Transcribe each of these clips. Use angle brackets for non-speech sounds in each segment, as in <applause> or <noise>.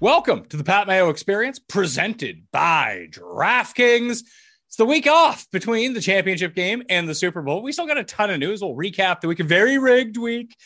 Welcome to the Pat Mayo Experience presented by DraftKings. It's the week off between the championship game and the Super Bowl. We still got a ton of news. We'll recap the week, a very rigged week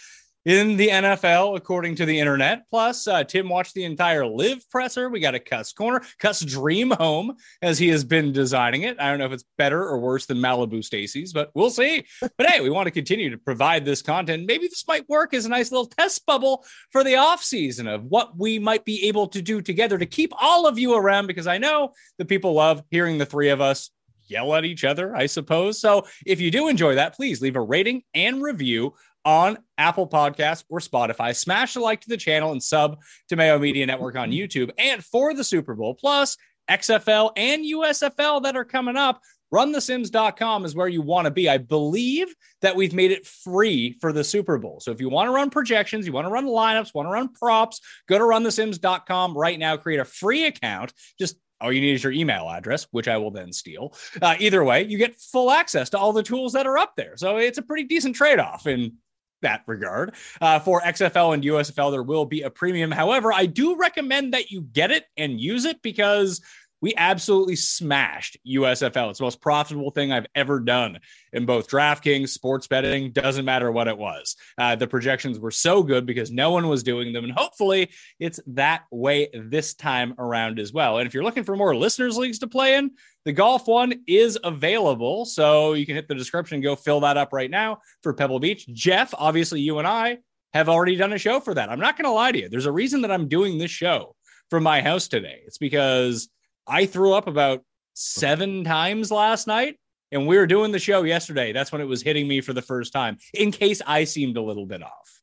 in the NFL, according to the internet. Plus, uh, Tim watched the entire live presser. We got a Cuss corner, Cuss dream home as he has been designing it. I don't know if it's better or worse than Malibu Stacy's, but we'll see. But hey, we want to continue to provide this content. Maybe this might work as a nice little test bubble for the off season of what we might be able to do together to keep all of you around because I know that people love hearing the three of us yell at each other, I suppose. So if you do enjoy that, please leave a rating and review on Apple Podcasts or Spotify. Smash the like to the channel and sub to Mayo Media Network on YouTube. And for the Super Bowl, plus XFL and USFL that are coming up, runthesims.com is where you want to be. I believe that we've made it free for the Super Bowl. So if you want to run projections, you want to run lineups, want to run props, go to runthesims.com right now, create a free account. Just all you need is your email address, which I will then steal. Uh, either way, you get full access to all the tools that are up there. So it's a pretty decent trade off in that regard. Uh, for XFL and USFL, there will be a premium. However, I do recommend that you get it and use it because we absolutely smashed USFL. It's the most profitable thing I've ever done in both DraftKings, sports betting, doesn't matter what it was. Uh, the projections were so good because no one was doing them. And hopefully it's that way this time around as well. And if you're looking for more listeners' leagues to play in, the golf one is available. So you can hit the description, go fill that up right now for Pebble Beach. Jeff, obviously, you and I have already done a show for that. I'm not going to lie to you. There's a reason that I'm doing this show from my house today. It's because I threw up about seven times last night, and we were doing the show yesterday. That's when it was hitting me for the first time, in case I seemed a little bit off.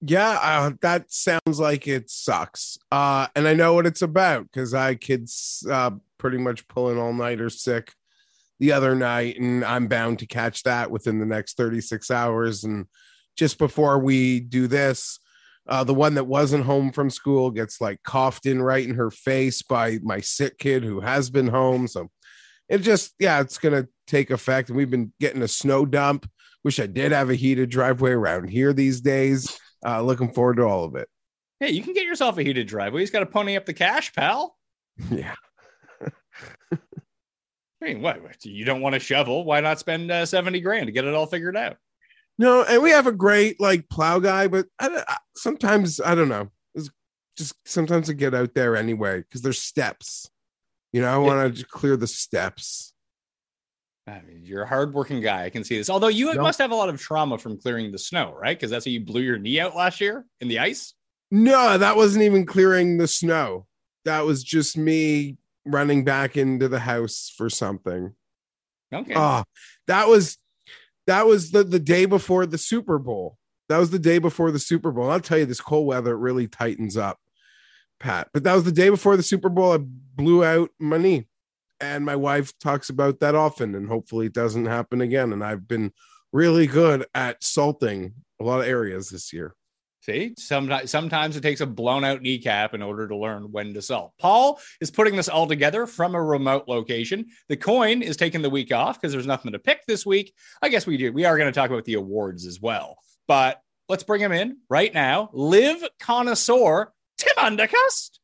Yeah, uh, that sounds like it sucks. Uh, and I know what it's about because I kids uh, pretty much pulling all nighter sick the other night, and I'm bound to catch that within the next 36 hours. And just before we do this, uh, the one that wasn't home from school gets like coughed in right in her face by my sick kid who has been home. So it just, yeah, it's going to take effect. And we've been getting a snow dump. Wish I did have a heated driveway around here these days. Uh, looking forward to all of it. Hey, you can get yourself a heated driveway. He's got to pony up the cash, pal. <laughs> Yeah. <laughs> I mean, what? You don't want to shovel? Why not spend uh, 70 grand to get it all figured out? No, and we have a great like plow guy, but I, I, sometimes I don't know. It's just sometimes I get out there anyway because there's steps. You know, I want to clear the steps. I mean, you're a hardworking guy. I can see this. Although you No. must have a lot of trauma from clearing the snow, right? Because that's how you blew your knee out last year in the ice. No, that wasn't even clearing the snow. That was just me running back into the house for something. Okay. Oh, that was that was the the day before the Super Bowl. That was the day before the Super Bowl. I'll tell you, this cold weather really tightens up, Pat. But that was the day before the Super Bowl. I blew out my knee, and my wife talks about that often, and hopefully it doesn't happen again. And I've been really good at salting a lot of areas this year. See, sometimes sometimes it takes a blown out kneecap in order to learn when to sell. Paul is putting this all together from a remote location. The coin is taking the week off because there's nothing to pick this week. I guess we do. We are going to talk about the awards as well, but let's bring him in right now. Live connoisseur Tim Undercust.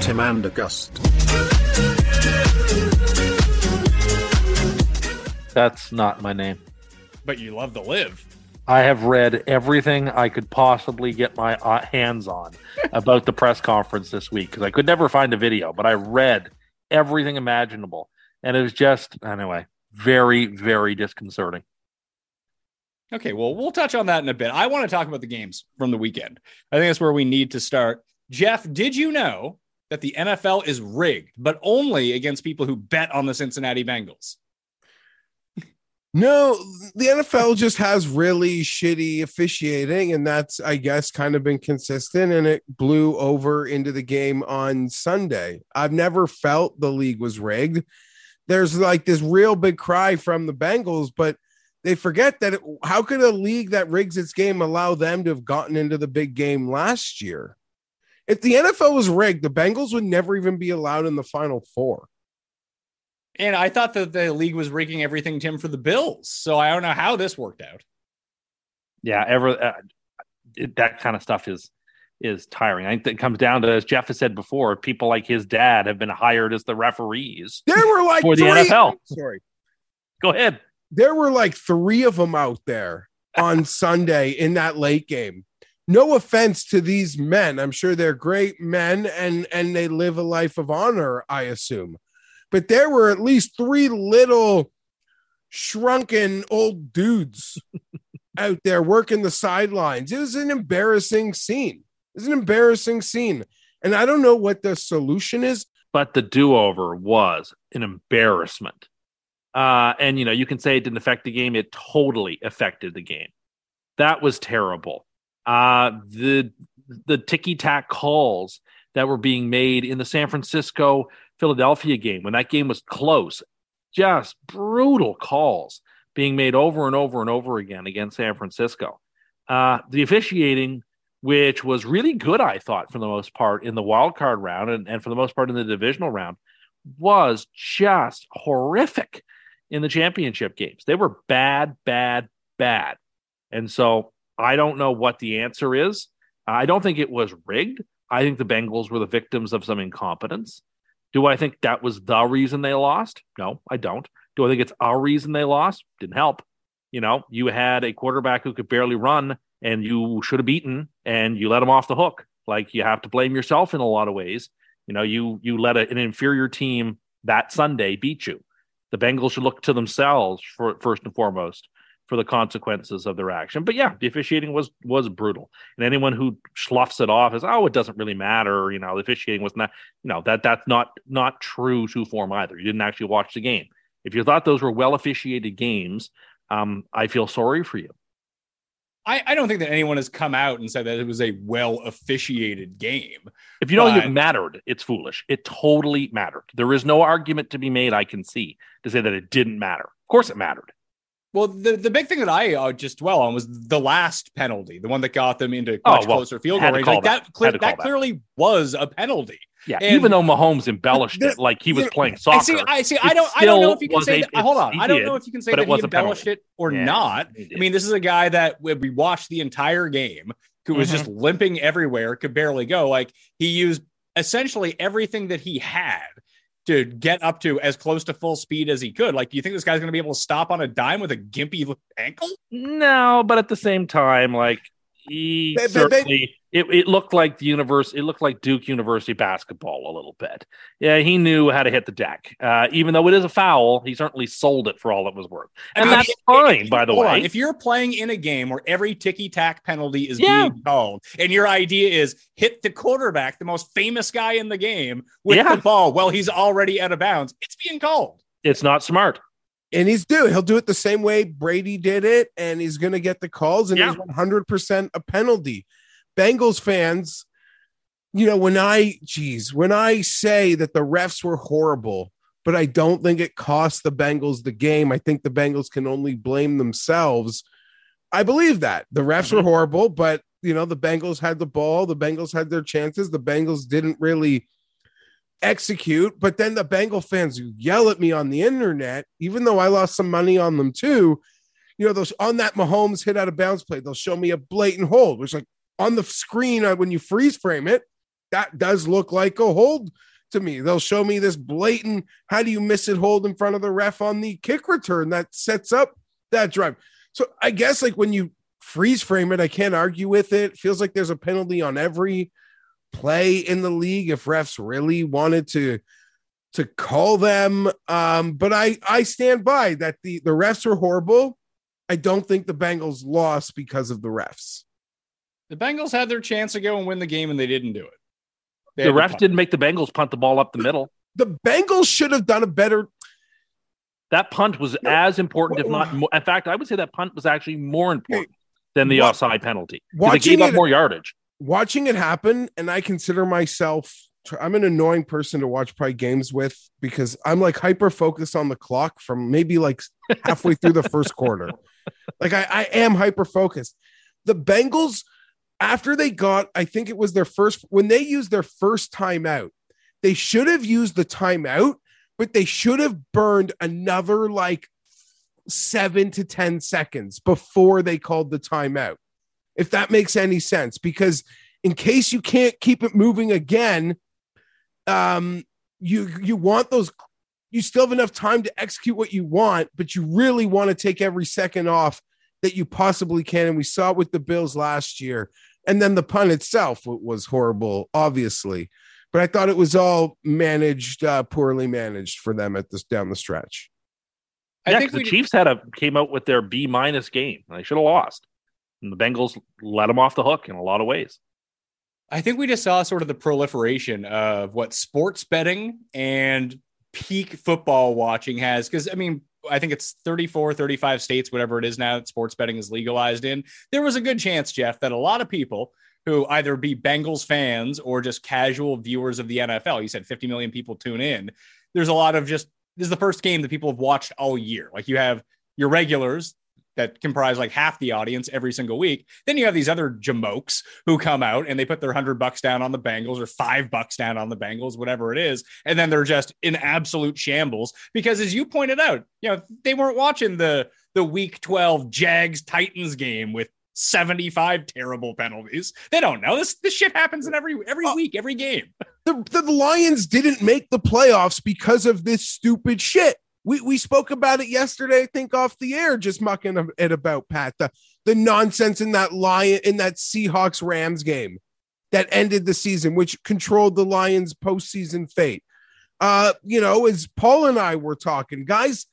Tim Andergust. That's not my name. But you love to live. I have read everything I could possibly get my uh, hands on <laughs> about the press conference this week because I could never find a video, but I read everything imaginable. And it was just, anyway, very, very disconcerting. Okay, well, we'll touch on that in a bit. I want to talk about the games from the weekend. I think that's where we need to start. Jeff, did you know that the NFL is rigged, but only against people who bet on the Cincinnati Bengals? No, the NFL just has really shitty officiating, and that's, I guess, kind of been consistent. And it blew over into the game on Sunday. I've never felt the league was rigged. There's like this real big cry from the Bengals, but they forget that it, how could a league that rigs its game allow them to have gotten into the big game last year? If the NFL was rigged, the Bengals would never even be allowed in the final four. And I thought that the league was rigging everything, Tim, for the Bills. So I don't know how this worked out. Yeah, ever uh, it, that kind of stuff is is tiring. I think it comes down to, as Jeff has said before, people like his dad have been hired as the referees There were like for the three- NFL. Sorry. Go ahead. there were like three of them out there on <laughs> Sunday in that late game. No offense to these men. I'm sure they're great men and and they live a life of honor, I assume. But there were at least three little shrunken old dudes <laughs> out there working the sidelines. It was an embarrassing scene. It was an embarrassing scene. And I don't know what the solution is. but the do-over was an embarrassment. Uh, and you know, you can say it didn't affect the game; it totally affected the game. That was terrible. Uh, the the ticky tack calls that were being made in the San Francisco Philadelphia game when that game was close, just brutal calls being made over and over and over again against San Francisco. Uh, the officiating which was really good, I thought, for the most part in the wild card round and, and for the most part in the divisional round, was just horrific in the championship games. They were bad, bad, bad. And so I don't know what the answer is. I don't think it was rigged. I think the Bengals were the victims of some incompetence. Do I think that was the reason they lost? No, I don't. Do I think it's our reason they lost? Didn't help. You know, you had a quarterback who could barely run and you should have beaten and you let him off the hook. Like you have to blame yourself in a lot of ways. You know, you you let a, an inferior team that Sunday beat you. The Bengals should look to themselves for first and foremost for the consequences of their action. But yeah, the officiating was was brutal. And anyone who sloughs it off as oh, it doesn't really matter. You know, the officiating was not. You know that that's not not true to form either. You didn't actually watch the game. If you thought those were well officiated games, um, I feel sorry for you. I, I don't think that anyone has come out and said that it was a well officiated game. If you don't think it mattered, it's foolish. It totally mattered. There is no argument to be made, I can see, to say that it didn't matter. Of course it mattered. Well, the, the big thing that I uh, just dwell on was the last penalty, the one that got them into Oh, much well, closer field goal range. Like that. that, cle- Had to call that clearly was a penalty. Yeah, And- even though Mahomes embellished The- it like he was playing I soccer. see. I see. I don't. I don't know if you can say. a- that, hold on. I don't did, know if you can say that he embellished it or Yeah, not. I mean, this is a guy that we we watched the entire game who was Mm-hmm. just limping everywhere, could barely go. Like he used essentially everything that he had to get up to as close to full speed as he could. Like, do you think this guy's going to be able to stop on a dime with a gimpy ankle? No, but at the same time, like he They- they- certainly it, it looked like the universe it looked like duke university basketball a little bit yeah he knew how to hit the deck uh, even though it is a foul he certainly sold it for all it was worth and I mean, that's if- fine by the way on. If you're playing in a game where every ticky tack penalty is Yeah. being called, and your idea is hit the quarterback, the most famous guy in the game, with Yeah. the ball while he's already out of bounds, it's being called. it's not smart and he's do he'll do it the same way Brady did it, and he's gonna get the calls, and Yeah. he's 100 percent a penalty. Bengals fans, you know, when I geez, when I say that the refs were horrible, but I don't think it cost the Bengals the game. I think the Bengals can only blame themselves. I believe that the refs were mm-hmm. horrible, but you know, the Bengals had the ball, the Bengals had their chances, the Bengals didn't really execute. But then the Bengal fans who yell at me on the internet, even though I lost some money on them too, you know, those on that Mahomes hit out of bounds play, they'll show me a blatant hold, which like on the screen uh, when you freeze frame it, that does look like a hold to me. They'll show me this blatant, how do you miss it hold in front of the ref on the kick return that sets up that drive. So I guess like when you freeze frame it, I can't argue with it. Feels like there's a penalty on every play in the league if refs really wanted to to call them. Um, but I I stand by that the the refs are horrible. I don't think the Bengals lost because of the refs. The Bengals had their chance to go and win the game, and they didn't do it. They the had refs didn't make the bengals punt the ball up the middle The Bengals should have done a better. that punt was as important if not more in fact i would say that punt was actually more important than the Wa- offside penalty 'Cause watching it gave up it- more yardage watching it happen, and I consider myself I'm an annoying person to watch probably games with because I'm like hyper focused on the clock from maybe like halfway through the first quarter. <laughs> Like I, I am hyper focused. The Bengals, after they got, I think it was their first when they used their first timeout, they should have used the timeout, but they should have burned another like seven to 10 seconds before they called the timeout if that makes any sense. Because in case you can't keep it moving again um you you want those you still have enough time to execute what you want but you really want to take every second off that you possibly can. And we saw it with the bills last year and then the pun itself was horrible obviously but i thought it was all managed uh, poorly managed for them at this down the stretch I yeah, think 'cause we the Chiefs had a came out with their B minus game. They should have lost. And the Bengals let them off the hook in a lot of ways. I think we just saw sort of the proliferation of what sports betting and peak football watching has. Because, I mean, I think it's 34, 35 states, whatever it is now that sports betting is legalized in. There was a good chance, Jeff, that a lot of people who either be Bengals fans or just casual viewers of the NFL, you said 50 million people tune in. There's a lot of just, this is the first game that people have watched all year. Like you have your regulars, that comprise like half the audience every single week. Then you have these other jamokes who come out and they put their hundred bucks down on the Bengals or five bucks down on the Bengals, whatever it is, and then they're just in absolute shambles because, as you pointed out, you know they weren't watching the the Week Twelve Jags Titans game with. 75 terrible penalties. They don't know. This this shit happens in every every week, every game. the, the Lions didn't make the playoffs because of this stupid shit. We we spoke about it yesterday, I think, off the air, just mucking it about Pat. The the nonsense in that lion in that Seahawks Rams game that ended the season, which controlled the Lions' postseason fate. Uh, you know, as Paul and I were talking, guys,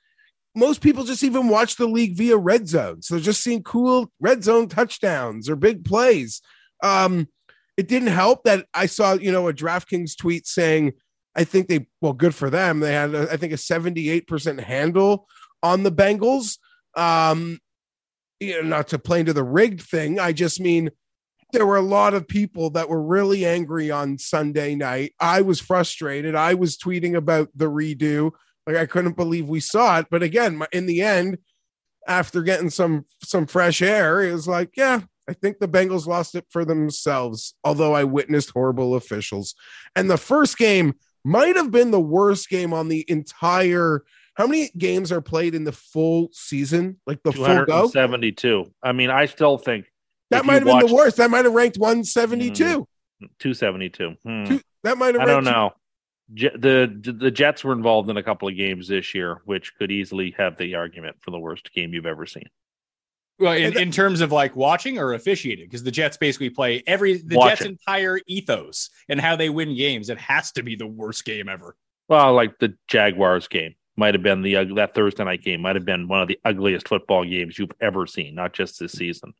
most people just even watch the league via red zone. So they're just seeing cool red zone touchdowns or big plays. Um, it didn't help that I saw, you know, a DraftKings tweet saying, I think they, well, good for them. They had, I think, a 78% handle on the Bengals. Um, you know, not to play into the rigged thing. I just mean there were a lot of people that were really angry on Sunday night. I was frustrated. I was tweeting about the redo. Like I couldn't believe we saw it. But again, in the end, after getting some some fresh air, it was like, yeah, I think the Bengals lost it for themselves. Although I witnessed horrible officials, and the first game might have been the worst game on the entire. How many games are played in the full season? Like the full go? 272. I mean, I still think That might have been the worst. That might have ranked 172. 272. Hmm. Two- That might have I don't know. Je- the the Jets were involved in a couple of games this year, which could easily have the argument for the worst game you've ever seen. Well, in, in terms of like watching or officiating, because the Jets basically play every the Jets' Watching. entire ethos and how they win games. It has to be the worst game ever. Well, like the Jaguars game might have been the ug- that Thursday night game might have been one of the ugliest football games you've ever seen, not just this season.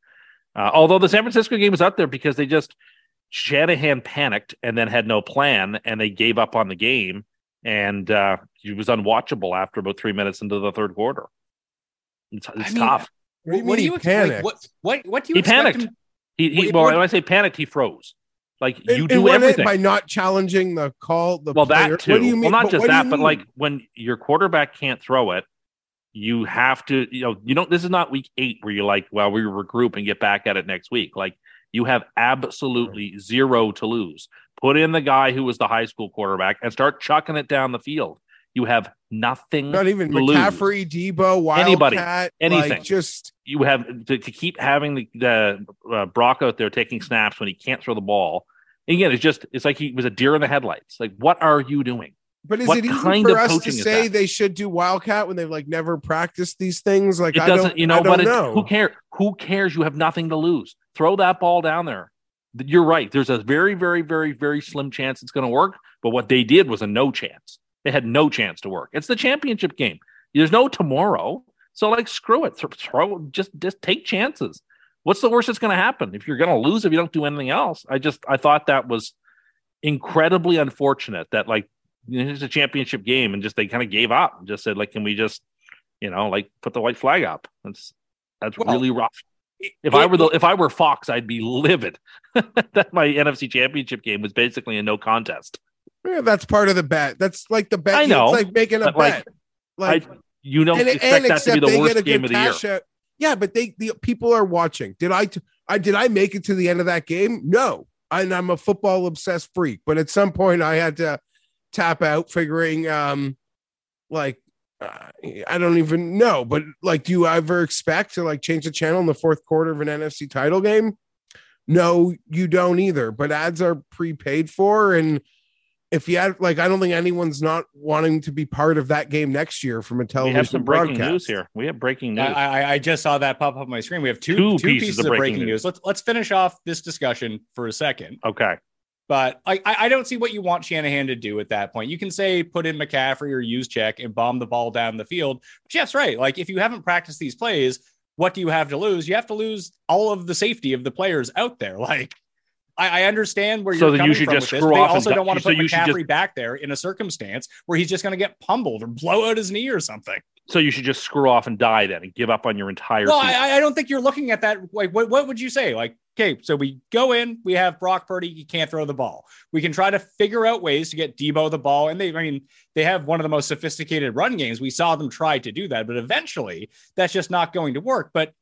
Uh, although the San Francisco game was out there because they just Shanahan panicked and then had no plan and they gave up on the game and uh, it was unwatchable after about three minutes into the third quarter. It's, it's mean, tough. What do you what do mean you he ex- like, panicked? what what what do you He expect panicked. him- He, he well, what- when I say panicked, he froze. Like you And- do it- everything. by not challenging the call. The well, player. that too. What do you mean? Well, not but just what do you that, but like when your quarterback can't throw it, you have to. You know, you don't. This is not week eight where you're like, well, we regroup and get back at it next week. Like you have absolutely zero to lose. Put in the guy who was the high school quarterback and start chucking it down the field. You have nothing. not even to lose. McCaffrey, Deebo, Wildcat, Anybody, like, anything. just You have to, to keep having the, the uh, Brock out there taking snaps when he can't throw the ball. And again, it's just it's like he was a deer in the headlights. Like, what are you doing? But is What it easy for us to say they should do Wildcat when they've like never practiced these things? Like it I doesn't, don't, you know, but know. who cares? Who cares? You have nothing to lose. Throw that ball down there. You're right. There's a very, very, very, very slim chance it's going to work. But what they did was a no chance. They had no chance to work. It's the championship game. There's no tomorrow. So like, screw it. Throw just just take chances. What's the worst that's going to happen if you're going to lose if you don't do anything else? I just I thought that was incredibly unfortunate that like you know, it's a championship game and just they kind of gave up and just said like, can we just you know like put the white flag up? That's that's Well, really rough. It- If I were the if I were Fox, I'd be livid <laughs> that my NFC Championship game was basically a no contest. Yeah, that's part of the bet. That's like the bet. I know, It's like making a but, bet. Like, I you don't and, expect and that to be the worst game of the year. out. Yeah, but they the people are watching. Did I t- I did I make it to the end of that game? No. And I'm a football obsessed freak, but at some point I had to tap out figuring um like uh, I don't even know, but like do you ever expect to like change the channel in the fourth quarter of an NFC title game? No, you don't either. But ads are prepaid for and if you had like I don't think anyone's not wanting to be part of that game next year from a television. We television have some breaking news here. We have breaking news. I, I just saw that pop up on my screen. We have two, Two two pieces pieces, of of breaking breaking news. news. Let's let's finish off this discussion for a second. okay. But I, I I don't see what you want Shanahan to do at that point. You can say put in McCaffrey or use check and bomb the ball down the field. But Jeff's right. Like if you haven't practiced these plays, what do you have to lose? You have to lose all of the safety of the players out there. <laughs> Like I, I understand where So you're then coming you should from just with this. They off and also don't want to so put McCaffrey just- back there in a circumstance where he's just going to get pummeled or blow out his knee or something. So you should just screw off and die then and give up on your entire Well. I, I don't think you're looking at that. Like, what, what would you say? Like, okay, so we go in, we have Brock Purdy, he can't throw the ball. We can try to figure out ways to get Deebo the ball. And they, I mean, they have one of the most sophisticated run games. We saw them try to do that, but eventually that's just not going to work. But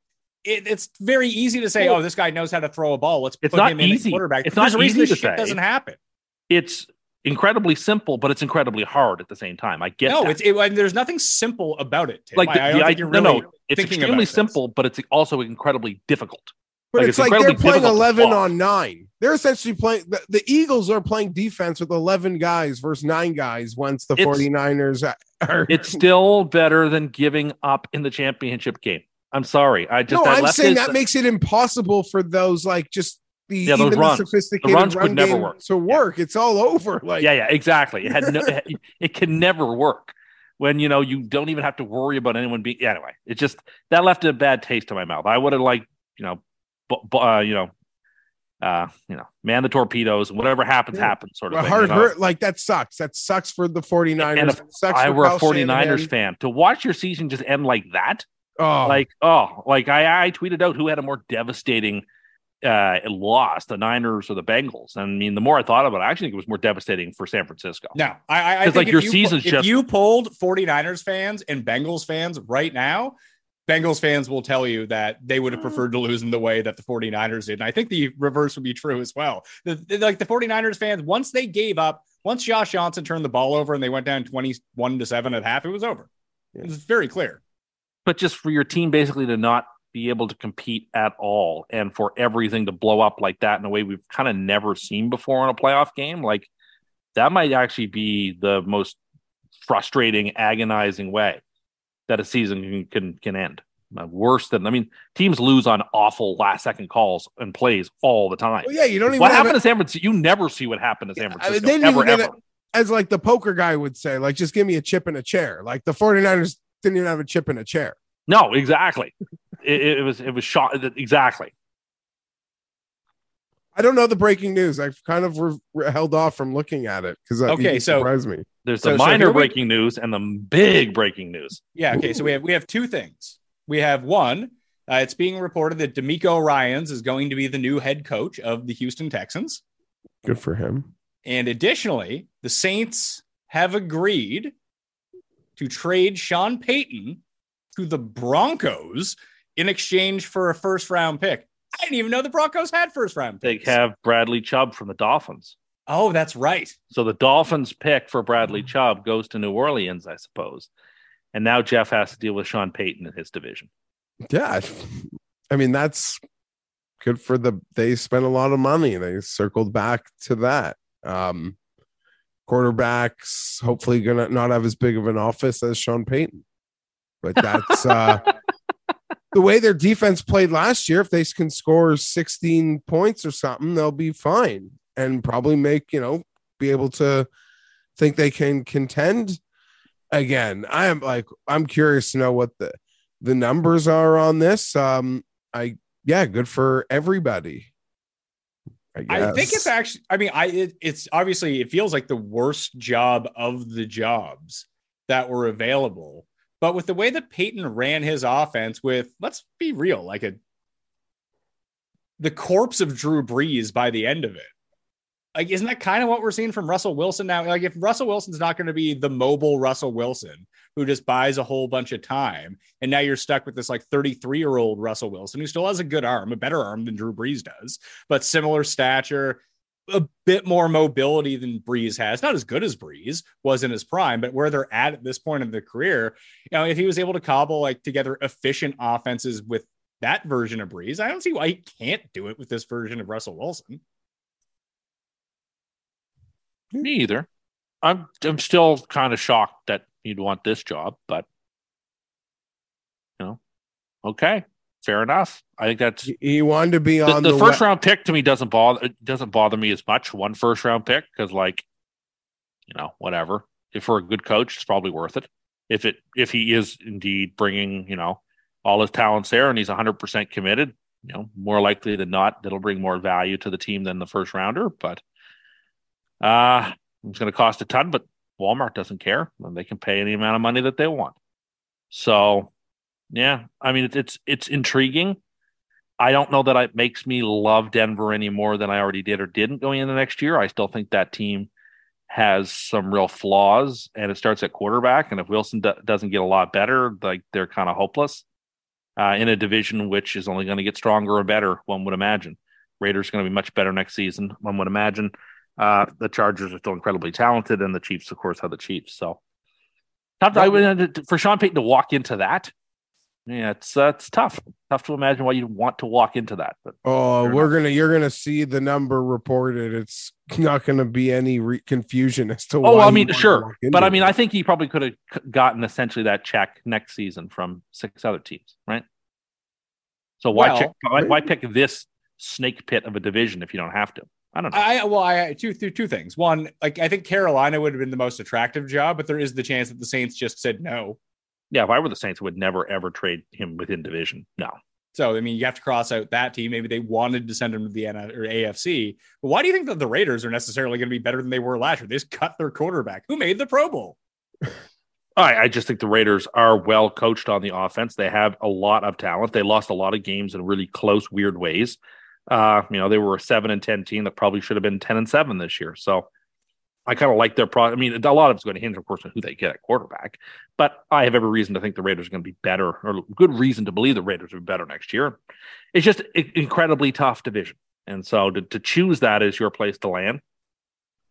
it, it's very easy to say, Well, oh, this guy knows how to throw a ball. Let's it's put not him in easy. at quarterback. It's There's not a reason easy to shit say. doesn't happen. it's incredibly simple, but it's incredibly hard at the same time. I get no, that. it's it, and there's nothing simple about it. Tim. like the, I, I the don't I, think you're no, really no, it's extremely about this. simple, but it's also incredibly difficult. But Like, it's, it's like they're playing 11 on nine. They're essentially playing the, the Eagles are playing defense with 11 guys versus nine guys once the It's- 49ers are. It's still better than giving up in the championship game. I'm sorry. I just no, I'm saying it- that makes it impossible for those like just the Yeah, even runs. the sophisticated The runs run could never work. to work. It's all over. Like yeah, yeah, exactly. It had no, it, <laughs> it can never work when you know you don't even have to worry about anyone being. Yeah, anyway, it just that left a bad taste in my mouth. I would have liked, you know, bu- bu- uh, you know, uh, you know, man the torpedoes and whatever happens, Yeah. happens sort of Well, thing. hard know? hurt like that sucks. That sucks for the 49ers. And if I for were a Kyle 49ers Shanahan. fan to watch your season just end like that. Oh, Like, oh, like I, I tweeted out who had a more devastating uh loss, the Niners or the Bengals. And I mean, the more I thought about it, I actually think it was more devastating for San Francisco. No, I, I, think like, if your you, season's if just- you polled 49ers fans and Bengals fans right now, Bengals fans will tell you that they would have preferred to lose in the way that the 49ers did. And I think the reverse would be true as well. The, the- like the 49ers fans, once they gave up, once Josh Johnson turned the ball over and they went down 21 to 7 at half, it was over. It was very clear. But just for your team basically to not be able to compete at all and for everything to blow up like that in a way we've kind of never seen before in a playoff game like that might actually be the most frustrating agonizing way that a season can can, can end Uh, Worse than I mean, teams lose on awful last second calls and plays all the time. Well, yeah, you don't even what happened it- to San Francisco? You never see what happened to San I mean, Francisco they didn't ever ever. it- as like the poker guy would say, like just give me a chip and a chair. Like the 49ers didn't even have a chip in a chair. No, exactly. <laughs> it, it was it was shot exactly. I don't know the breaking news. I've kind of re- re- held off from looking at it because Okay, so- surprised me. There's the so minor here we- breaking news and the big breaking news. Yeah. Okay. So we have we have two things. We have one. Uh, it's being reported that DeMeco Ryans is going to be the new head coach of the Houston Texans, Good for him. and additionally, the Saints have agreed to trade Sean Payton to the Broncos in exchange for a first round pick. I didn't even know the Broncos had first round They have Bradley Chubb from the Dolphins. Oh, that's right. So the Dolphins pick for Bradley Chubb goes to New Orleans, I suppose. And now Jeff has to deal with Sean Payton in his division. Yeah. I mean, that's good for the they spent a lot of money. They circled back to that. Um quarterbacks hopefully gonna not have as big of an office as Sean Payton. But that's uh <laughs> the way their defense played last year. If they can score 16 points or something, they'll be fine and probably make, you know, be able to think they can contend again. I am like, I'm curious to know what the the numbers are on this. Um, I yeah, good for everybody. I, I think it's actually. I mean, I it, it's obviously it feels like the worst job of the jobs that were available. But with the way that Payton ran his offense, with let's be real, like a the corpse of Drew Brees by the end of it. Like, isn't that kind of what we're seeing from Russell Wilson now? Like, if Russell Wilson's not going to be the mobile Russell Wilson who just buys a whole bunch of time, and now you're stuck with this like 33 year old Russell Wilson who still has a good arm, a better arm than Drew Brees does, but similar stature, a bit more mobility than Brees has. Not as good as Brees was in his prime, but where they're at at this point in the career, you know, if he was able to cobble like together efficient offenses with that version of Brees, I don't see why he can't do it with this version of Russell Wilson. Me either. I'm I'm still kind of shocked that you'd want this job, but you know, okay, fair enough. I think that's He- wanted to be the, on the the, first we- round pick to me doesn't bother it doesn't bother me as much one first round pick because like you know whatever if for a good coach it's probably worth it if it if he is indeed bringing you know all his talents there and he's 100% committed you know more likely than not that'll bring more value to the team than the first rounder but uh it's going to cost a ton but Walmart doesn't care and they can pay any amount of money that they want so yeah I mean it's it's, it's intriguing I don't know that it makes me love Denver any more than I already did or didn't going into next year. I still think that team has some real flaws, and it starts at quarterback. And if Wilson do- doesn't get a lot better, like they're kind of hopeless uh, in a division which is only going to get stronger and better. One would imagine. Raiders going to be much better next season. One would imagine. Uh, the Chargers are still incredibly talented, and the Chiefs, of course, are the Chiefs. So, tough to- I would- for Sean Payton to walk into that. Yeah, it's uh, it's tough. Tough to imagine why you'd want to walk into that. But Oh, Fair we're enough. gonna you're gonna see the number reported. It's not gonna be any re- confusion as to. Oh, why I mean, sure, but I mean, it. I think he probably could have gotten essentially that check next season from six other teams, right? So why Well- check, why, why pick this snake pit of a division if you don't have to? I don't know. I well, I two through two things. One, like I think Carolina would have been the most attractive job, but there is the chance that the Saints just said no. yeah, if I were the Saints, I would never ever trade him within division. No, So I mean, you have to cross out that team. Maybe they wanted to send him to the N or AFC. But why do you think that the Raiders are necessarily going to be better than they were last year? They just cut their quarterback. Who made the Pro Bowl? I, I just think the Raiders are well coached on the offense. They have a lot of talent. They lost a lot of games in really close, weird ways. Uh, you know, they were a seven and ten team that probably should have been ten and seven this year. So I kind of like their pro. I mean, a lot of it's going to hinge, of course, on who they get at quarterback. But I have every reason to think the Raiders are going to be better, or good reason to believe the Raiders will be better next year. It's just incredibly tough division, and so to, to choose that as your place to land.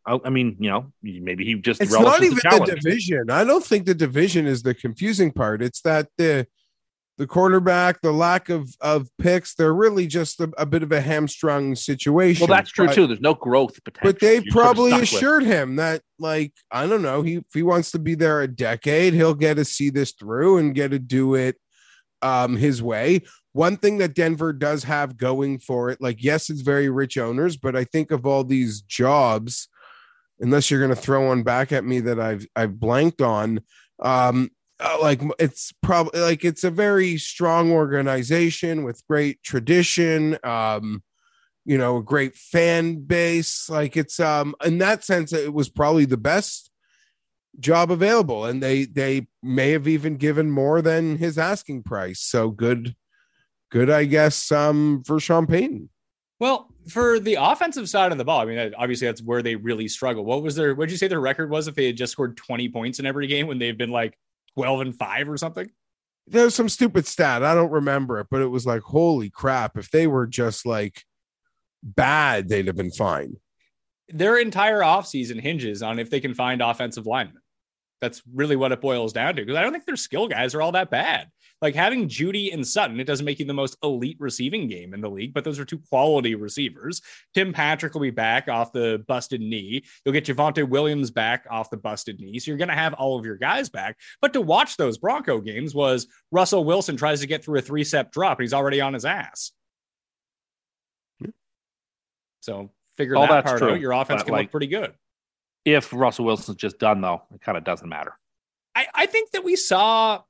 I, I mean, you know, maybe he just it's not even the the division. I don't think the division is the confusing part. It's that the the quarterback, the lack of of picks, they're really just a, a bit of a hamstrung situation. Well, that's true But- too. There's no growth potential. But they've You're sort of probably with- assured him that, like, I don't know, he if he wants to be there a decade, he'll get to see this through and get to do it um, his way. One thing that Denver does have going for it, like, yes, it's very rich owners, but I think of all these jobs, unless you're going to throw one back at me that I've I've blanked on, um, uh, like it's probably like it's a very strong organization with great tradition. Um, you know, a great fan base. Like it's um in that sense, it was probably the best job available, and they they may have even given more than his asking price. So good, good, I guess. Um, for Sean Payton. Well, for the offensive side of the ball, I mean, obviously that's where they really struggle. What was their? What did you say their record was if they had just scored twenty points in every game when they've been like twelve and five or something? There's some stupid stat. I don't remember it, but it was like, holy crap! If they were just like bad, they'd have been fine. Their entire offseason hinges on if they can find offensive linemen. That's really what it boils down to. Because I don't think their skill guys are all that bad. Like having Jeudy and Sutton, it doesn't make you the most elite receiving game in the league, but those are two quality receivers. Tim Patrick will be back off the busted knee. You'll get Javonte Williams back off the busted knee. So you're going to have all of your guys back. But to watch those Bronco games was Russell Wilson tries to get through a three step drop and he's already on his ass. So figure All that that's part true, out. Your offense but, can like- look pretty good. If Russell Wilson's just done, though, it kind of doesn't matter. I, I think that we saw.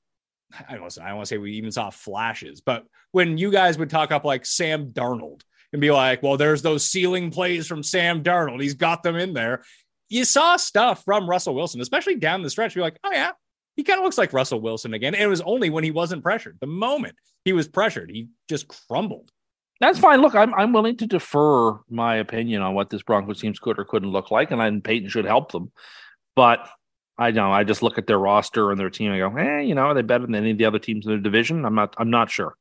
I don't. Want to say we even saw flashes, but when you guys would talk up like Sam Darnold and be like, "Well, there's those ceiling plays from Sam Darnold. He's got them in there." You saw stuff from Russell Wilson, especially down the stretch. You're like, "Oh yeah, he kind of looks like Russell Wilson again." And it was only when he wasn't pressured. The moment he was pressured, he just crumbled. That's fine. Look, I'm I'm willing to defer my opinion on what this Broncos team could or couldn't look like, and I Payton should help them. But I know I just look at their roster and their team. and go, eh, you know, are they better than any of the other teams in their division? I'm not. I'm not sure.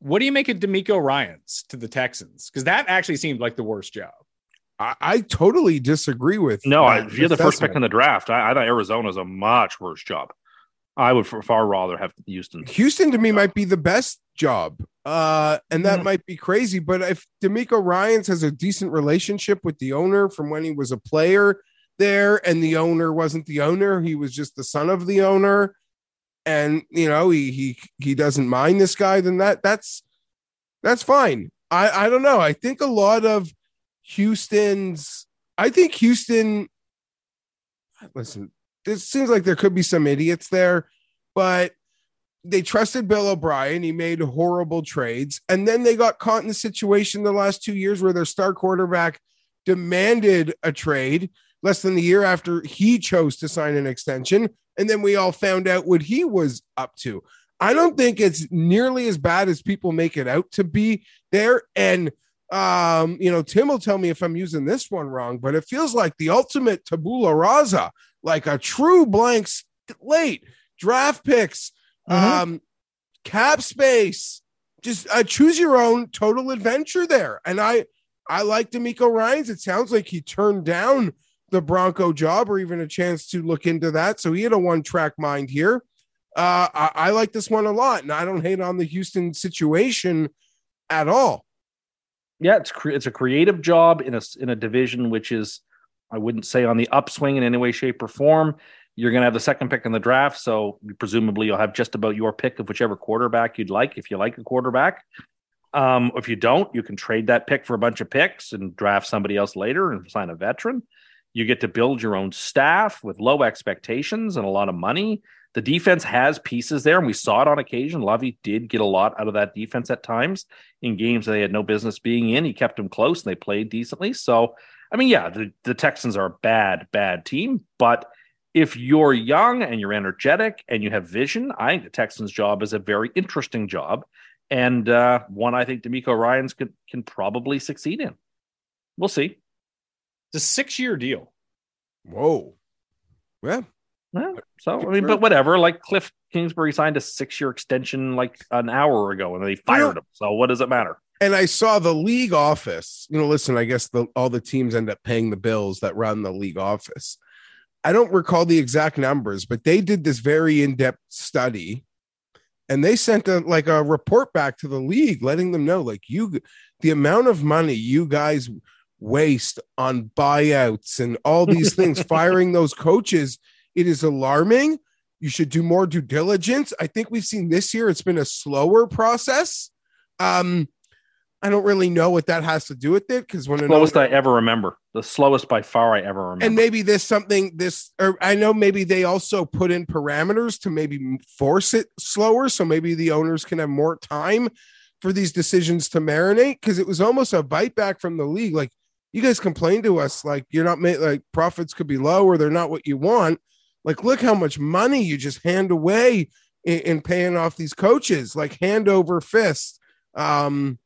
What do you make of DeMeco Ryans to the Texans? Because that actually seemed like the worst job. I, I totally disagree with. No, I, that if you're the first pick in the draft, I, I thought Arizona's a much worse job. I would far rather have Houston. Houston to me might be the best job. Uh, and that Mhm. might be crazy, but if DeMeco Ryans has a decent relationship with the owner from when he was a player there, and the owner wasn't the owner, he was just the son of the owner, and you know he he he doesn't mind this guy, then that that's that's fine. I I don't know. I think a lot of Houston's. I think Houston. Listen, this seems like there could be some idiots there, but they trusted Bill O'Brien. He made horrible trades. And then they got caught in the situation the last two years where their star quarterback demanded a trade less than a year after he chose to sign an extension. And then we all found out what he was up to. I don't think it's nearly as bad as people make it out to be there. And um, you know, Tim will tell me if I'm using this one wrong, but it feels like the ultimate tabula rasa, like a true blank slate, draft picks, um, cap space, just uh, choose your own total adventure there. And I, I like DeMeco Ryans. It sounds like he turned down the Bronco job or even a chance to look into that. So he had a one track mind here. Uh, I, I like this one a lot, and I don't hate on the Houston situation at all. Yeah, it's cre- it's a creative job in a in a division which is I wouldn't say on the upswing in any way, shape, or form. You're going to have the second pick in the draft, so presumably you'll have just about your pick of whichever quarterback you'd like, if you like a quarterback. Um, if you don't, you can trade that pick for a bunch of picks and draft somebody else later and sign a veteran. You get to build your own staff with low expectations and a lot of money. The defense has pieces there, and we saw it on occasion. Lovie did get a lot out of that defense at times in games they had no business being in. He kept them close and they played decently. So, I mean, yeah, the, the Texans are a bad, bad team. But if you're young and you're energetic and you have vision, I think the Texans' job is a very interesting job and uh, one I think DeMeco Ryans can, can probably succeed in. We'll see. It's a six year deal. Whoa. Yeah. Yeah, so I mean, but whatever. Like Cliff Kingsbury signed a six-year extension like an hour ago, and they fired him. So what does it matter? And I saw the league office. You know, listen, I guess the, all the teams end up paying the bills that run the league office. I don't recall the exact numbers, but they did this very in-depth study and they sent a like a report back to the league letting them know like you the amount of money you guys waste on buyouts and all these things <laughs> firing those coaches it is alarming You should do more due diligence. I think we've seen this year it's been a slower process. Um, I don't really know what that has to do with it because when the slowest I ever remember, the slowest by far I ever remember. And maybe this something this or I know maybe they also put in parameters to maybe force it slower, so maybe the owners can have more time for these decisions to marinate because it was almost a bite back from the league. Like you guys complain to us, like you're not made like profits could be low or they're not what you want. Like look how much money you just hand away in, in paying off these coaches, like hand over fist. Um,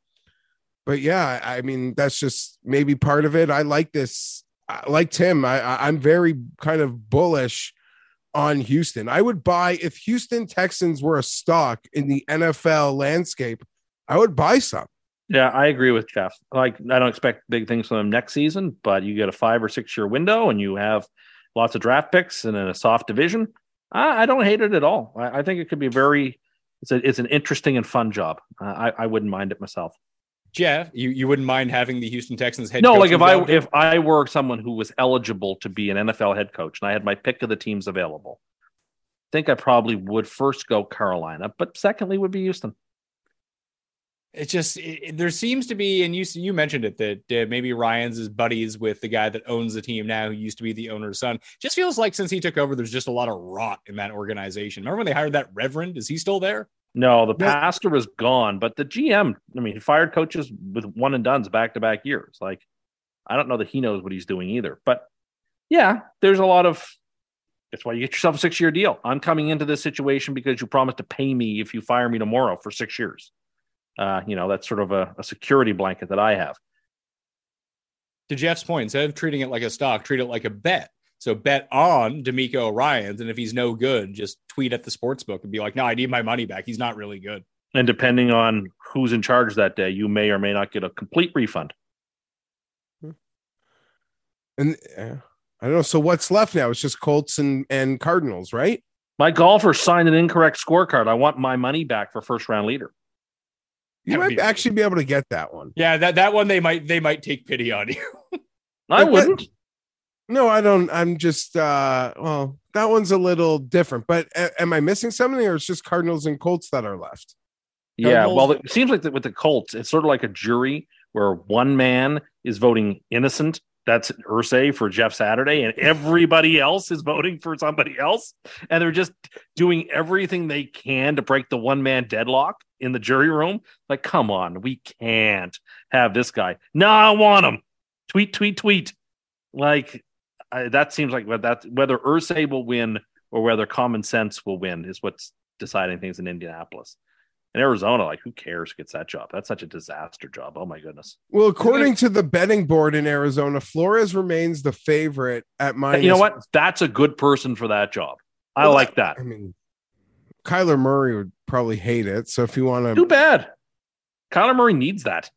but yeah, I mean, that's just maybe part of it. I like this. Like Tim, I, I'm very kind of bullish on Houston. I would buy if Houston Texans were a stock in the NFL landscape, I would buy some. Yeah, I agree with Jeff. Like, I don't expect big things from them next season, but you get a five or six year window and you have lots of draft picks and in a soft division. I, I don't hate it at all. I, I, think it could be very, it's, a, it's an interesting and fun job. Uh, I, I wouldn't mind it myself. Jeff, you, you wouldn't mind having the Houston Texans head no, like if I if I were someone who was eligible to be an NFL head coach and I had my pick of the teams available, I think I probably would first go Carolina, but secondly would be Houston. It just it, there seems to be, and you you mentioned it that uh, maybe Ryans is buddies with the guy that owns the team now, who used to be the owner's son. Just feels like since he took over, there's just a lot of rot in that organization. Remember when they hired that Reverend? Is he still there? No, the pastor was gone, but the GM, I mean, he fired coaches with one and duns back to back years. Like, I don't know that he knows what he's doing either. But yeah, there's a lot of that's why you get yourself a six year deal. I'm coming into this situation because you promised to pay me if you fire me tomorrow for six years. Uh, you know, that's sort of a, a security blanket that I have. To Jeff's point, instead of treating it like a stock, treat it like a bet. So bet on DeMeco Ryans, and if he's no good, just tweet at the sports book and be like, "No, I need my money back. He's not really good." And depending on who's in charge that day, you may or may not get a complete refund. And uh, I don't know. So what's left now? It's just Colts and, and Cardinals, right? My golfer signed an incorrect scorecard. I want my money back for first round leader. You might actually be able to get that one. Yeah, that, that one they might they might take pity on you. <laughs> I wouldn't. No, I don't. I'm just uh well, that one's a little different. But a- am I missing something, or it's just Cardinals and Colts that are left? Yeah, Cardinals? well, it seems like that with the Colts, it's sort of like a jury where one man is voting innocent. That's Irsay for Jeff Saturday, and everybody else is voting for somebody else, and they're just doing everything they can to break the one man deadlock in the jury room. Like, come on, we can't have this guy. No, I want him. Tweet, tweet, tweet. Like I, that seems like that whether Irsay will win or whether common sense will win is what's deciding things in Indianapolis. In Arizona, like who cares gets that job? That's such a disaster job. Oh my goodness. Well, according to the betting board in Arizona, Flores remains the favorite at minus. You know what? That's a good person for that job. I well, like that. I mean, Kyler Murray would probably hate it. So if you want to, too bad. Kyler Murray needs that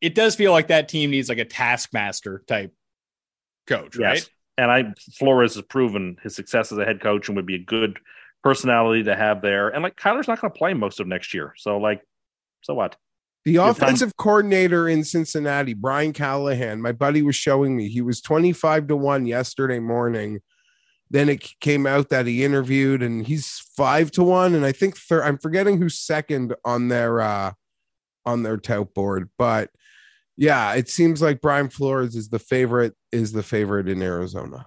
it does feel like that team needs like a taskmaster type coach, yes. right? And I Flores has proven his success as a head coach and would be a good personality to have there. And like Kyler's not going to play most of next year, so like, so what? The offensive coordinator in Cincinnati, Brian Callahan, my buddy was showing me he was 25 to 1 yesterday morning. Then it came out that he interviewed and he's 5 to 1 and I think third I'm forgetting who's second on their uh on their tout board, but yeah, it seems like Brian Flores is the favorite is the favorite in Arizona.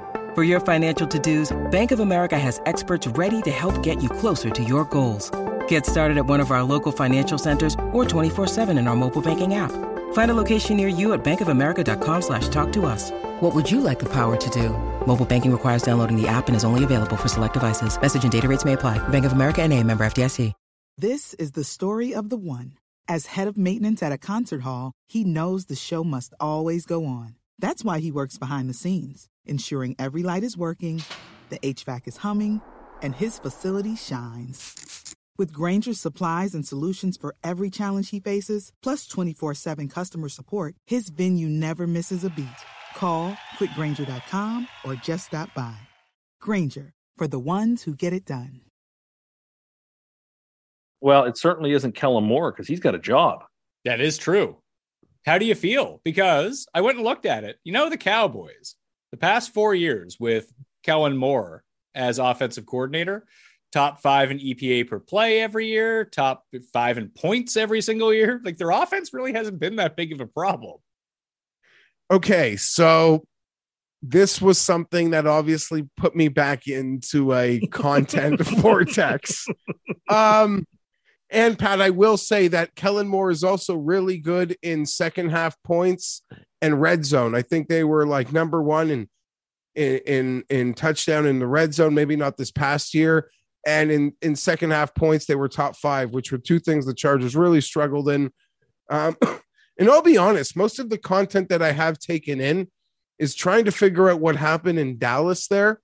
For your financial to-dos, Bank of America has experts ready to help get you closer to your goals. Get started at one of our local financial centers or 24-7 in our mobile banking app. Find a location near you at bankofamerica.com slash talk to us. What would you like the power to do? Mobile banking requires downloading the app and is only available for select devices. Message and data rates may apply. Bank of America and a member FDIC. This is the story of the one. As head of maintenance at a concert hall, he knows the show must always go on. That's why he works behind the scenes, ensuring every light is working, the HVAC is humming, and his facility shines. With Grainger's supplies and solutions for every challenge he faces, plus 24 7 customer support, his venue never misses a beat. Call quickgranger.com or just stop by. Grainger, for the ones who get it done. Well, it certainly isn't Kellen Moore because he's got a job. That is true. How do you feel? Because I went and looked at it. You know, the Cowboys, the past four years with Kellen Moore as offensive coordinator, top five in EPA per play every year, top five in points every single year. Like their offense really hasn't been that big of a problem. Okay, so this was something that obviously put me back into a content <laughs> vortex. Um, and Pat, I will say that Kellen Moore is also really good in second half points and red zone. I think they were like number one in in in, in touchdown in the red zone. Maybe not this past year, and in in second half points they were top five, which were two things the Chargers really struggled in. Um, <coughs> and I'll be honest, most of the content that I have taken in is trying to figure out what happened in Dallas there,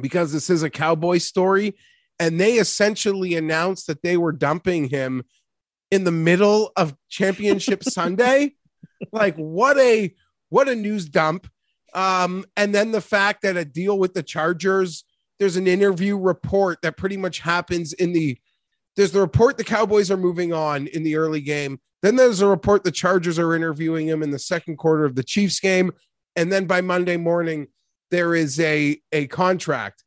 because this is a Cowboy story and they essentially announced that they were dumping him in the middle of championship <laughs> sunday like what a what a news dump. Um and then the fact that a deal with the chargers there's an interview report that pretty much happens in the there's the report the cowboys are moving on in the early game. Then there's a report the chargers are interviewing him in the second quarter of the chiefs game. And then by monday morning there is a a contract.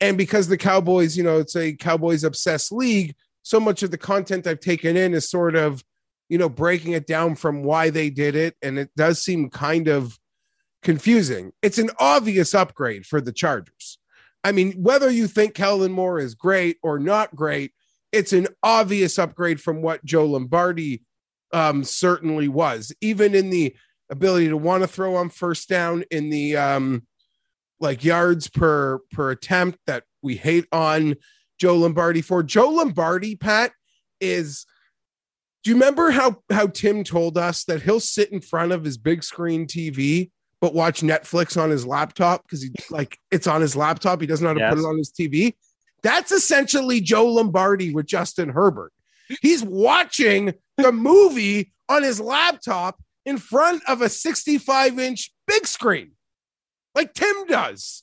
And because the Cowboys, you know, it's a Cowboys obsessed league, so much of the content I've taken in is sort of, you know, breaking it down from why they did it. And it does seem kind of confusing. It's an obvious upgrade for the Chargers. I mean, whether you think Kellen Moore is great or not great, it's an obvious upgrade from what Joe Lombardi um, certainly was, even in the ability to want to throw on first down in the um, like yards per per attempt that we hate on Joe Lombardi for. Joe Lombardi, Pat, is do you remember how how Tim told us that he'll sit in front of his big screen TV but watch Netflix on his laptop because he like it's on his laptop. He doesn't know how to Yes. put it on his TV. That's essentially Joe Lombardi with Justin Herbert. He's watching the movie on his laptop in front of a 65 inch big screen like Tim does.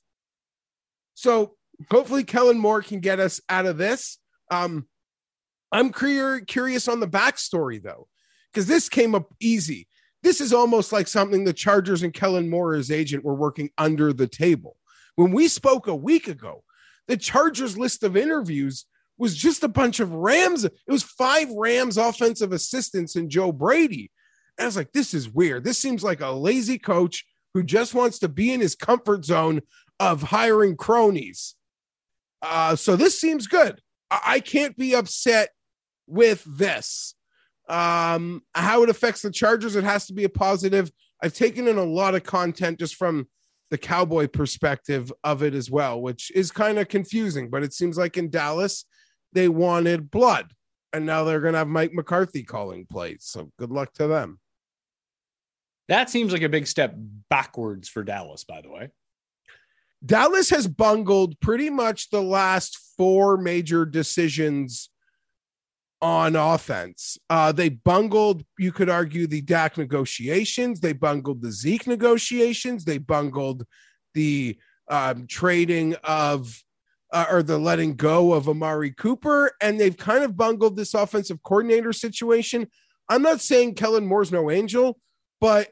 So hopefully Kellen Moore can get us out of this. Um, I'm curious on the backstory though, because this came up easy. This is almost like something the Chargers and Kellen Moore's agent, were working under the table. When we spoke a week ago, the Chargers list of interviews was just a bunch of Rams. It was five Rams offensive assistants and Joe Brady. And I was like, this is weird. This seems like a lazy coach who just wants to be in his comfort zone of hiring cronies. Uh, so this seems good. I, I can't be upset with this. Um, how it affects the Chargers, it has to be a positive. I've taken in a lot of content just from the cowboy perspective of it as well, which is kind of confusing, but it seems like in Dallas, they wanted blood. And now they're going to have Mike McCarthy calling plays. So good luck to them. That seems like a big step backwards for Dallas, by the way. Dallas has bungled pretty much the last four major decisions on offense. Uh, they bungled, you could argue, the Dak negotiations. They bungled the Zeke negotiations. They bungled the um, trading of uh, or the letting go of Amari Cooper. And they've kind of bungled this offensive coordinator situation. I'm not saying Kellen Moore's no angel, but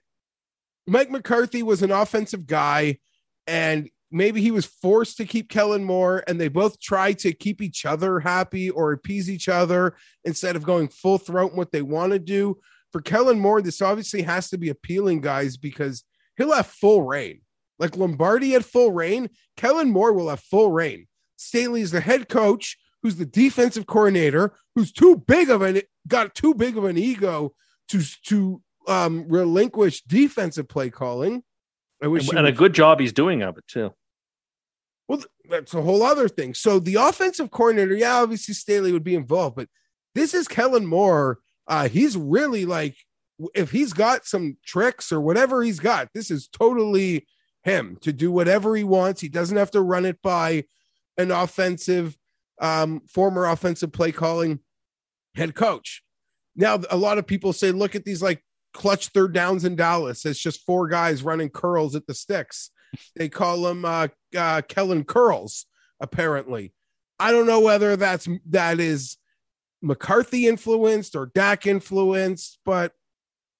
Mike McCarthy was an offensive guy, and maybe he was forced to keep Kellen Moore, and they both tried to keep each other happy or appease each other instead of going full throat in what they want to do. For Kellen Moore, this obviously has to be appealing, guys, because he'll have full reign. Like Lombardi had full reign, Kellen Moore will have full reign. Staley is the head coach, who's the defensive coordinator, who's too big of an got too big of an ego to to um relinquish defensive play calling. I wish and, and a good job he's doing of it too. Well, that's a whole other thing. So the offensive coordinator, yeah, obviously Staley would be involved, but this is Kellen Moore. Uh, he's really like, if he's got some tricks or whatever he's got, this is totally him to do whatever he wants. He doesn't have to run it by an offensive, um, former offensive play calling head coach. Now, a lot of people say, look at these like clutch third downs in Dallas. It's just four guys running curls at the sticks. They call them uh, uh, Kellen curls, apparently. I don't know whether that's that is McCarthy influenced or Dak influenced, but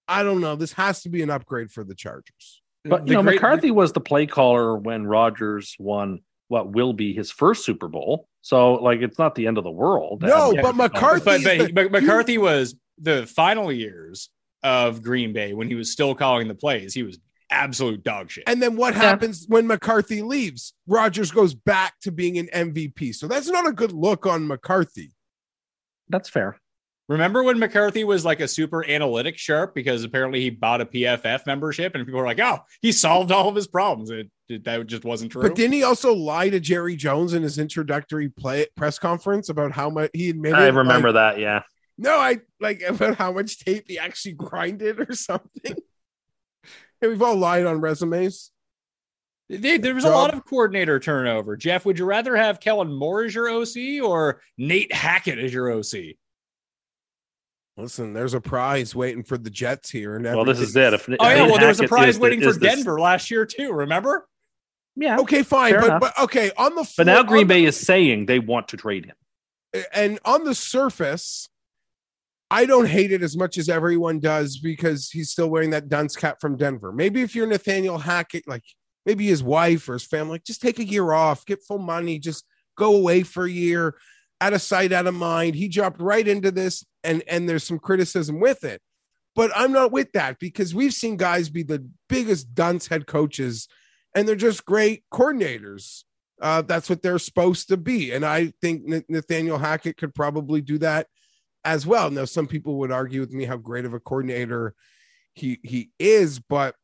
I don't know. This has to be an upgrade for the Chargers. But you know, great, McCarthy was the play caller when Rodgers won what will be his first Super Bowl. So, like, it's not the end of the world. No, but McCarthy, but, but, but McCarthy was the final years of Green Bay when he was still calling the plays. He was absolute dog shit. And then what yeah. happens when McCarthy leaves? Rodgers goes back to being an MVP. So that's not a good look on McCarthy. That's fair. Remember when McCarthy was like a super analytic sharp because apparently he bought a PFF membership and people were like, "Oh, he solved all of his problems." It, it, that just wasn't true. But didn't he also lie to Jerry Jones in his introductory play press conference about how much he admitted? I remember like, that. Yeah. No, I like about how much tape he actually grinded or something. <laughs> Hey, we've all lied on resumes. There was a lot of coordinator turnover. Jeff, would you rather have Kellen Moore as your OC or Nate Hackett as your OC? Listen, there's a prize waiting for the Jets here. And well, this is it. If, oh, yeah. Well, there was a prize waiting the, for Denver last year, too. Remember? Yeah. Okay, fine. But, but, okay, on the floor, But now Green Bay the, is saying they want to trade him. And on the surface, I don't hate it as much as everyone does because he's still wearing that dunce cap from Denver. Maybe if you're Nathaniel Hackett, like maybe his wife or his family, like just take a year off, get full money, just go away for a year, out of sight, out of mind. He jumped right into this, and and there's some criticism with it. But I'm not with that because we've seen guys be the biggest dunce head coaches, and they're just great coordinators. Uh, that's what they're supposed to be, and I think Nathaniel Hackett could probably do that as well. Now, some people would argue with me how great of a coordinator he he is, but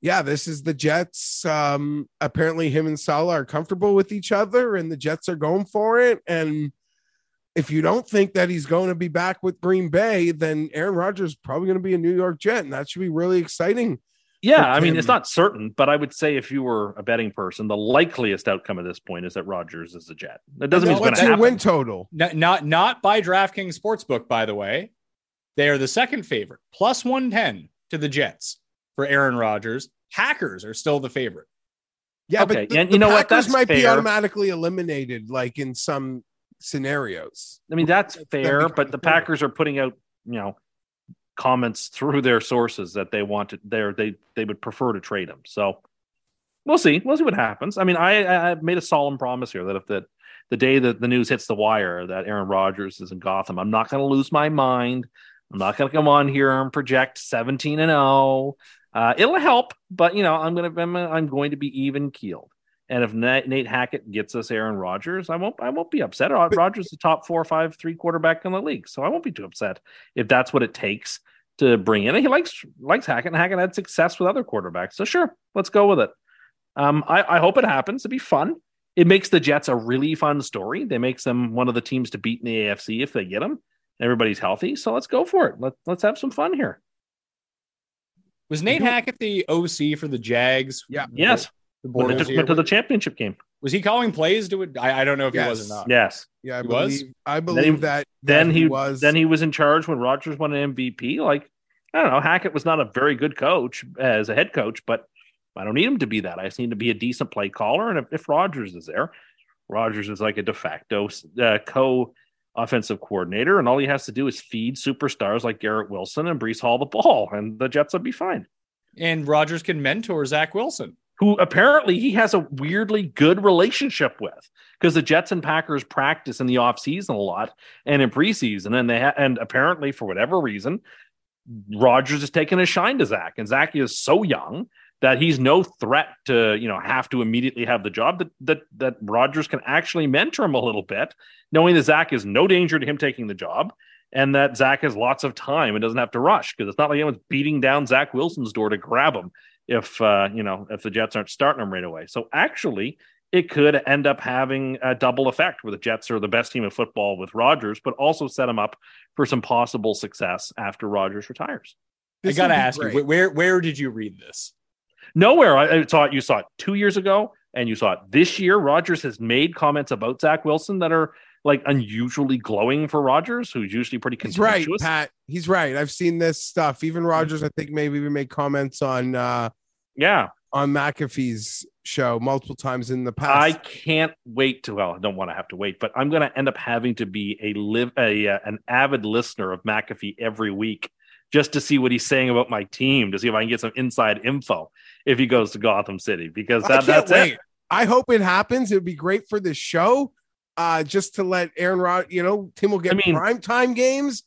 yeah, this is the Jets. Um, apparently, him and Saleh are comfortable with each other, and the Jets are going for it. And if you don't think that he's going to be back with Green Bay, then Aaron Rodgers is probably going to be a New York Jet, and that should be really exciting. Yeah, I mean, it's not certain, but I would say if you were a betting person, the likeliest outcome at this point is that Rodgers is a Jet. That doesn't mean it's going to happen. win total? Not, not not by DraftKings Sportsbook, by the way. They are the second favorite, plus one ten to the Jets for Aaron Rodgers. Packers are still the favorite. Yeah, okay. but the, and you know Packers what? That's might fair. be automatically eliminated, like in some scenarios. I mean, that's fair, but the Packers are putting out, you know, comments through their sources that they wanted there they they would prefer to trade him. So we'll see. We'll see what happens. I mean, I I made a solemn promise here that if the the day that the news hits the wire that Aaron Rodgers is in Gotham, I'm not going to lose my mind. I'm not going to come on here and project 17 and 0. Uh, it'll help, but you know, I'm going to I'm, I'm going to be even keeled. And if Nate, Nate, Hackett gets us Aaron Rodgers, I won't I won't be upset. Rodgers is the top four or five three quarterback in the league, so I won't be too upset if that's what it takes to bring in. he likes likes Hackett, and Hackett had success with other quarterbacks. So sure, let's go with it. Um, I, I hope it happens. It'd be fun. It makes the Jets a really fun story. They makes them one of the teams to beat in the AFC if they get them. Everybody's healthy, so let's go for it. Let, let's have some fun here. Was Nate Hackett the OC for the Jags? Yeah. Yes. The when they took him to the championship game. Was he calling plays to it? I, I don't know if yes. he was or not. Yes. Yeah, I he believe, was. I believe then he, that. Then he, he was. Then he was in charge when Rodgers won an MVP. Like I don't know. Hackett was not a very good coach as a head coach, but I don't need him to be that. I just need to be a decent play caller. And if, if Rodgers is there, Rodgers is like a de facto uh, co offensive coordinator, and all he has to do is feed superstars like Garrett Wilson and Breece Hall the ball, and the Jets will be fine. And Rodgers can mentor Zach Wilson. Who apparently he has a weirdly good relationship with because the Jets and Packers practice in the offseason a lot and in preseason. And they ha- and apparently, for whatever reason, Rodgers is taking a shine to Zach. And Zach is so young that he's no threat to, you know, have to immediately have the job that that that Rodgers can actually mentor him a little bit, knowing that Zach is no danger to him taking the job. And that Zach has lots of time and doesn't have to rush because it's not like anyone's beating down Zach Wilson's door to grab him if uh, you know if the Jets aren't starting him right away. So actually, it could end up having a double effect where the Jets are the best team in football with Rodgers, but also set him up for some possible success after Rodgers retires. I got to ask you, great. wh- where where did you read this? Nowhere. I, I saw it. You saw it two years ago, and you saw it this year. Rodgers has made comments about Zach Wilson that are like unusually glowing for Rodgers, who's usually pretty He's right. Pat. He's right. I've seen this stuff. Even Rodgers, I think maybe even made comments on uh yeah, on McAfee's show multiple times in the past. I can't wait to. Well, I don't want to have to wait, but I'm going to end up having to be a live a uh, an avid listener of McAfee every week just to see what he's saying about my team to see if I can get some inside info if he goes to Gotham City because that, that's wait. it. I hope it happens. It would be great for the show. Uh, just to let Aaron Rod, you know, Tim will get I mean- prime time games,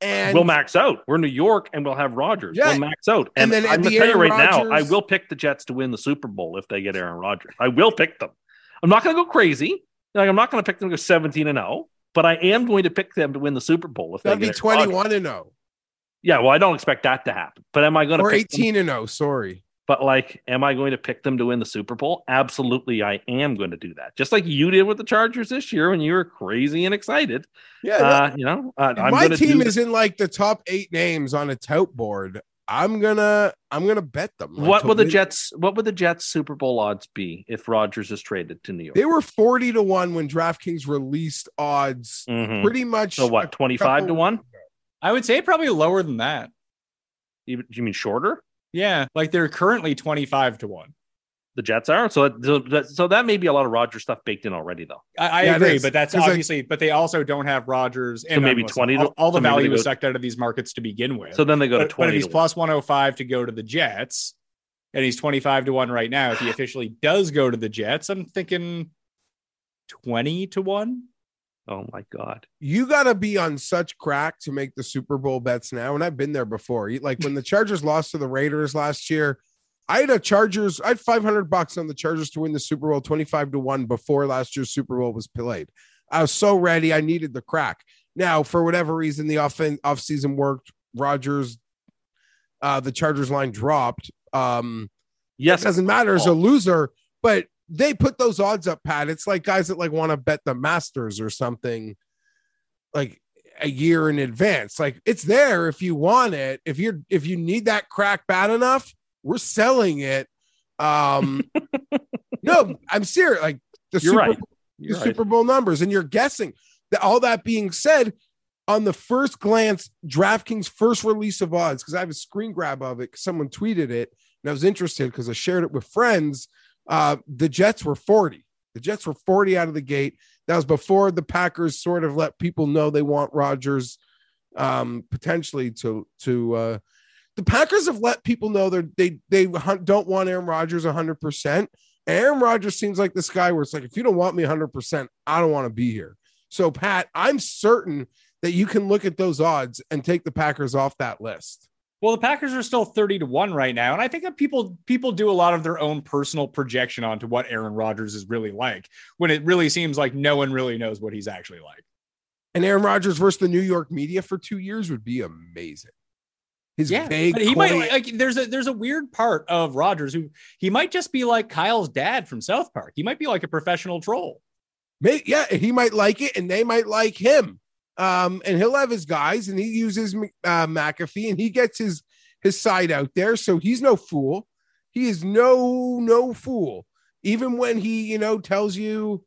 and we'll max out. We're in New York and we'll have Rodgers. Yeah. We'll max out. And And, then I'm at going to the tell you right now, I will pick the Jets to win the Super Bowl if they get Aaron Rodgers. I will pick them. I'm not going to go crazy. Like I'm not going to pick them to go 17 and 0, but I am going to pick them to win the Super Bowl if that'd they be get Aaron Rodgers. twenty-one and zero Yeah, well, I don't expect that to happen. But am I going to or pick them- eighteen and zero. Sorry. But like, am I going to pick them to win the Super Bowl? Absolutely, I am going to do that. Just like you did with the Chargers this year when you were crazy and excited. Yeah, Uh, you know, uh, I'm my team do- is in like the top eight names on a tout board. I'm gonna I'm gonna bet them. like, What to would the. Jets? What would the Jets Super Bowl odds be if Rodgers is traded to New York? They were forty to one when DraftKings released odds. Mhm. Pretty much. So what? Twenty five to one? I would say probably lower than that. You, you mean shorter? Yeah, like they're currently 25 to 1. The Jets are. So that, so that so that may be a lot of Rodgers stuff baked in already, though. I, I Yeah, agree, is. but that's 'Cause, like- obviously, but they also don't have Rodgers and maybe listen, 20 to- all, all the so value they was go- sucked out of these markets to begin with. So then they go to but, but twenty. if he's to one. plus 105 to go to the Jets and he's 25 to 1 right now, if he officially does go to the Jets, I'm thinking 20 to 1. Oh my god! you got to be on such crack to make the Super Bowl bets now. And I've been there before. Like when the Chargers lost to the Raiders last year, I had a Chargers, I had 500 bucks on the Chargers to win the Super Bowl 25 to 1 before last year's Super Bowl was played. I was so ready. I needed the crack. Now, for whatever reason, the off off season worked. Rodgers, uh, the Chargers line dropped. Um, Yes, it doesn't matter as a loser, but they put those odds up, Pat. It's like guys that like want to bet the Masters or something like a year in advance. Like it's there if you want it. If you're if you need that crack bad enough, we're selling it. Um <laughs> no, I'm serious. Like the You're Super, right. the You're right. Super Bowl numbers, and you're guessing that all that being said, on the first glance, DraftKings first release of odds, because I have a screen grab of it, 'cause someone tweeted it, and I was interested because I shared it with friends. Uh, the Jets were 40. The Jets were 40 out of the gate. That was before the Packers sort of let people know they want Rodgers um, potentially to to uh, the Packers have let people know they they they don't want Aaron Rodgers 100 percent. Aaron Rodgers seems like this guy where it's like if you don't want me 100 percent, I don't want to be here. So Pat, I'm certain that you can look at those odds and take the Packers off that list. Well, the Packers are still 30 to 1 right now. And I think that people people do a lot of their own personal projection onto what Aaron Rodgers is really like when it really seems like no one really knows what he's actually like. And Aaron Rodgers versus the New York media for two years would be amazing. His vague, but he might like there's a there's a weird part of Rodgers who he might just be like Kyle's dad from South Park. He might be like a professional troll. May, yeah, he might like it, and they might like him. Um, and he'll have his guys, and he uses uh, McAfee, and he gets his his side out there. So he's no fool. He is no no fool. Even when he, you know, tells you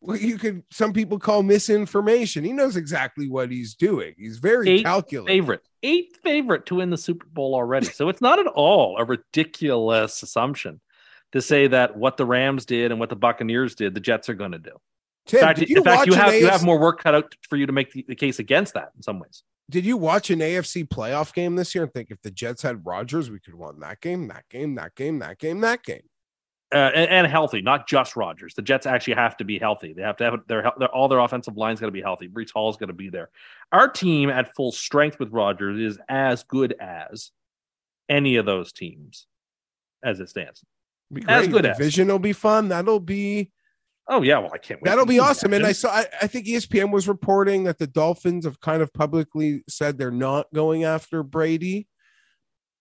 what you could some people call misinformation, he knows exactly what he's doing. He's very Eight calculated. favorite, eighth favorite to win the Super Bowl already. So it's not at all a ridiculous assumption to say that what the Rams did and what the Buccaneers did, the Jets are going to do. Tim, in fact, in fact, you have an you have more work cut out for you to make the, the case against that in some ways. Did you watch an AFC playoff game this year and think if the Jets had Rodgers, we could won that game, that game, that game, that game, that game? Uh, and, and healthy, not just Rodgers. The Jets actually have to be healthy. They have to have their, their all their offensive line's got to be healthy. Breece Hall is going to be there. Our team at full strength with Rodgers is as good as any of those teams as it stands. As good as. Division will be fun. That'll be Oh yeah, well I can't wait. that'll be see awesome. And. I saw I, I think ESPN was reporting that the Dolphins have kind of publicly said they're not going after Brady.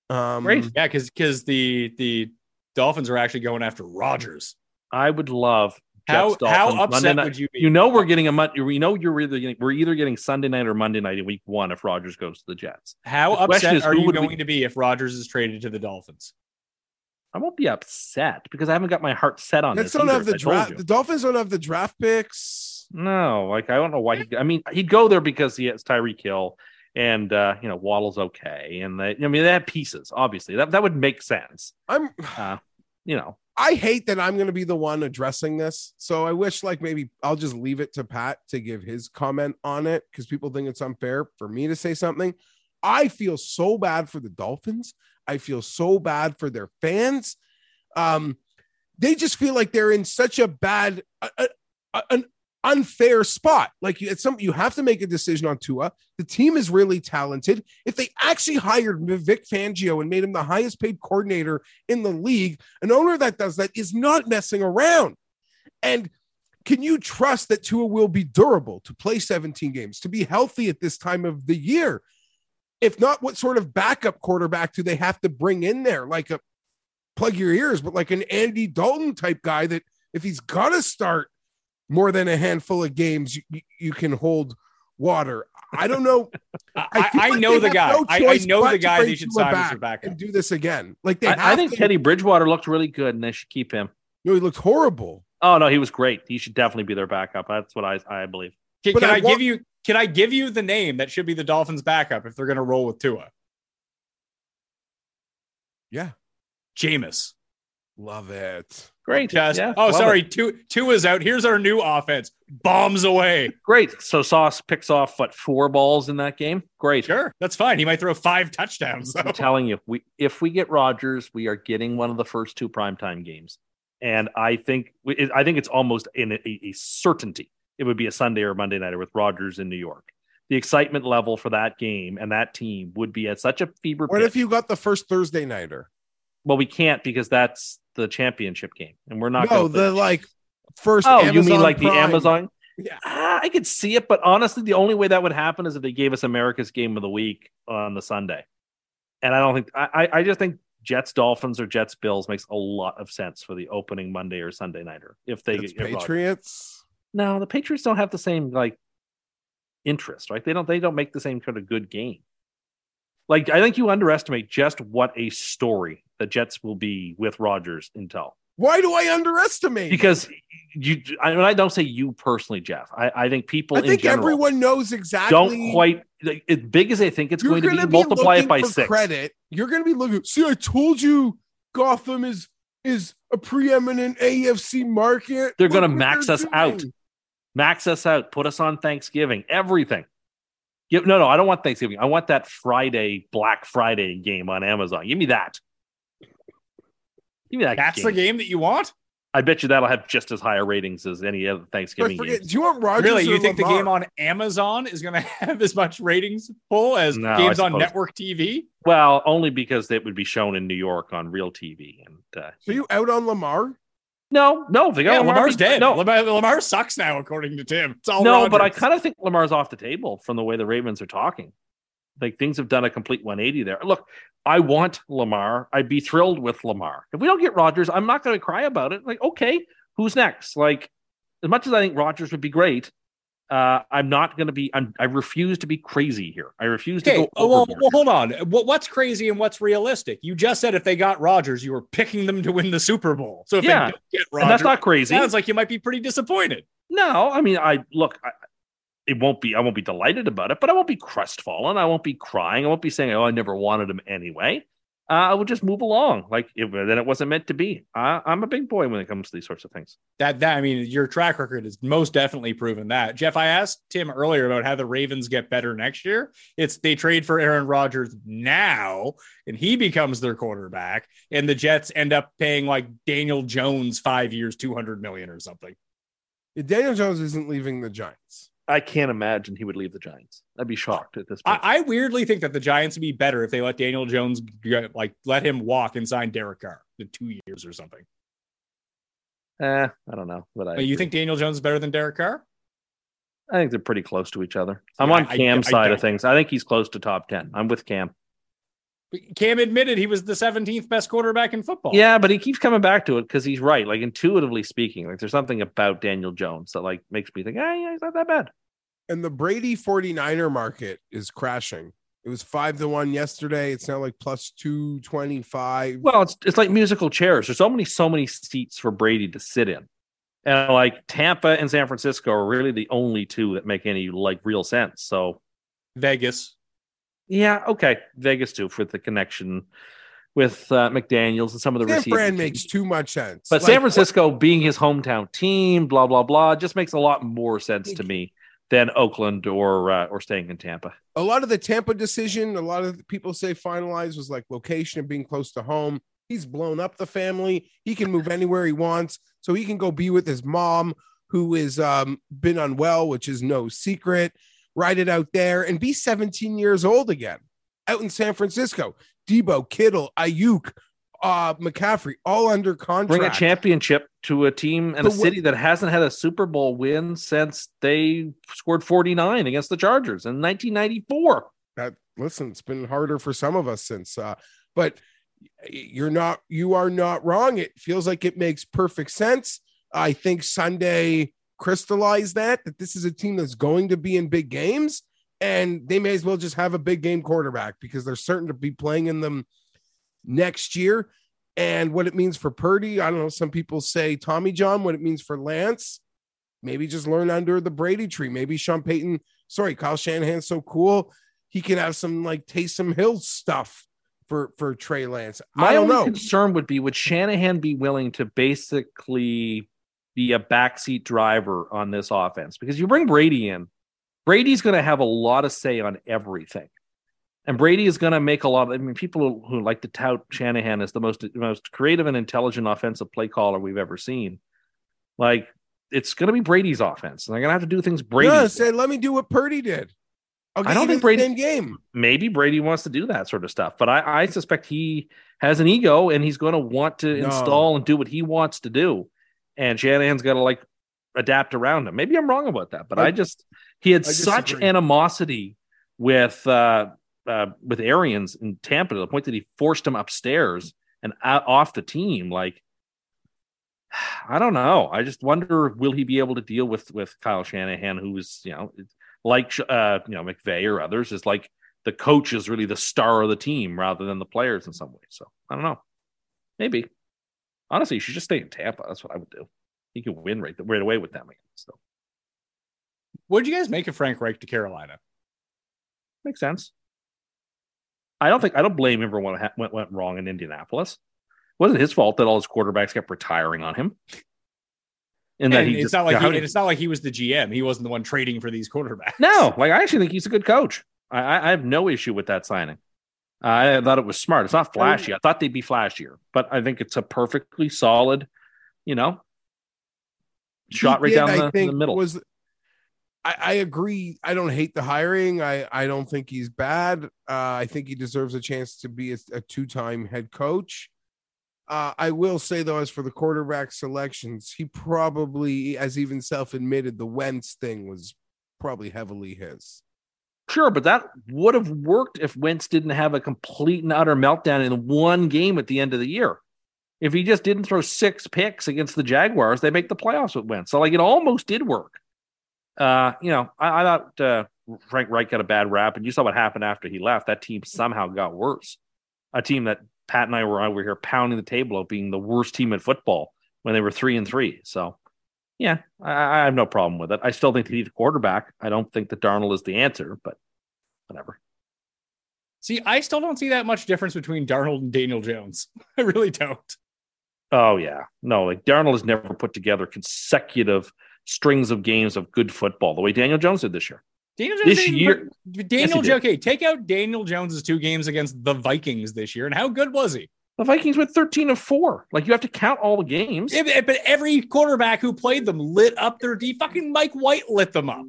Um Great. Yeah, because because the the Dolphins are actually going after Rodgers. I would love How how Dolphins, Monday upset would you be? You know we're getting a Monday. You know you're either getting we're either getting Sunday night or Monday night in week one if Rodgers goes to the Jets. how the upset is, are you would we- going to be if Rodgers is traded to the Dolphins? I won't be upset because I haven't got my heart set on Jets this. don't either, have the draft. The Dolphins don't have the draft picks. No, like I don't know why. He, I mean, he'd go there because he has Tyreek Hill and uh, you know Waddle's okay, and they, I mean they have pieces. Obviously, that that would make sense. I'm Uh, you know, I hate that I'm going to be the one addressing this. So I wish like maybe I'll just leave it to Pat to give his comment on it because people think it's unfair for me to say something. I feel so bad for the Dolphins. I feel so bad for their fans. Um, they just feel like they're in such a bad, a, a- an unfair spot. Like you, some you have to make a decision on Tua. The team is really talented. If they actually hired Vic Fangio and made him the highest paid coordinator in the league, an owner that does that is not messing around. And can you trust that Tua will be durable to play 17 games, to be healthy at this time of the year? If not, what sort of backup quarterback do they have to bring in there? Like a plug your ears, but like an Andy Dalton type guy that if he's got to start more than a handful of games, you, you- you can hold water. I don't know. <laughs> I, I, feel I like know the guy. no I, I choice know the guy bring they should Tua sign as back their backup. and do this again. Like they I, I think to- Teddy Bridgewater looked really good, and they should keep him. No, he looked horrible. Oh no, he was great. He should definitely be their backup. That's what I I believe. Can, can I I, want- give you? Can I give you the name that should be the Dolphins' backup if they're going to roll with Tua? Yeah, Jameis. love it. Great. Just, Yeah, oh, love sorry. it. Tua is out. Here's our new offense. Bombs away. Great. So Sauce picks off what four balls in that game. Great. Sure, that's fine. He might throw five touchdowns. Though. I'm telling you, we if we get Rodgers, we are getting one of the first two primetime games, and I think I think it's almost in a, a certainty it would be a Sunday or Monday nighter with Rodgers in New York. The excitement level for that game and that team would be at such a fever What pitch. if you got the first Thursday nighter? well, we can't because that's the championship game, and we're not. No, the like first. Oh, you mean Amazon like the Amazon? Yeah. Ah, I could see it, but honestly, the only way that would happen is if they gave us America's game of the week on the Sunday. And I don't think I, I- just think Jets Dolphins or Jets Bills makes a lot of sense for the opening Monday or Sunday nighter. If they It's. Patriots. No, the Patriots don't have the same like interest, right? They don't they don't make the same kind of good game. Like I think you underestimate just what a story the Jets will be with Rodgers until Why do I underestimate? because you I, mean, I don't say you personally, Jeff. I, I think people I think in general everyone knows exactly. don't quite like, as big as they think it's going to be. gonna Multiply it by six. Credit. You're going to be looking. See, I told you, Gotham is is a preeminent AFC market. They're gonna max they're us out. Doing. Max us out. Put us on Thanksgiving. Everything. Give, no, no, I don't want Thanksgiving. I want that Friday Black Friday game on Amazon. Give me that. Give me that. That's game. the game that you want. I bet you that'll have just as higher ratings as any other Thanksgiving forget, game. do you want Rodgers? really, you think the game on Amazon is going <laughs> to have as much ratings pull as No, games on network TV? Well, only because it would be shown in New York on real TV. And uh, So you out on Lamar? No, no, they got Yeah, Lamar Lamar's beat- dead. No, Lamar, Lamar sucks now, according to Tim. It's all no, but I kind of think Lamar's off the table from the way the Ravens are talking. Like things have done a complete 180 there. Look, I want Lamar. I'd be thrilled with Lamar. If we don't get Rodgers, I'm not going to cry about it. Like, okay, who's next? Like, as much as I think Rodgers would be great, uh, I'm not going to be. I'm, I refuse to be crazy here. I refuse to Okay, go. oh, well, well, hold on. What's crazy and what's realistic? You just said if they got Rodgers, you were picking them to win the Super Bowl. So if Yeah. they don't get and Rodgers, that's not crazy. sounds like you might be pretty disappointed. No, I mean, I look. I, it won't be. I won't be delighted about it, but I won't be crestfallen. I won't be crying. I won't be saying, "Oh, I never wanted him anyway." Uh, would just move along. Like it, then it wasn't meant to be. I, I'm a big boy when it comes to these sorts of things. That that I mean, your track record has most definitely proven that. Jeff, I asked Tim earlier about how the Ravens get better next year. It's they trade for Aaron Rodgers now, and he becomes their quarterback, and the Jets end up paying like Daniel Jones five years, two hundred million or something. Daniel Jones isn't leaving the Giants. I can't imagine he would leave the Giants. I'd be shocked at this point. I, I weirdly think that the Giants would be better if they let Daniel Jones like let him walk and sign Derek Carr in two years or something. eh, I don't know, but I. But you think Daniel Jones is better than Derek Carr? I think they're pretty close to each other. I'm Yeah, on Cam's side don't. of things. I think he's close to top ten. I'm with Cam. Cam admitted he was the 17th best quarterback in football. Yeah, but he keeps coming back to it because he's right. Like intuitively speaking, like there's something about Daniel Jones that like makes me think, ah, yeah, he's not that bad. And the Brady 49er market is crashing. It was five to one yesterday. It's now like plus 225. Well, it's it's like musical chairs. There's so many so many seats for Brady to sit in, and like Tampa and San Francisco are really the only two that make any like real sense. So Vegas. Yeah, okay, Vegas too for the connection with uh, McDaniels and some of the San receivers. Fran makes too much sense. But Like, San Francisco being his hometown team, blah blah blah, just makes a lot more sense to me than Oakland or uh, or staying in Tampa. a lot of the Tampa decision, a lot of people say finalized was like location and being close to home. He's blown up the family. He can move anywhere he wants, so he can go be with his mom, who is um been unwell, which is no secret. Ride it out there and be 17 years old again, out in San Francisco. Deebo, Kittle, Aiyuk, uh, McCaffrey, all under contract. Bring a championship to a team and a But city that hasn't had a Super Bowl win since they scored 49 against the Chargers in 1994. that listen it's been harder for some of us since uh but you're not you are not wrong it feels like it makes perfect sense i think sunday crystallized that that this is a team that's going to be in big games and they may as well just have a big game quarterback because they're certain to be playing in them next year and what it means for Purdy i don't know some people say tommy john what it means for lance maybe just learn under the brady tree maybe sean payton sorry kyle shanahan's so cool he can have some like Taysom Hill stuff for for Trey Lance. My I don't only know. concern would be would Shanahan be willing to basically be a backseat driver on this offense? Because you bring Brady in, Brady's going to have a lot of say on everything. And Brady is going to make a lot of, I mean, people who like to tout Shanahan as the most, most creative and intelligent offensive play caller we've ever seen. Like, it's going to be Brady's offense. And they're going to have to do things Brady. Say let me do what Purdy did. I don't think Brady- game. maybe Brady wants to do that sort of stuff, but I, I suspect he has an ego and he's going to want to No. install and do what he wants to do. And Shanahan's got to like adapt around him. Maybe I'm wrong about that, but I, I- just he had such animosity with uh, uh, with Arians in Tampa to the point that he forced him upstairs and out, off the team. Like <sighs> I don't know. I just wonder will he be able to deal with with Kyle Shanahan, who's you know like uh, you know McVay or others is like the coach is really the star of the team rather than the players in some way. So I don't know. Maybe honestly, you should just stay in Tampa. That's what I would do. He can win right right away with them again. So What did you guys make of Frank Reich to Carolina? makes sense. I don't think I don't blame him for what ha- went went wrong in Indianapolis. It wasn't his fault that all his quarterbacks kept retiring on him. And that he it's not like he, it's not like he was the GM. He wasn't the one trading for these quarterbacks. No, like I actually think he's a good coach. I, I have no issue with that signing. I thought it was smart. It's not flashy. I thought they'd be flashier, but I think it's a perfectly solid, you know, shot right did, down I the, think, the middle. Was I, I agree. I don't hate the hiring. I I don't think he's bad. Uh, I think he deserves a chance to be a, a two time head coach. Uh, I will say though, as for the quarterback selections, he probably, as even self admitted, the Wentz thing was probably heavily his. Sure, but that would have worked if Wentz didn't have a complete and utter meltdown in one game at the end of the year. If he just didn't throw six picks against the Jaguars, they make the playoffs with Wentz. So, like, it almost did work. Uh, you know, I, I thought uh, Frank Reich got a bad rap, and you saw what happened after he left. That team somehow got worse. A team that Pat and I were over here pounding the table of being the worst team in football when they were three and three. So, yeah, I, I have no problem with it. I still think they need a quarterback. I don't think that Darnold is the answer, but whatever. See, I still don't see that much difference between Darnold and Daniel Jones. <laughs> I really don't. Oh yeah, no, like Darnold has never put together consecutive strings of games of good football the way Daniel Jones did this year. Daniel Jones This year- Daniel Yes, Jones. Okay, take out Daniel Jones's two games against the Vikings this year, and how good was he? The Vikings went thirteen of four. Like you have to count all the games. Yeah, but- every quarterback who played them lit up their D. Fucking Mike White lit them up.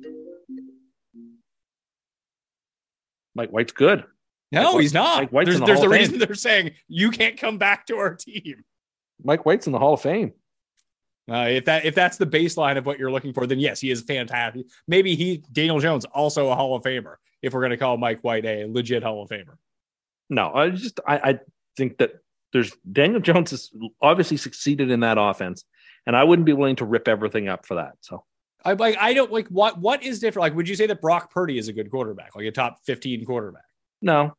Mike White's good. No, Mike he's not. There's the there's reason they're saying you can't come back to our team. Mike White's in the Hall of Fame. Uh, if that if that's the baseline of what you're looking for, then yes, he is fantastic. Maybe he Daniel Jones also a Hall of Famer. If we're going to call Mike White a legit Hall of Famer, No, I just I, I think that there's Daniel Jones has obviously succeeded in that offense, and I wouldn't be willing to rip everything up for that. So I like I don't like what what is different. Like, would you say that Brock Purdy is a good quarterback, like a top 15 quarterback? no,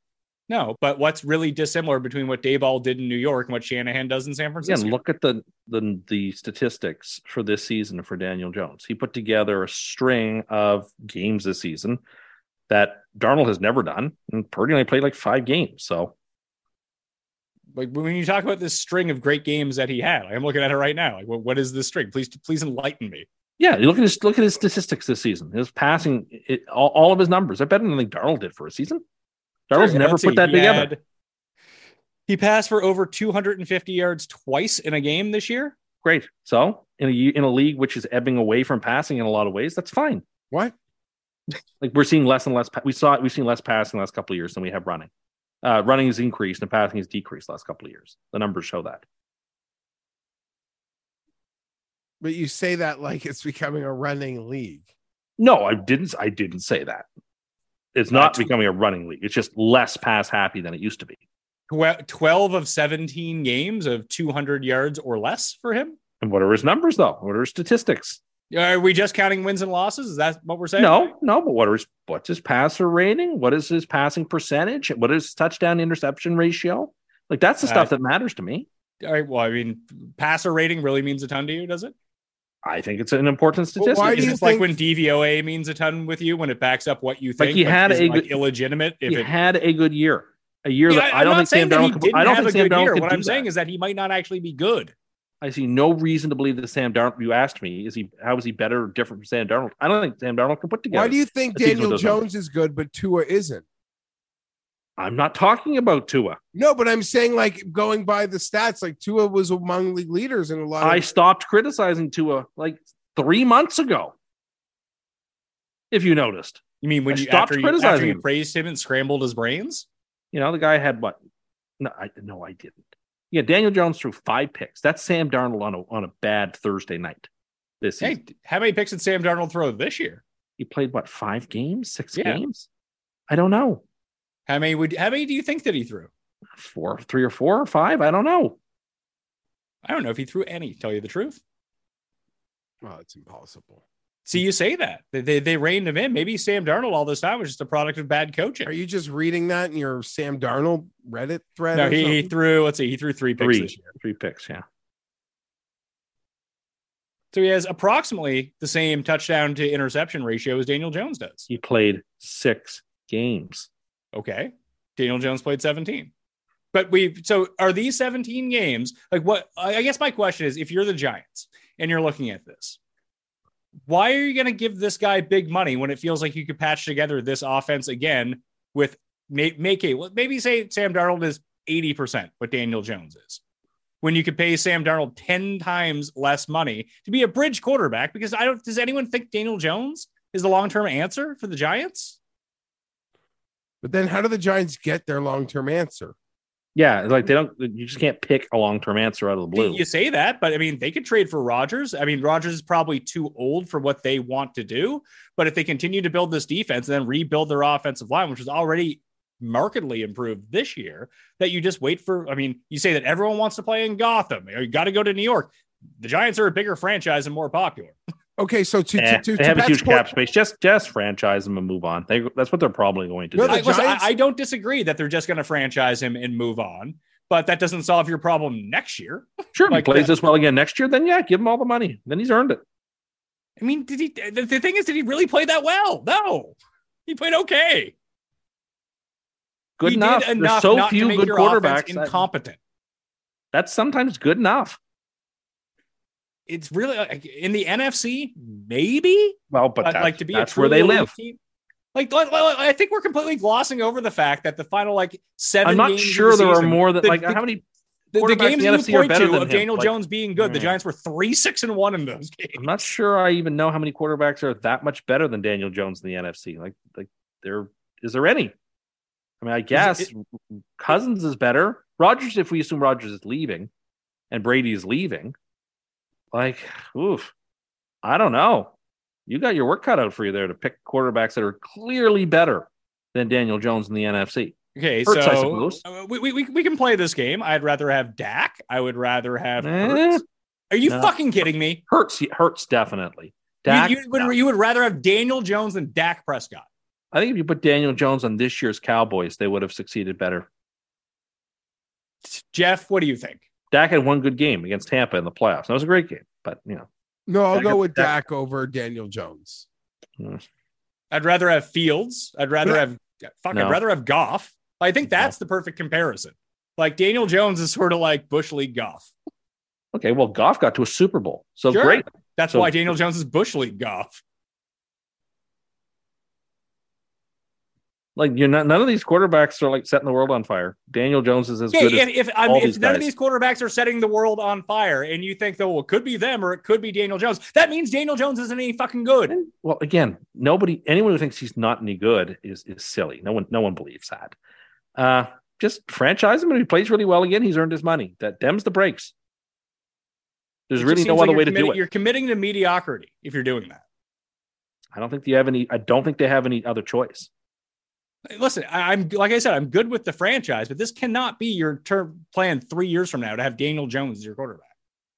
No, but what's really dissimilar between what Daboll did in New York and what Shanahan does in San Francisco? again, look at the the the statistics for this season for Daniel Jones. He put together a string of games this season that Darnold has never done, and Purdy only played like five games. So like when you talk about this string of great games that he had, like, I'm looking at it right now. Like, what, what is this string? Please, please enlighten me. yeah, you look at his look at his statistics this season. His passing, it, all, all of his numbers are better than anything Darnold did for a season. Darnold's Sure, never put see. that He together. had- he passed for over 250 yards twice in a game this year. Great. So in a in a league which is ebbing away from passing in a lot of ways, that's fine. What? Like we're seeing less and less. Pa- we saw it. we've seen less passing the last couple of years than we have running. Uh, running has increased and passing has decreased the last couple of years. The numbers show that. But you say that like it's becoming a running league. No, I didn't. I didn't say that. It's not That's- becoming a running league. It's just less pass happy than it used to be. 12 of 17 games of 200 yards or less for him. And what are his numbers though? What are his statistics? Are we just counting wins and losses? Is that what we're saying? No, no. But what is what's his passer rating? What is his passing percentage? What is his touchdown interception ratio? Like that's the Uh, stuff that matters to me. All right. Well, I mean, passer rating really means a ton to you, does it? I think it's an important Well, statistic. why do Is you it like think- when DVOA means a ton with you when it backs up what you think? Like he but had is, a like, good- illegitimate. If he it, had a good year, a year Yeah, that I I'm don't not think Sam that he Darnold. I don't have think a Sam good year. What I'm saying that. is that he might not actually be good. I see no reason to believe that Sam Darnold. You asked me, is he how is he better or different from Sam Darnold? I don't think Sam Darnold can put together. Why do you think a season with Daniel Jones numbers. is good, but Tua isn't? I'm not talking about Tua. No, but I'm saying like going by the stats, like Tua was among league leaders in a lot of I stopped criticizing Tua like three months ago. If you noticed, You mean when I you stopped after, you after criticizing you praised him and scrambled his brains? you know the guy had what? No, I no, I didn't. Yeah, Daniel Jones threw five picks. That's Sam Darnold on a on a bad Thursday night. This season. Hey, how many picks did Sam Darnold throw this year? he played what five games, six Yeah. games? I don't know. How many would? How many do you think that he threw? Four, three or four or five. I don't know. I don't know if he threw any. Tell you the truth. Oh, it's impossible. See, you say that they, they they reined him in. Maybe Sam Darnold all this time was just a product of bad coaching. Are you just reading that in your Sam Darnold Reddit thread? no, he, he threw. Let's see, he threw three picks Three, this year. three picks. Yeah. So he has approximately the same touchdown to interception ratio as Daniel Jones does. He played six games. Okay. Daniel Jones played 17. But we so are these 17 games like what I I guess my question is if you're the Giants and you're looking at this, why are you going to give this guy big money when it feels like you could patch together this offense again with make, make a well, maybe say Sam Darnold is 80% what Daniel Jones is. When you could pay Sam Darnold 10 times less money to be a bridge quarterback because I don't does anyone think Daniel Jones is the long-term answer for the Giants? But then how do the Giants get their long term answer? Yeah, like they don't. You just can't pick a long term answer out of the blue. You say that, but I mean, they could trade for Rodgers. I mean, Rodgers is probably too old for what they want to do. But if they continue to build this defense and then rebuild their offensive line, which was already markedly improved this year, that you just wait for. I mean, you say that everyone wants to play in Gotham. You got to go to New York. The Giants are a bigger franchise and more popular. <laughs> Okay, so to, Eh, to, to, they to have a huge point- cap space. Just just franchise them and move on. They, that's what they're probably going to do. I, listen, I, I don't disagree that they're just going to franchise him and move on, but that doesn't solve your problem next year. <laughs> sure, if like he plays that. this well again next year, then yeah, give him all the money. Then he's earned it. I mean, did he? The, the thing is, did he really play that well? No, he played okay. good he enough. Did There's so not to few make good your offense quarterbacks. that- incompetent. that's sometimes good enough. It's really like, in the NFC, maybe. Well, but that- like to be that's where they live. Team, like, like- like, I think we're completely glossing over the fact that the final like 7 I'm not sure the there are more than the- like the- how many. the, the games the you are point better to of. Daniel Jones being good, the. Giants were three six and one in those games. I'm not sure I even know how many quarterbacks are that much better than Daniel Jones in the NFC. Like, like there is there any? I mean, I guess it- Cousins is better. Rodgers, if we assume Rodgers is leaving, and Brady is leaving, like, oof, I don't know. You got your work cut out for you there to pick quarterbacks that are clearly better than Daniel Jones in the NFC. Okay, Hurts, I so suppose. uh, we, we, we can play this game. I'd rather have Dak. I would rather have Eh, Hurts. Are you no. fucking kidding me? Hurts, hurts definitely. You- Dak, you, would, no. you would rather have Daniel Jones than Dak Prescott. I think if you put Daniel Jones on this year's Cowboys, they would have succeeded better. Jeff, what do you think? Dak had one good game against Tampa in the playoffs. That was a great game, but you know, No, I'll Dak- go with Dak- Dak over Daniel Jones. mm, I'd rather have Fields. I'd rather have fuck. No. I'd rather have Goff. I think that's the perfect comparison. Like Daniel Jones is sort of like Bush League Goff. okay. Well, Goff got to a Super Bowl, so Sure. great. That's So- why Daniel Jones is Bush League Goff. Like you're not. None of these quarterbacks are like setting the world on fire. Daniel Jones is as Okay, good if, as if, I all mean, these if none of these quarterbacks are setting the world on fire, and you think though, well, it could be them or it could be Daniel Jones, that means Daniel Jones isn't any fucking good. well. Again, nobody, anyone who thinks he's not any good is is silly. No one, no one believes that. Uh, just franchise him, and he plays really well again, he's earned his money. That dems the brakes. There's really no like other way to do it. You're committing to mediocrity if you're doing that. I don't think they have any. I don't think they have any other choice. Listen, I, I'm like I said, I'm good with the franchise, but this cannot be your term plan three years from now to have Daniel Jones as your quarterback.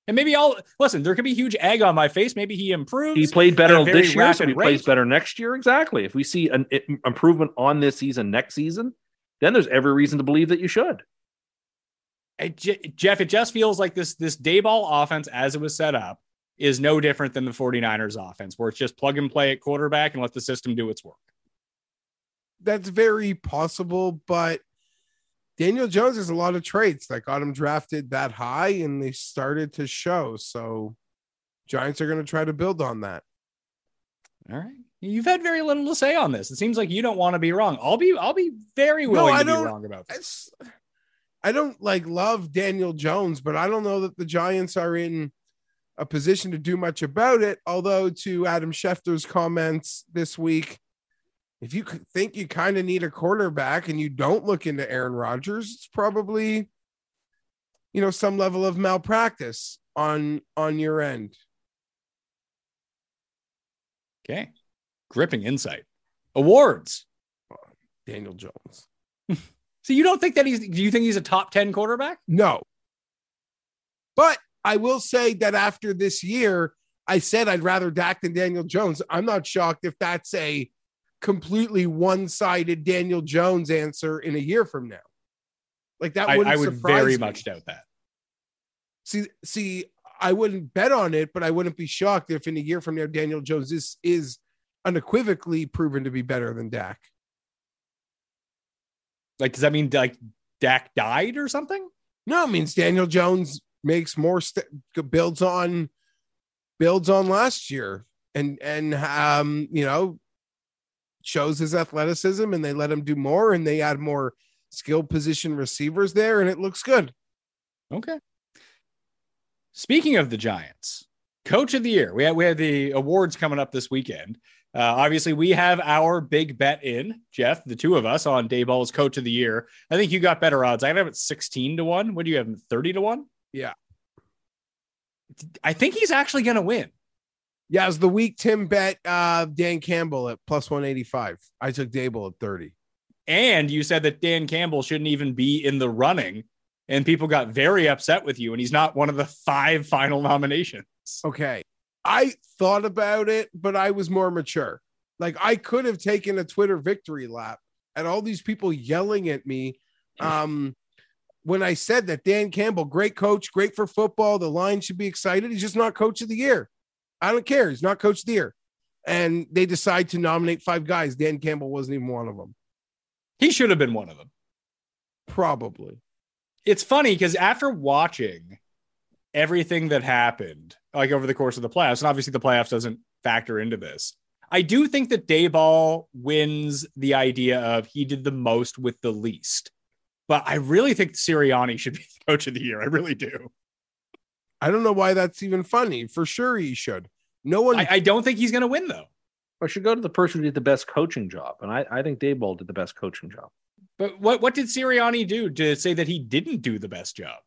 And maybe I'll listen. There could be huge egg on my face. Maybe he improves. He played better at a very this year, so he plays better next year. Exactly. If we see an improvement on this season, next season, then there's every reason to believe that you should. It Jeff, it just feels like this this Daboll offense as it was set up is no different than the 49ers offense, where it's just plug and play at quarterback and let the system do its work. That's very possible, but Daniel Jones has a lot of traits that got him drafted that high, and they started to show. So, Giants are going to try to build on that. All right. You've had very little to say on this. It seems like you don't want to be wrong. I'll be I'll be very No, I to don't- wrong about this. I don't like love Daniel Jones, but I don't know that the Giants are in a position to do much about it. Although, to Adam Schefter's comments this week, if you think you kind of need a quarterback and you don't look into Aaron Rodgers, it's probably, you know, some level of malpractice on on your end. Okay. Gripping insight. Awards. Daniel Jones. <laughs> So you don't think that he's do you think he's a top 10 quarterback? No. But I will say that after this year, I said I'd rather Dak than Daniel Jones. I'm not shocked if that's a completely one-sided Daniel Jones answer in a year from now. Like that I, wouldn't I would surprise very me. much doubt that. See, see, I wouldn't bet on it, but I wouldn't be shocked if in a year from now Daniel Jones is is unequivocally proven to be better than Dak. Like, does that mean like Dak died or something? No, it means Daniel Jones makes more st- builds on builds on last year and and um you know shows his athleticism and they let him do more and they add more skill position receivers there and it looks good. Okay. Speaking of the Giants, Coach of the Year. We have we have the awards coming up this weekend. Uh, obviously, we have our big bet in Jeff, the two of us on Daboll's Coach of the Year. I think you got better odds. I have it sixteen to one. What do you have? Thirty to one? Yeah. I think he's actually going to win. Yeah, as the week Tim bet uh Dan Campbell at plus 185. I took Daboll at 30. And you said that Dan Campbell shouldn't even be in the running, and people got very upset with you. And he's not one of the five final nominations. Okay. I thought about it, but I was more mature. Like I could have taken a Twitter victory lap at all these people yelling at me. Um, when I said that Dan Campbell, great coach, great for football, the line should be excited. He's just not coach of the year. I don't care. He's not coach of the year. And they decide to nominate five guys. Dan Campbell wasn't even one of them. He should have been one of them. Probably. It's funny because after watching everything that happened, like over the course of the playoffs, and obviously the playoffs doesn't factor into this. I do think that Daboll wins the idea of he did the most with the least. But I really think Sirianni should be the <laughs> coach of the year. I really do. I don't know why that's even funny. For sure, he should. No one. I, I don't think he's going to win though. I should go to the person who did the best coaching job, and I, I think Daboll did the best coaching job. But what what did Sirianni do to say that he didn't do the best job?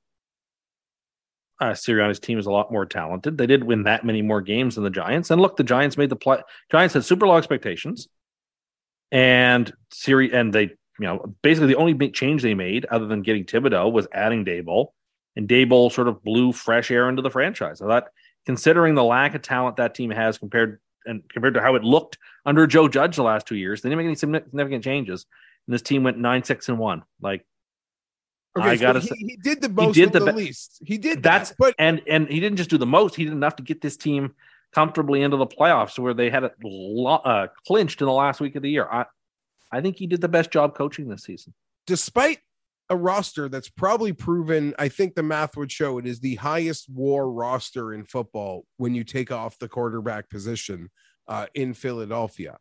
Uh, Sirianni's team is a lot more talented. They did win that many more games than the Giants. And look, the Giants made the play. Giants had super low expectations, and Siri and they, you know, basically the only change they made, other than getting Thibodeaux, was adding Daboll, and Daboll sort of blew fresh air into the franchise. I thought, considering the lack of talent that team has compared and compared to how it looked under Joe Judge the last two years, they didn't make any significant changes, and this team went nine six and one. Like Okay, I so gotta he, say- he did the most did the the, be- least. He did that's that, but and and he didn't just do the most; he did enough to get this team comfortably into the playoffs, where they had it lo- uh, clinched in the last week of the year. I I think he did the best job coaching this season. despite a roster that's probably proven, I think the math would show it is the highest war roster in football when you take off the quarterback position uh, in Philadelphia,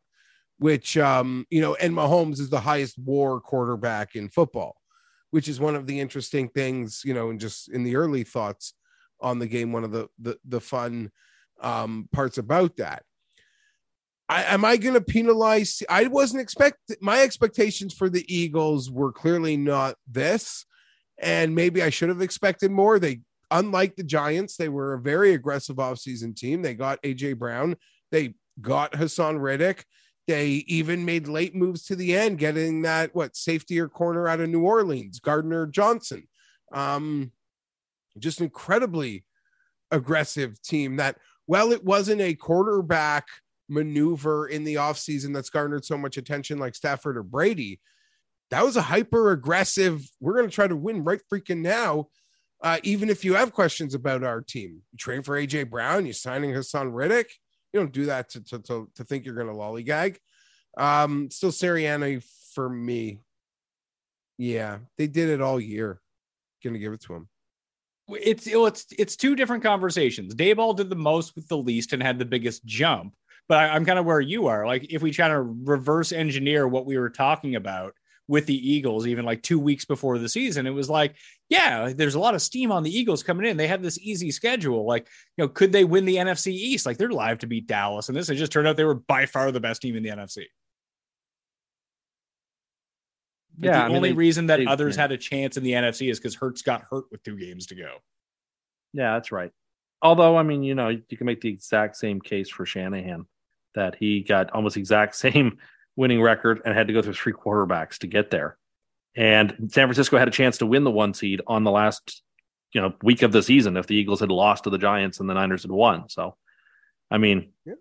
which, um, you know, and Mahomes is the highest war quarterback in football, which is one of the interesting things, you know, and just in the early thoughts on the game, one of the, the, the fun um, parts about that. I, am I going to penalize? I wasn't expect my expectations for the Eagles were clearly not this, and maybe I should have expected more. They, unlike the Giants, they were a very aggressive offseason team. They got AJ Brown, they got Haason Reddick, they even made late moves to the end, getting that what safety or corner out of New Orleans, Gardner Johnson. Um, just incredibly aggressive team that, well, it wasn't a quarterback maneuver in the offseason that's garnered so much attention like Stafford or Brady. That was a hyper aggressive, we're going to try to win right freaking now. Uh, even if you have questions about our team, you train for AJ Brown, you're signing Haason Reddick. You don't do that to, to, to, to think you're going to lollygag. Um, still Sirianni for me. Yeah, they did it all year. Gonna give it to him. It's it's it's two different conversations. Daboll did the most with the least and had the biggest jump. But I, I'm kind of where you are. Like if we try to reverse engineer what we were talking about with the Eagles, even like two weeks before the season, it was like, yeah, there's a lot of steam on the Eagles coming in. They have this easy schedule. Like, you know, could they win the NFC East? Like they're live to beat Dallas. And this it just turned out they were by far the best team in the NFC. But Yeah, the I mean, only they- reason that they- others yeah. had a chance in the NFC is because Hurts got hurt with two games to go. Yeah, that's right. Although, I mean, you know, you can make the exact same case for Shanahan that he got almost exact <laughs> same winning record and had to go through three quarterbacks to get there. And San Francisco had a chance to win the one seed on the last, you know, week of the season if the Eagles had lost to the Giants and the Niners had won. So, I mean, Yeah.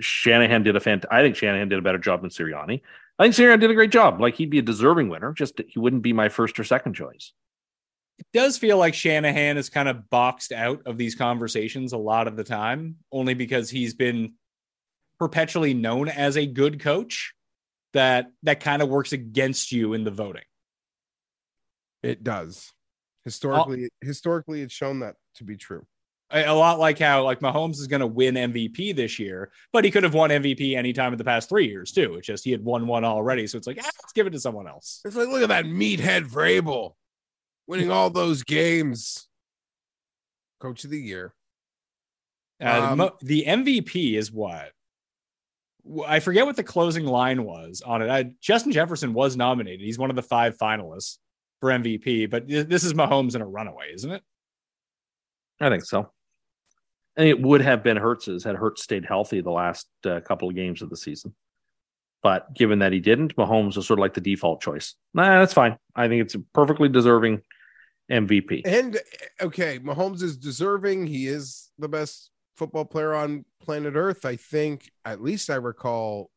Shanahan did a fant. I think Shanahan did a better job than Sirianni. I think Sirianni did a great job. Like he'd be a deserving winner, just he wouldn't be my first or second choice. It does feel like Shanahan is kind of boxed out of these conversations a lot of the time, only because he's been perpetually known as a good coach that that kind of works against you in the voting. It does. Historically, historically, it's shown that to be true. A, lot like how like Mahomes is going to win MVP this year, but he could have won MVP anytime in the past three years too. It's just he had won one already, so it's like ah, let's give it to someone else. It's like, look at that meathead Vrabel winning all those games. Coach of the year. Uh, Um, mo- the MVP is what I forget what the closing line was on it. I, Justin Jefferson was nominated. He's one of the five finalists for MVP, but this is Mahomes in a runaway, isn't it? I think so. And it would have been Hurts's had Hurts stayed healthy the last uh, couple of games of the season. But given that he didn't, Mahomes was sort of like the default choice. Nah, that's fine. I think it's a perfectly deserving MVP. And okay, Mahomes is deserving. He is the best football player on planet Earth. I think, at least I recall,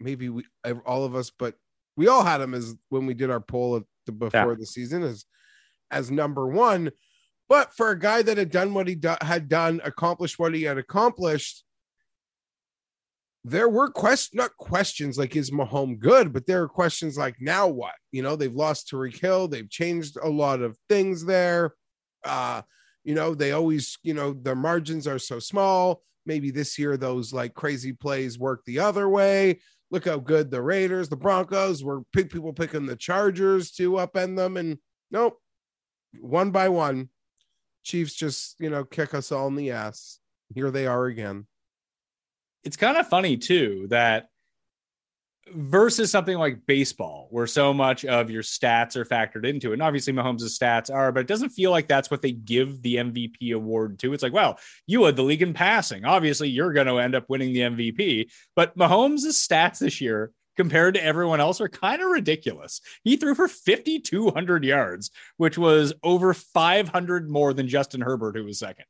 maybe we all of us, but we all had him as when we did our poll at the, before Yeah. the season as as number one. But for a guy that had done what he do, had done, accomplished what he had accomplished, there were questions, not questions like is Mahomes good, but there are questions like now what? You know, they've lost Tyreek Hill, they've changed a lot of things there. Uh, you know, they always, you know, their margins are so small. Maybe this year those like crazy plays work the other way. Look how good the Raiders, the Broncos were people picking the Chargers to upend them, and nope, one by one, Chiefs just you know kick us all in the ass. Here they are again. It's kind of funny too that versus something like baseball, where so much of your stats are factored into it. And obviously, Mahomes' stats are, but it doesn't feel like that's what they give the MVP award to. It's like, well, you had the league in passing. Obviously, you're going to end up winning the MVP. But Mahomes' stats this year compared to everyone else are kind of ridiculous. He threw for 5,200 yards, which was over 500 more than Justin Herbert, who was second.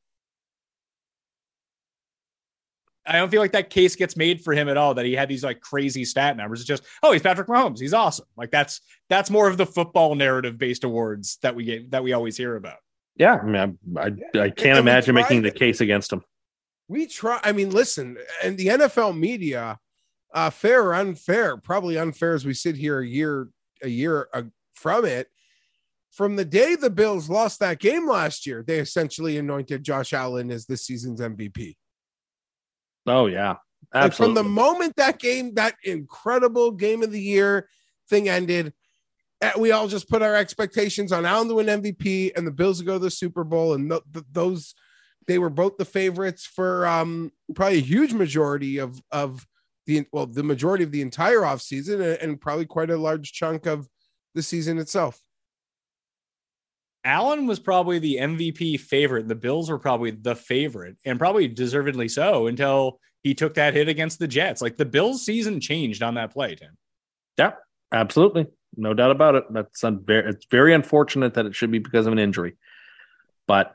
I don't feel like that case gets made for him at all that he had these like crazy stat numbers. It's just, oh, he's Patrick Mahomes. He's awesome. Like that's that's more of the football narrative based awards that we get that we always hear about. Yeah, I mean, I I, I can't imagine making the case against him. We try. I mean, listen, and the NFL media, uh, fair or unfair, probably unfair as we sit here a year a year uh, from it. From the day the Bills lost that game last year, they essentially anointed Josh Allen as this season's MVP. Oh yeah, absolutely. Like from the moment that game, that incredible game of the year thing ended, eh, we all just put our expectations on Allen to win MVP and the Bills to go to the Super Bowl, and th- th- those they were both the favorites for um, probably a huge majority of of the well the majority of the entire offseason and, and probably quite a large chunk of the season itself. Allen was probably the MVP favorite. The Bills were probably the favorite, and probably deservedly so until he took that hit against the Jets. Like the Bills' season changed on that play, Tim. Yeah, absolutely, no doubt about it. That's very, it's very unfortunate that it should be because of an injury, but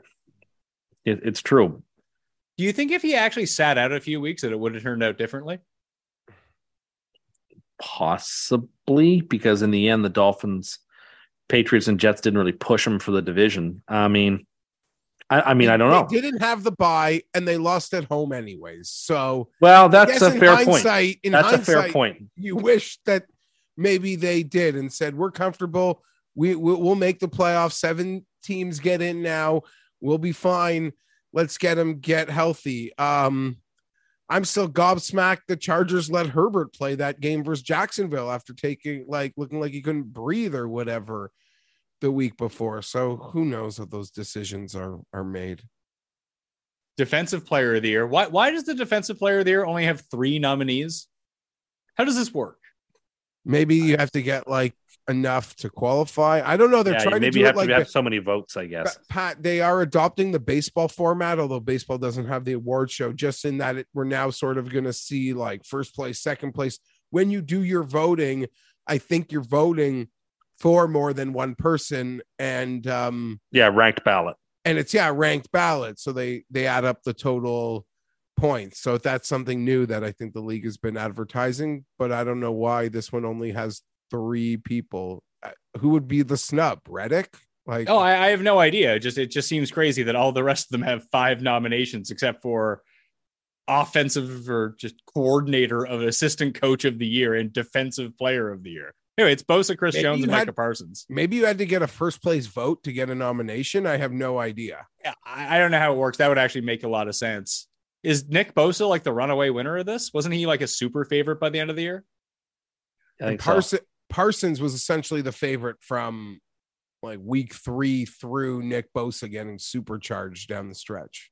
it, it's true. Do you think if he actually sat out a few weeks, that it would have turned out differently? Possibly, because in the end, the Dolphins Patriots and Jets didn't really push them for the division. I mean, I, I mean, I don't know. They didn't have the buy, and they lost at home anyways. So, well, that's a fair point. In that's a fair point. You wish that maybe they did and said, "We're comfortable. We we'll make the playoffs. Seven teams get in now. We'll be fine. Let's get them get healthy." Um, I'm still gobsmacked. The Chargers let Herbert play that game versus Jacksonville after taking like looking like he couldn't breathe or whatever the week before. So who knows how those decisions are are made. Defensive player of the year. Why why does the defensive player of the year only have three nominees? How does this work? Maybe you have to get like enough to qualify. I don't know. They're yeah, trying maybe to do have it like have so many votes, I guess. Pat, they are adopting the baseball format, although baseball doesn't have the award show. Just in that it, we're now sort of going to see like first place, second place. When you do your voting, I think you're voting for more than one person, and um, yeah, ranked ballot, and it's yeah ranked ballot. So they they add up the total points. So that's something new that I think the league has been advertising, but I don't know why this one only has three people. Uh, who would be the snub? Reddick? Like, oh, I, I, have no idea. It just it just seems crazy that all the rest of them have five nominations except for offensive or just coordinator of assistant coach of the year and defensive player of the year. Anyway, it's Bosa, Chris maybe Jones, and had, Micah Parsons. Maybe you had to get a first place vote to get a nomination. I have no idea. I, I don't know how it works. That would actually make a lot of sense. Is Nick Bosa like the runaway winner of this? Wasn't he like a super favorite by the end of the year? Parsons, so. Parsons was essentially the favorite from like week three through Nick Bosa getting supercharged down the stretch.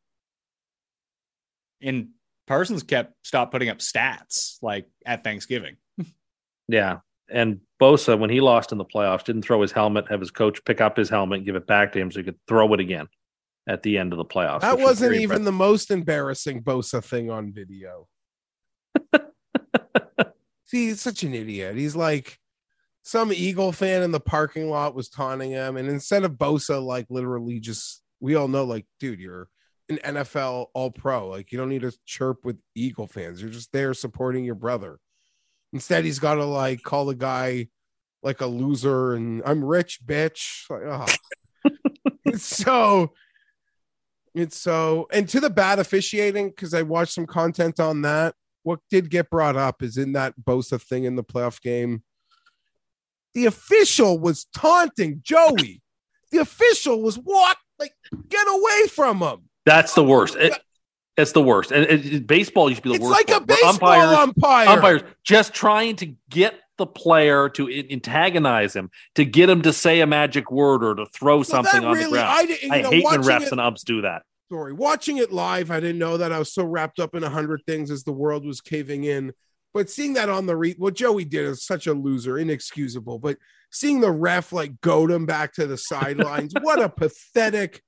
And Parsons kept stopped putting up stats like at Thanksgiving. <laughs> yeah. And Bosa, when he lost in the playoffs, didn't throw his helmet, have his coach pick up his helmet, give it back to him so he could throw it again at the end of the playoffs. That wasn't was even the most embarrassing Bosa thing on video. <laughs> See, he's such an idiot. He's like some Eagle fan in the parking lot was taunting him, and instead of Bosa, like literally just we all know, like, dude, you're an NFL All Pro. Like, you don't need to chirp with Eagle fans. You're just there supporting your brother. Instead, he's got to like call the guy like a loser and I'm rich, bitch. Like, oh. <laughs> it's so it's so and to the bad officiating because I watched some content on that. what did get brought up is in that Bosa thing in the playoff game. The official was taunting Joey. The official was what? Like, get away from him. That's the worst. It- it's the worst. And it, it- baseball used to be the It's worst. It's like a baseball umpire. umpires just trying to get the player to antagonize him, to get him to say a magic word or to throw that something on the ground. I I, know, hate when refs and umps do that. Sorry, watching it live, I didn't know that. I was so wrapped up in a hundred things as the world was caving in. But seeing that on the re, what Joey did is such a loser, inexcusable. But seeing the ref like goad him back to the sidelines, <laughs> what a pathetic.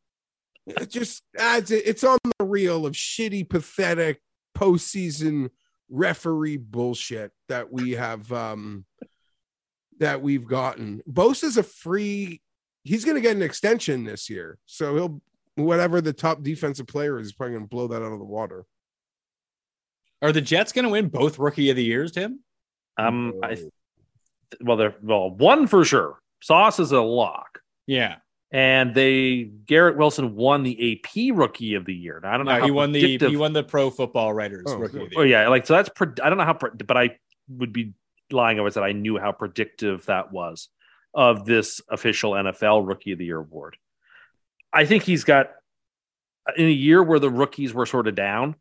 It just adds it. It's on the reel of shitty, pathetic postseason referee bullshit that we have um that we've gotten. Bosa's a free. He's going to get an extension this year, so he'll whatever the top defensive player is, he's probably going to blow that out of the water. Are the Jets going to win both Rookie of the Years, Tim? Um, I, well, they're well one for sure. Sauce is a lock, Yeah. and they Garrett Wilson won the AP Rookie of the Year. Now, I don't know. No, how he won the he won the Pro Football Writers Oh, Rookie good. of the Oh yeah, like so that's. Pre- I don't know how, pre- but I would be lying if I said I knew how predictive that was of this official NFL Rookie of the Year award. I think he's got in a year where the rookies were sort of down.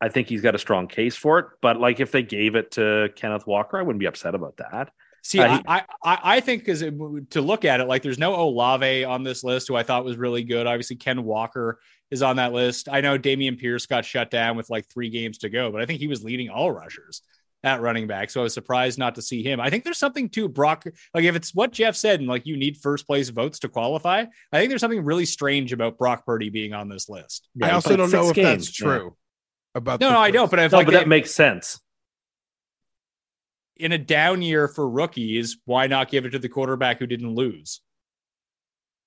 I think he's got a strong case for it. But like if they gave it to Kenneth Walker, I wouldn't be upset about that. See, Uh, he- I, I I think because to look at it, like there's no Olave on this list, who I thought was really good. Obviously, Ken Walker is on that list. I know Dameon Pierce got shut down with like three games to go, but I think he was leading all rushers at running back. So I was surprised not to see him. I think there's something to Brock. Like if it's what Jeff said, and like you need first place votes to qualify, I think there's something really strange about Brock Purdy being on this list. Yeah, I also don't know if games. that's true. About No, the no, I don't. But if No, like but that makes sense. in a down year for rookies, why not give it to the quarterback who didn't lose?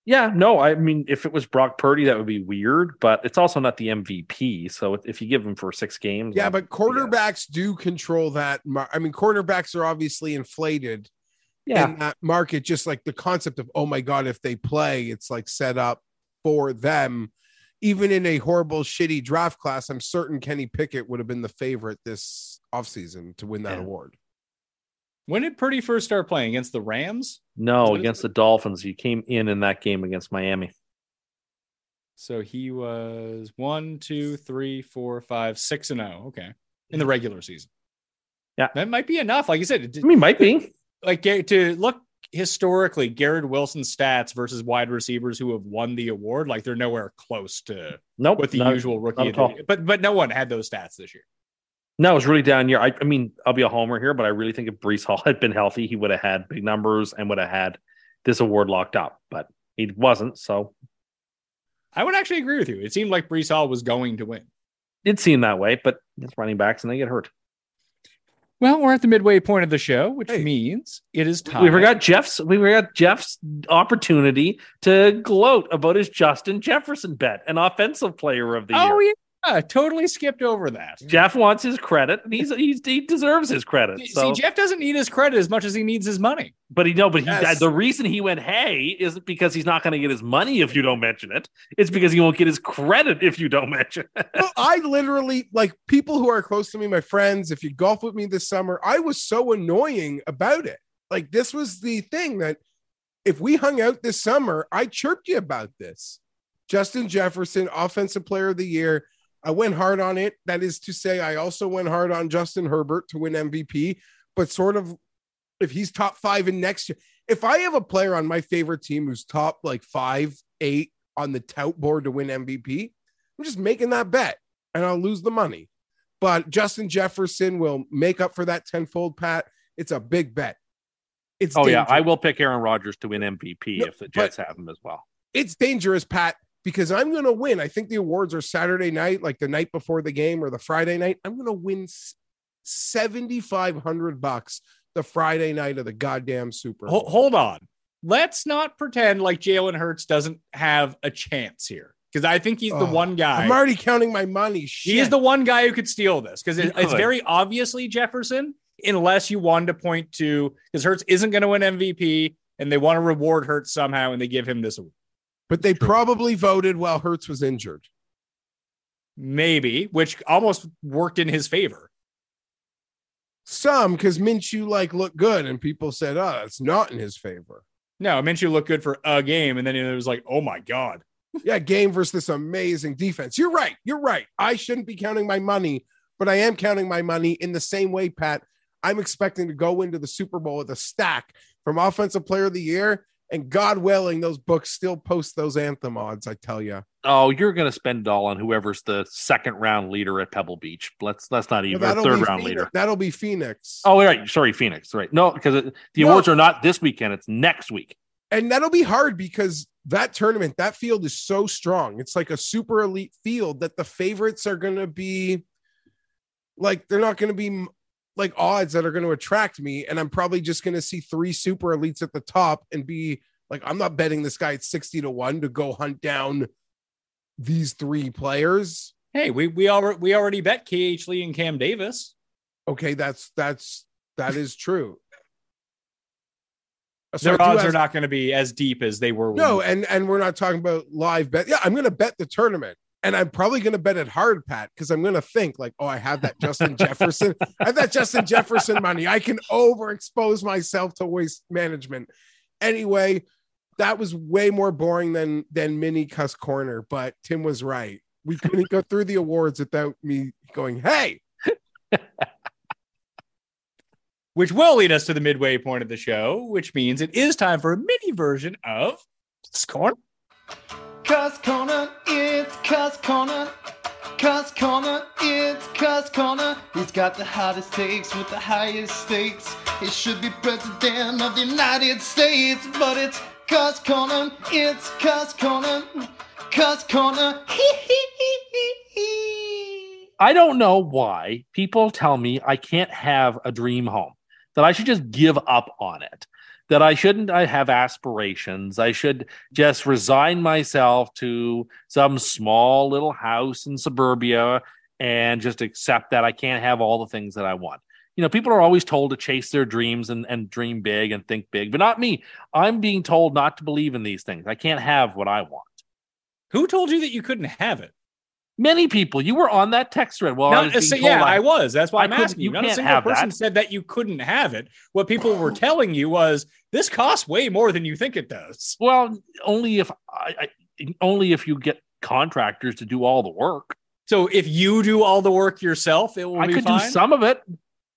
Yeah, no, I mean, if it was Brock Purdy, that would be weird, but it's also not the MVP. So if you give him for six games, Yeah, but quarterbacks do control that. Mar- I mean, quarterbacks are obviously inflated yeah, in that market. Just like the concept of, oh my god, if they play, it's like set up for them. Even in a horrible, shitty draft class, I'm certain Kenny Pickett would have been the favorite this offseason to win that Yeah. award. When did Purdy first start playing against the Rams? no, What is against the Dolphins, he came in in that game against Miami. So he was one, two, three, four, five, six, and oh. Okay, in the regular season. Yeah. that might be enough. Like you said, it- I mean, might be. <laughs> like to look historically, Garrett Wilson's stats versus wide receivers who have won the award, like they're nowhere close to Nope. what the not- usual rookie. not at all. the, but but no one had those stats this year. No, it was really down year. I, I mean, I'll be a homer here, but I really think if Breece Hall had been healthy, he would have had big numbers and would have had this award locked up. But he wasn't, so I would actually agree with you. It seemed like Breece Hall was going to win. it seemed that way. But it's running backs and they get hurt. Well, we're at the midway point of the show, which Hey. means it is time. We forgot Jeff's. We forgot Jeff's opportunity to gloat about his Justin Jefferson bet, an offensive player of the Oh year. Yeah, totally skipped over that. Jeff wants his credit, and he's, he's he deserves his credit. See, Jeff doesn't need his credit as much as he needs his money. but he no, but he Yes. the reason he went hey isn't because he's not going to get his money if you don't mention it. It's because he won't get his credit if you don't mention it. well, <laughs> I literally like people who are close to me, my friends. If you golf with me this summer, I was so annoying about it. Like this was the thing that if we hung out this summer, I chirped you about this. Justin Jefferson, offensive player of the year. I went hard on it. That is to say, I also went hard on Justin Herbert to win MVP, but sort of if he's top five in next year, if I have a player on my favorite team who's top like five, eight on the tout board to win MVP, I'm just making that bet and I'll lose the money. But Justin Jefferson will make up for that tenfold, Pat. It's a big bet. It's Oh yeah. I will pick Aaron Rodgers to win MVP No, if the Jets have him as well. it's dangerous, Pat, because I'm going to win. I think the awards are Saturday night, like the night before the game or the Friday night. I'm going to win seventy five hundred bucks the Friday night of the goddamn Super Bowl. Hold on. Let's not pretend like Jalen Hurts doesn't have a chance here because I think he's the Oh, one guy. I'm already counting my money. He is the one guy who could steal this because it, it's very obviously Jefferson, unless you wanted to point to because Hurts isn't going to win MVP and they want to reward Hurts somehow and they give him this award. But they probably voted while Hurts was injured. maybe, which almost worked in his favor. Some because Minshew like looked good, and people said, "Oh, it's not in his favor." No, Minshew looked good for a game, and then it was like, oh my god. yeah, game versus this amazing defense. You're right. You're right. I shouldn't be counting my money, but I am counting my money in the same way, Pat. I'm expecting to go into the Super Bowl with a stack from Offensive Player of the Year, and God willing, those books still post those anthem odds. I tell you. Oh, you're going to spend it all on whoever's the second round leader at Pebble Beach. Let's let's not even Well, third round Phoenix- leader. That'll be Phoenix. Oh, right. Sorry, Phoenix. Right. No, because the No. awards are not this weekend. It's next week. and that'll be hard because that tournament, that field is so strong. It's like a super elite field that the favorites are going to be like they're not going to be like odds that are going to attract me. And I'm probably just going to see three super elites at the top and be like, I'm not betting this guy at 60 to one to go hunt down these three players. Hey, we we already we already bet KH Lee and Cam Davis. Okay, that's that's that is true. Uh, so Their odds have- are not going to be as deep as they were. No, and and we're not talking about live bet. Yeah, I'm going to bet the tournament, and I'm probably going to bet it hard, Pat, because I'm going to think like, oh, I have that Justin <laughs> Jefferson, I have that Justin Jefferson money. I can overexpose myself to waste management. Anyway, that was way more boring than than mini cuss corner, but Tim was right. We couldn't go through the awards without me going, hey, <laughs> which will lead us to the midway point of the show, which means it is time for a mini version of Scorn. Cuss Corner, it's Cuss Corner. Cuss Corner, it's Cuss Corner. He's got the hottest takes with the highest stakes. He should be president of the United States, but it's Cuss Corner, it's Cuss Corner. Cuss hee. I don't know why people tell me I can't have a dream home, that I should just give up on it, that I shouldn't I have aspirations. I should just resign myself to some small little house in suburbia and just accept that I can't have all the things that I want. You know, people are always told to chase their dreams and, and dream big and think big, but not me. I'm being told not to believe in these things. I can't have what I want. Who told you that you couldn't have it? Many people, you were on that text thread. Well, I so- yeah, I- I was. That's why I'm asking you. you Not a single person that. said that you couldn't have it. What people were <sighs> telling you was this costs way more than you think it does. Well, only if I, I only if you get contractors to do all the work. So if you do all the work yourself, it will I be could fine. do some of it.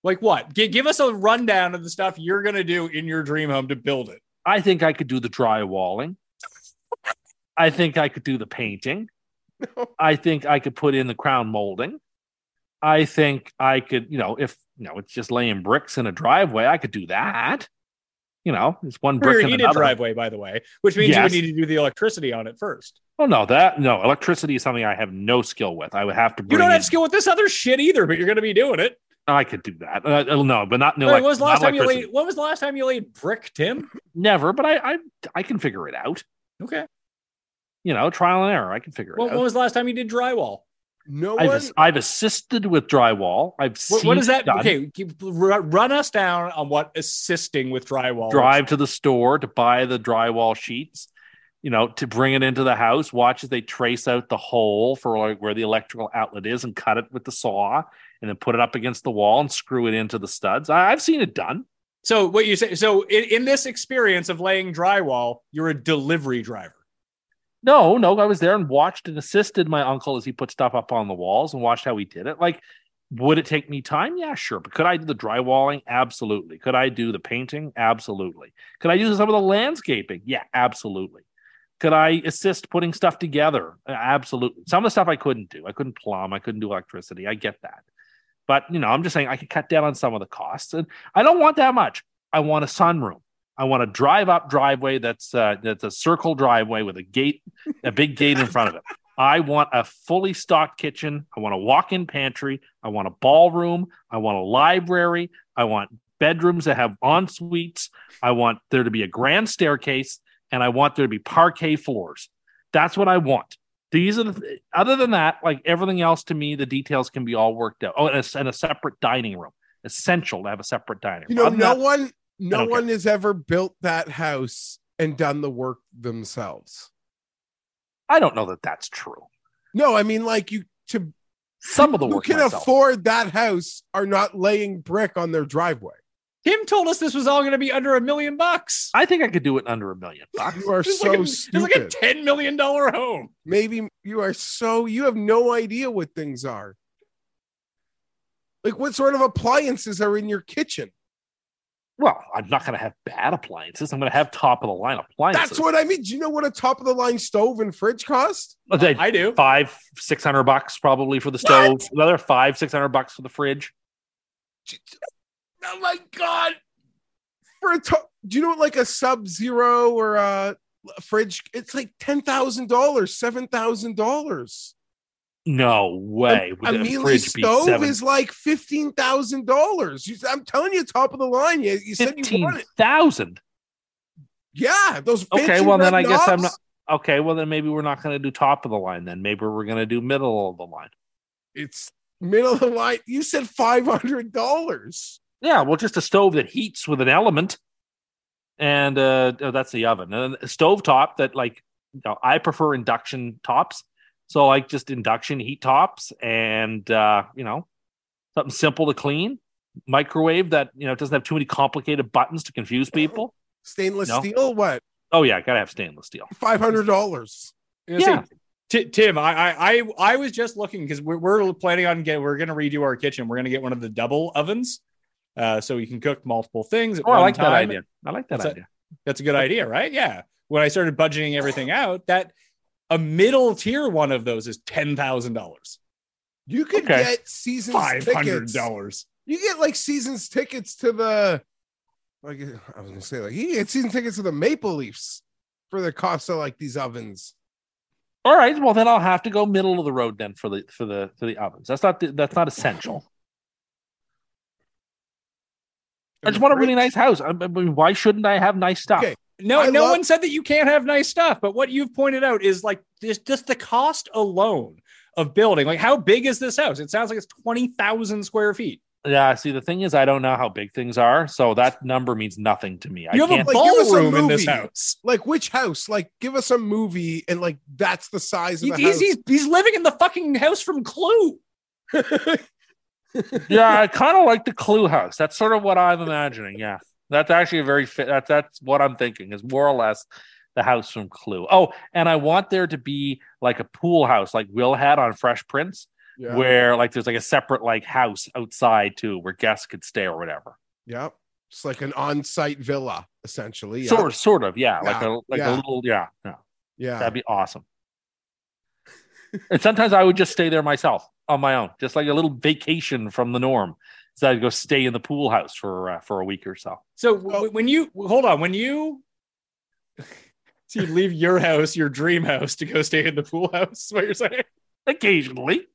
Like what? G- give us a rundown of the stuff you're going to do in your dream home to build it. I think I could do the drywalling. I think I could do the painting. <laughs> I think I could put in the crown molding. I think I could, you know, if you know it's just laying bricks in a driveway, I could do that. You know, it's one brick in another. driveway, by the way, which means you would need to do the electricity on it first. Oh no, that no electricity is something I have no skill with. I would have to. You don't in- have skill with this other shit either, but you're going to be doing it. I could do that. Uh, uh, no, but not no. Wait, like, when was the last time you laid? When was the last time you laid brick, Tim? Never, but I, I I can figure it out. Okay. You know, trial and error. I can figure it out. when was the last time you did drywall? no I've, one. ass- I've assisted with drywall. I've What, seen what is that? done. Okay, keep, run us down on what assisting with drywall. is. Drive to the store to buy the drywall sheets. You know, to bring it into the house. Watch as they trace out the hole for like where the electrical outlet is, and cut it with the saw, and then put it up against the wall and screw it into the studs. I, I've seen it done. So what you say? So in, in this experience of laying drywall, you're a delivery driver. No, no, I was there and watched and assisted my uncle as he put stuff up on the walls and watched how he did it. Like, would it take me time? Yeah, sure. But could I do the drywalling? Absolutely. Could I do the painting? Absolutely. Could I do some of the landscaping? Yeah, absolutely. Could I assist putting stuff together? Absolutely. Some of the stuff I couldn't do. I couldn't plumb. I couldn't do electricity. I get that. But, you know, I'm just saying I could cut down on some of the costs. And I don't want that much. I want a sunroom. I want a drive up driveway that's uh, that's a circle driveway with a gate, a big gate in front of it. I want a fully stocked kitchen. I want a walk-in pantry. I want a ballroom. I want a library. I want bedrooms that have en suites. I want there to be a grand staircase, and I want there to be parquet floors. That's what I want. These are the th- other than that, like everything else to me, the details can be all worked out. Oh, and a, and a separate dining room. Essential to have a separate dining room. You know, Other no that- one, no don't one has ever built that house and done the work themselves. I don't know that that's true. No, I mean like you to Some of the Who work can myself. afford that house are not laying brick on their driveway. Tim told us this was all going to be under a million bucks. I think I could do it under a million bucks. You are It's so like a, it's like a ten million dollar home. Maybe you are so you have no idea what things are. Like what sort of appliances are in your kitchen? Well, I'm not going to have bad appliances. I'm going to have top of the line appliances. That's what I mean. Do you know what a top of the line stove and fridge cost? But I do. five, six hundred bucks probably for the stove. Another five, six hundred bucks for the fridge. Oh my god! For a top, do you know what like a Sub Zero or a fridge? It's like ten thousand dollars, seven thousand dollars. No way. A Would Miele stove is like fifteen thousand dollars. I'm telling you, top of the line. You, you said you fifteen want it. thousand. Yeah, those. Okay, well then I guess I'm not. Okay, well then maybe we're not going to do top of the line. Then maybe we're going to do middle of the line. It's middle of the line. You said five hundred dollars. Yeah, well, just a stove that heats with an element, and uh, oh, that's the oven. And a stove top that, like, you know, I prefer induction tops, so like just induction heat tops, and uh, you know, something simple to clean. Microwave that you know doesn't have too many complicated buttons to confuse people. Stainless No. steel. What? Oh yeah, gotta have stainless steel. Five hundred dollars. I was gonna Yeah. say, Ti- Tim, I, I I I was just looking because we're, we're planning on getting we're going to redo our kitchen. We're going to get one of the double ovens, uh, so you can cook multiple things. At Oh, I one like that idea. I like that That's a- idea. That's a good idea, right? Yeah. When I started budgeting everything out, that a middle tier one of those is ten thousand dollars, You could Okay. get seasons five hundred tickets. dollars. You get like seasons tickets to the like I was gonna say like you get season tickets to the Maple Leafs for the cost of like these ovens. All right, well then I'll have to go middle of the road then for the for the for the ovens. That's not the, that's not essential. I just want a really nice house. I I mean, why shouldn't I have nice stuff? Okay. No, I no love- one said that you can't have nice stuff, but what you've pointed out is like just just the cost alone of building. Like, how big is this house? It sounds like it's twenty thousand square feet. Yeah. See, the thing is, I don't know how big things are, so that number means nothing to me. You I have a can't. Like, give us a ballroom in this house. Like which house? Like give us a movie and like that's the size of He- the he's, house. he's, he's living in the fucking house from Clue. <laughs> yeah, I kind of like the Clue House. That's sort of what I'm imagining. Yeah, that's actually a very fit. That's that's what I'm thinking is more or less the house from Clue. Oh, and I want there to be like a pool house, like Will had on Fresh Prince, yeah. where like there's like a separate like house outside too, where guests could stay or whatever. yeah. It's like an on-site villa, essentially. Yeah. Sort sort of, yeah, like a like yeah. a little, yeah, yeah. Yeah. That'd be awesome. and sometimes I would just stay there myself on my own, just like a little vacation from the norm. So I'd go stay in the pool house for uh, for a week or so. So w- when you hold on, when you <laughs> so you leave your house, your dream house, to go stay in the pool house, is what you're saying? Occasionally,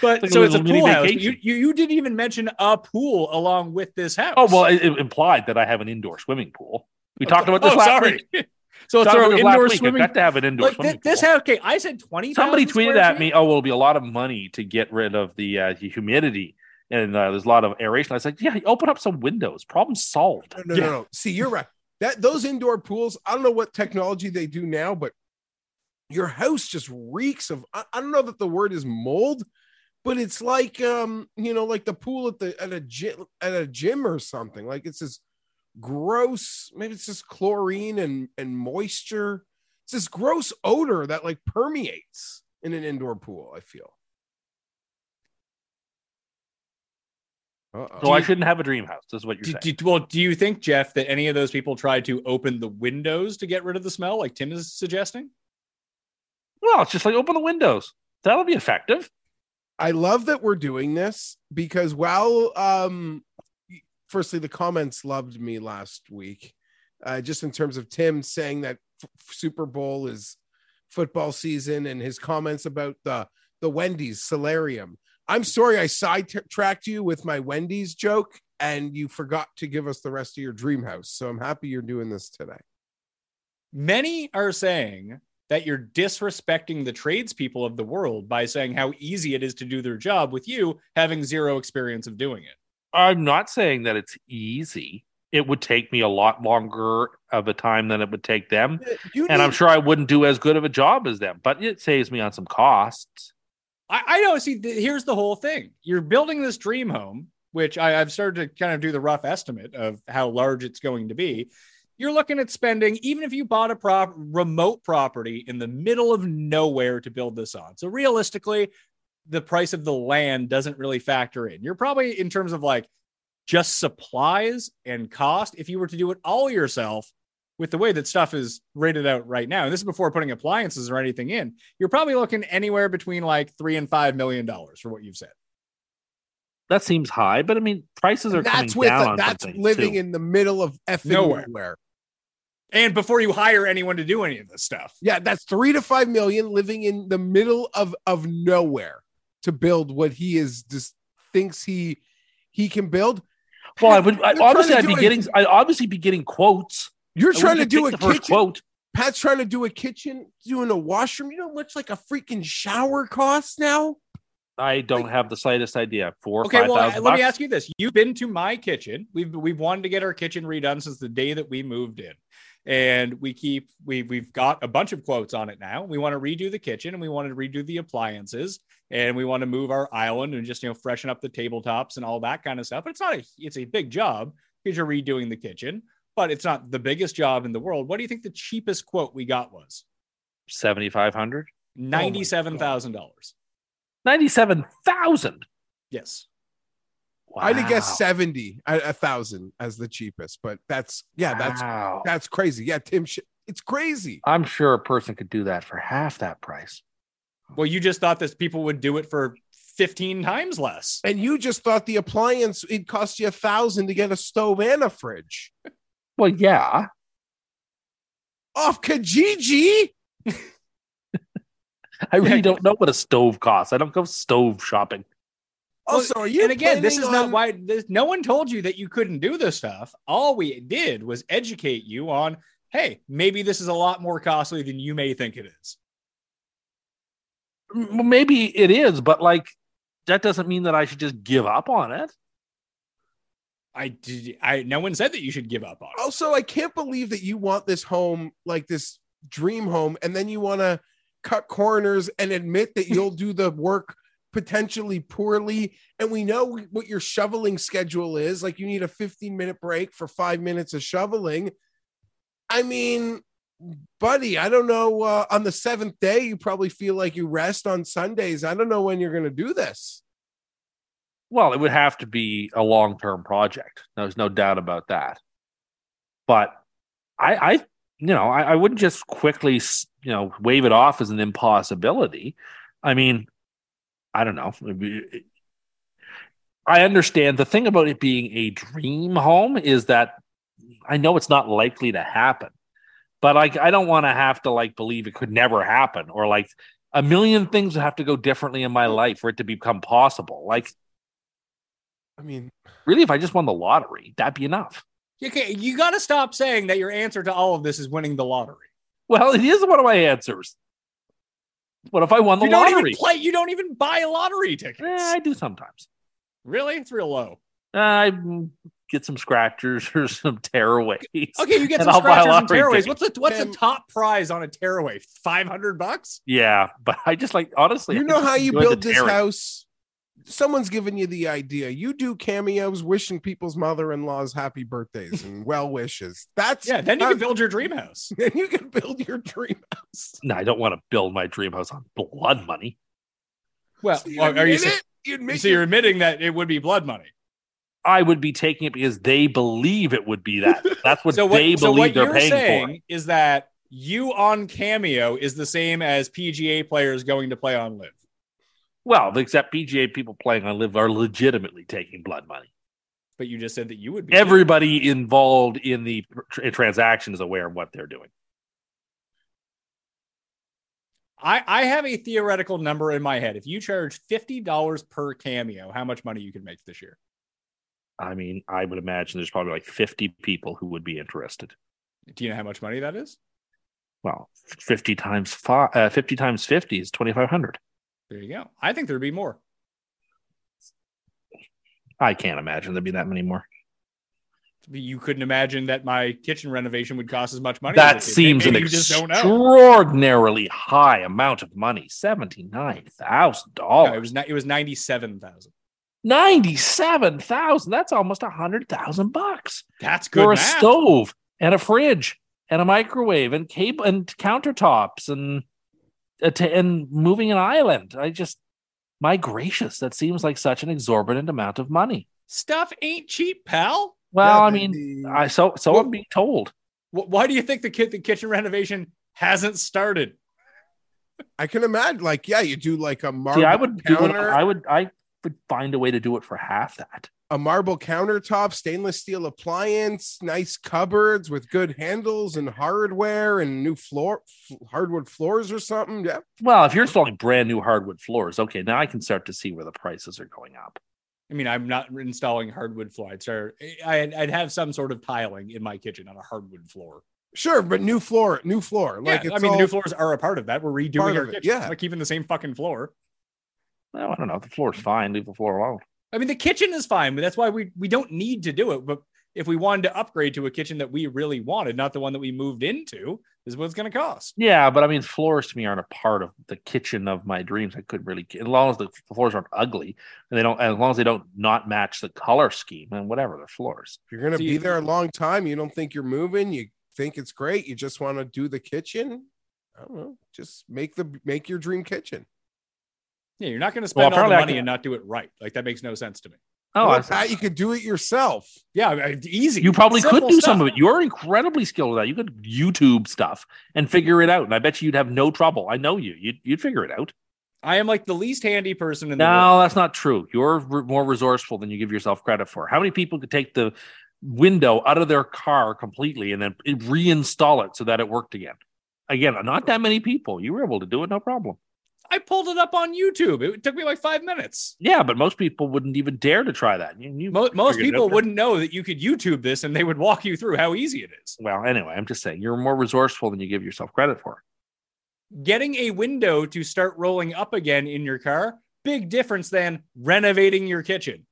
But Like a so it's a little mini pool house. You, you you didn't even mention a pool along with this house. oh well, it, it implied that I have an indoor swimming pool. We talked about this oh, last sorry. week. <laughs> so it's Talked an about this last indoor week. I've swimming. got to have an indoor Like swimming thi- this pool. house. Okay, I said twenty. Somebody tweeted at feet? me, "Oh, well, it'll be a lot of money to get rid of the uh, humidity." And uh, there's a lot of aeration. I was like, "Yeah, open up some windows. Problem solved." No, no, no, no. See, you're right. That those indoor pools, I don't know what technology they do now, but your house just reeks of I, I don't know that the word is mold, but it's like um, you know, like the pool at the at a gym at a gym or something. Like it's this gross, maybe it's just chlorine and and moisture. It's this gross odor that like permeates in an indoor pool, I feel. Uh-oh. So I shouldn't have a dream house. Is what you're Do, saying? do- well, do you think, Jeff, that any of those people tried to open the windows to get rid of the smell, like Tim is suggesting? Well, it's just like open the windows. That'll be effective. I love that we're doing this because while um firstly the comments loved me last week uh just in terms of Tim saying that f- Super Bowl is football season and his comments about the the Wendy's solarium. I'm sorry I sidetracked you with my Wendy's joke and you forgot to give us the rest of your dream house. So I'm happy you're doing this today. Many are saying that you're disrespecting the tradespeople of the world by saying how easy it is to do their job with you having zero experience of doing it. I'm not saying that it's easy. It would take me a lot longer of a time than it would take them. You And I'm sure I wouldn't do as good of a job as them, but it saves me on some costs. I, I know. See, th- here's the whole thing. You're building this dream home, which I, I've started to kind of do the rough estimate of how large it's going to be. You're looking at spending, even if you bought a prop remote property in the middle of nowhere to build this on. So realistically, the price of the land doesn't really factor in. You're probably in terms of like just supplies and cost. If you were to do it all yourself, with the way that stuff is rated out right now, and this is before putting appliances or anything in, you're probably looking anywhere between like three and five million dollars for what you've said. That seems high, but I mean, prices are That's coming with down on that's living too. in the middle of effing Nowhere. nowhere. And before you hire anyone to do any of this stuff. Yeah, that's three to five million living in the middle of of nowhere to build what he is just thinks he he can build. Well, I would I, You're obviously I'd be a- getting I'd obviously be getting quotes. You're I trying to do a kitchen. quote. Pat's trying to do a kitchen, doing a washroom. You know how much like a freaking shower costs now? I don't have the slightest idea. Four Okay, five well, thousand let me ask you this: You've been to my kitchen. We've we've wanted to get our kitchen redone since the day that we moved in, and we keep we we've got a bunch of quotes on it now. We want to redo the kitchen, and we want to redo the appliances, and we want to move our island and just you know freshen up the tabletops and all that kind of stuff. But it's not a it's a big job because you're redoing the kitchen, but it's not the biggest job in the world. What do you think the cheapest quote we got was? seventy five hundred. Oh Ninety-seven thousand dollars. Ninety-seven thousand. Yes. Wow. I'd have guessed 70, a, a thousand as the cheapest, but that's yeah, that's Wow. that's crazy. Yeah, Tim, it's crazy. I'm sure a person could do that for half that price. Well, you just thought that people would do it for fifteen times less. And you just thought the appliance it cost you a thousand to get a stove and a fridge <laughs> Well, yeah. off Kijiji. <laughs> I really don't know what a stove costs. I don't go stove shopping. Also, are you and again, this is planning not why this, no one told you that you couldn't do this stuff. All we did was educate you on, hey, maybe this is a lot more costly than you may think it is. M- Maybe it is, but like that doesn't mean that I should just give up on it. I did. I no one said that you should give up on it. Also, I can't believe that you want this home like this dream home, and then you want to cut corners and admit that you'll do the work potentially poorly. And we know what your shoveling schedule is. Like you need a 15 minute break for five minutes of shoveling. I mean, buddy, I don't know. Uh, on the seventh day, you probably feel like you rest on Sundays. I don't know when you're going to do this. Well, it would have to be a long term project. There's no doubt about that. But I, I you know, I, I wouldn't just quickly, you know, wave it off as an impossibility. I mean, I don't know. I understand the thing about it being a dream home is that I know it's not likely to happen, but like I don't want to have to like believe it could never happen or like a million things would have to go differently in my life for it to become possible. Like I mean, really, if I just won the lottery, that'd be enough. Okay, you got to stop saying that your answer to all of this is winning the lottery. Well, it is one of my answers. What if I won the you don't lottery? even play. You don't even buy lottery tickets. Eh, I do sometimes. Really, it's real low. I get some scratchers <laughs> or some tearaways. Okay, you get some I'll buy a scratchers and tearaways. ticket. What's the what's Tim- the top prize on a tearaway? Five hundred bucks. Yeah, but I just like honestly. you I know how you enjoy build this tearing. house someone's giving you the idea you do cameos wishing people's mother-in-laws happy birthdays and <laughs> well wishes that's Yeah, then you how- can build your dream house. <laughs> then you can build your dream house No, I don't want to build my dream house on blood money. Well, So you are you admit? You so you're admitting that it would be blood money? I would be taking it because they believe it would be that. That's what <laughs> so what, they so believe what they're you're paying saying for. is that you on Cameo is the same as PGA players going to play on Liv. Well, except PGA people playing on Liv are legitimately taking blood money. But you just said that you would be. Everybody involved in the tr- transaction is aware of what they're doing. I, I have a theoretical number in my head. If you charge fifty dollars per cameo, how much money you can make this year? I mean, I would imagine there's probably like 50 people who would be interested. Do you know how much money that is? Well, 50 times five, uh, 50 times 50 is 2,500. There you go. I think there'd be more. I can't imagine there'd be that many more. You couldn't imagine that my kitchen renovation would cost as much money. That as it did. seems an Maybe you just don't know. extraordinarily high amount of money. Seventy-nine thousand No, dollars. it was it was ninety seven thousand. Ninety-seven thousand. That's almost a hundred thousand bucks That's good. for a stove and a fridge and a microwave and cable and countertops and Uh, and moving an island. I just, my gracious, that seems like such an exorbitant amount of money. Stuff ain't cheap, pal. Well, Yeah, I mean, the- I so so Well- I'm being told. Why do you think the kit the kitchen renovation hasn't started? I can imagine, like, yeah, you do like a marble See, I would do it, I would I would find a way to do it for half that. A marble countertop, stainless steel appliance, nice cupboards with good handles and hardware and new floor f- hardwood floors or something. Yeah, Well, if you're installing brand new hardwood floors, okay, now I can start to see where the prices are going up. I mean, I'm not installing hardwood floor. I'd start. I'd, I'd have some sort of tiling in my kitchen on a hardwood floor. sure, but new floor, new floor. Like, yeah, it's I mean, all, the new floors are a part of that. We're redoing our it, kitchen. yeah. It's not keeping the same fucking floor. Well, I don't know. If the floor's fine, leave the floor alone. I mean, the kitchen is fine, but that's why we we don't need to do it. But if we wanted to upgrade to a kitchen that we really wanted, not the one that we moved into, is what it's going to cost. Yeah, but I mean, floors to me aren't a part of the kitchen of my dreams. I couldn't really, as long as the floors aren't ugly and they don't, as long as they don't not match the color scheme and whatever, they're floors. If you're gonna So be you- there a long time, you don't think you're moving, you think it's great, you just want to do the kitchen. I don't know, just make the make your dream kitchen. Yeah, you're not going to Well, spend all the money can- and not do it right. Like that makes no sense to me. Oh, Well, I- Pat, you could do it yourself. Yeah, I- easy. you probably could do stuff. some of it. You're incredibly skilled at that. You could YouTube stuff and figure it out, and I bet you you'd have no trouble. I know you. You'd, you'd figure it out. I am like the least handy person in the world. No, that's not true. You're re- more resourceful than you give yourself credit for. How many people could take the window out of their car completely and then reinstall it so that it worked again? Again, not that many people. You were able to do it, no problem. I pulled it up on YouTube. It took me like five minutes. Yeah, but most people wouldn't even dare to try that. You, you Mo- most people wouldn't know that you could YouTube this and they would walk you through how easy it is. Well, anyway, I'm just saying you're more resourceful than you give yourself credit for. Getting a window to start rolling up again in your car, big difference than renovating your kitchen.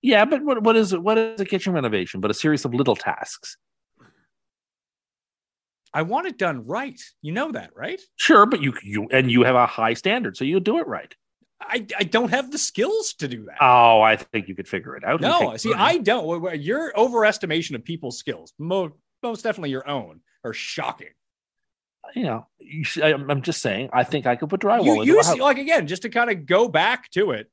Yeah, but what, what is what is a kitchen renovation? But a series of little tasks. I want it done right. You know that, right? Sure, but you you and you have a high standard, so you do it right. I, I don't have the skills to do that. Oh, I think you could figure it out. No, see. I don't. Your overestimation of people's skills, mo- most definitely your own, are shocking. you know, you sh- I'm just saying. I think I could put drywall. You, you see, like again, just to kind of go back to it,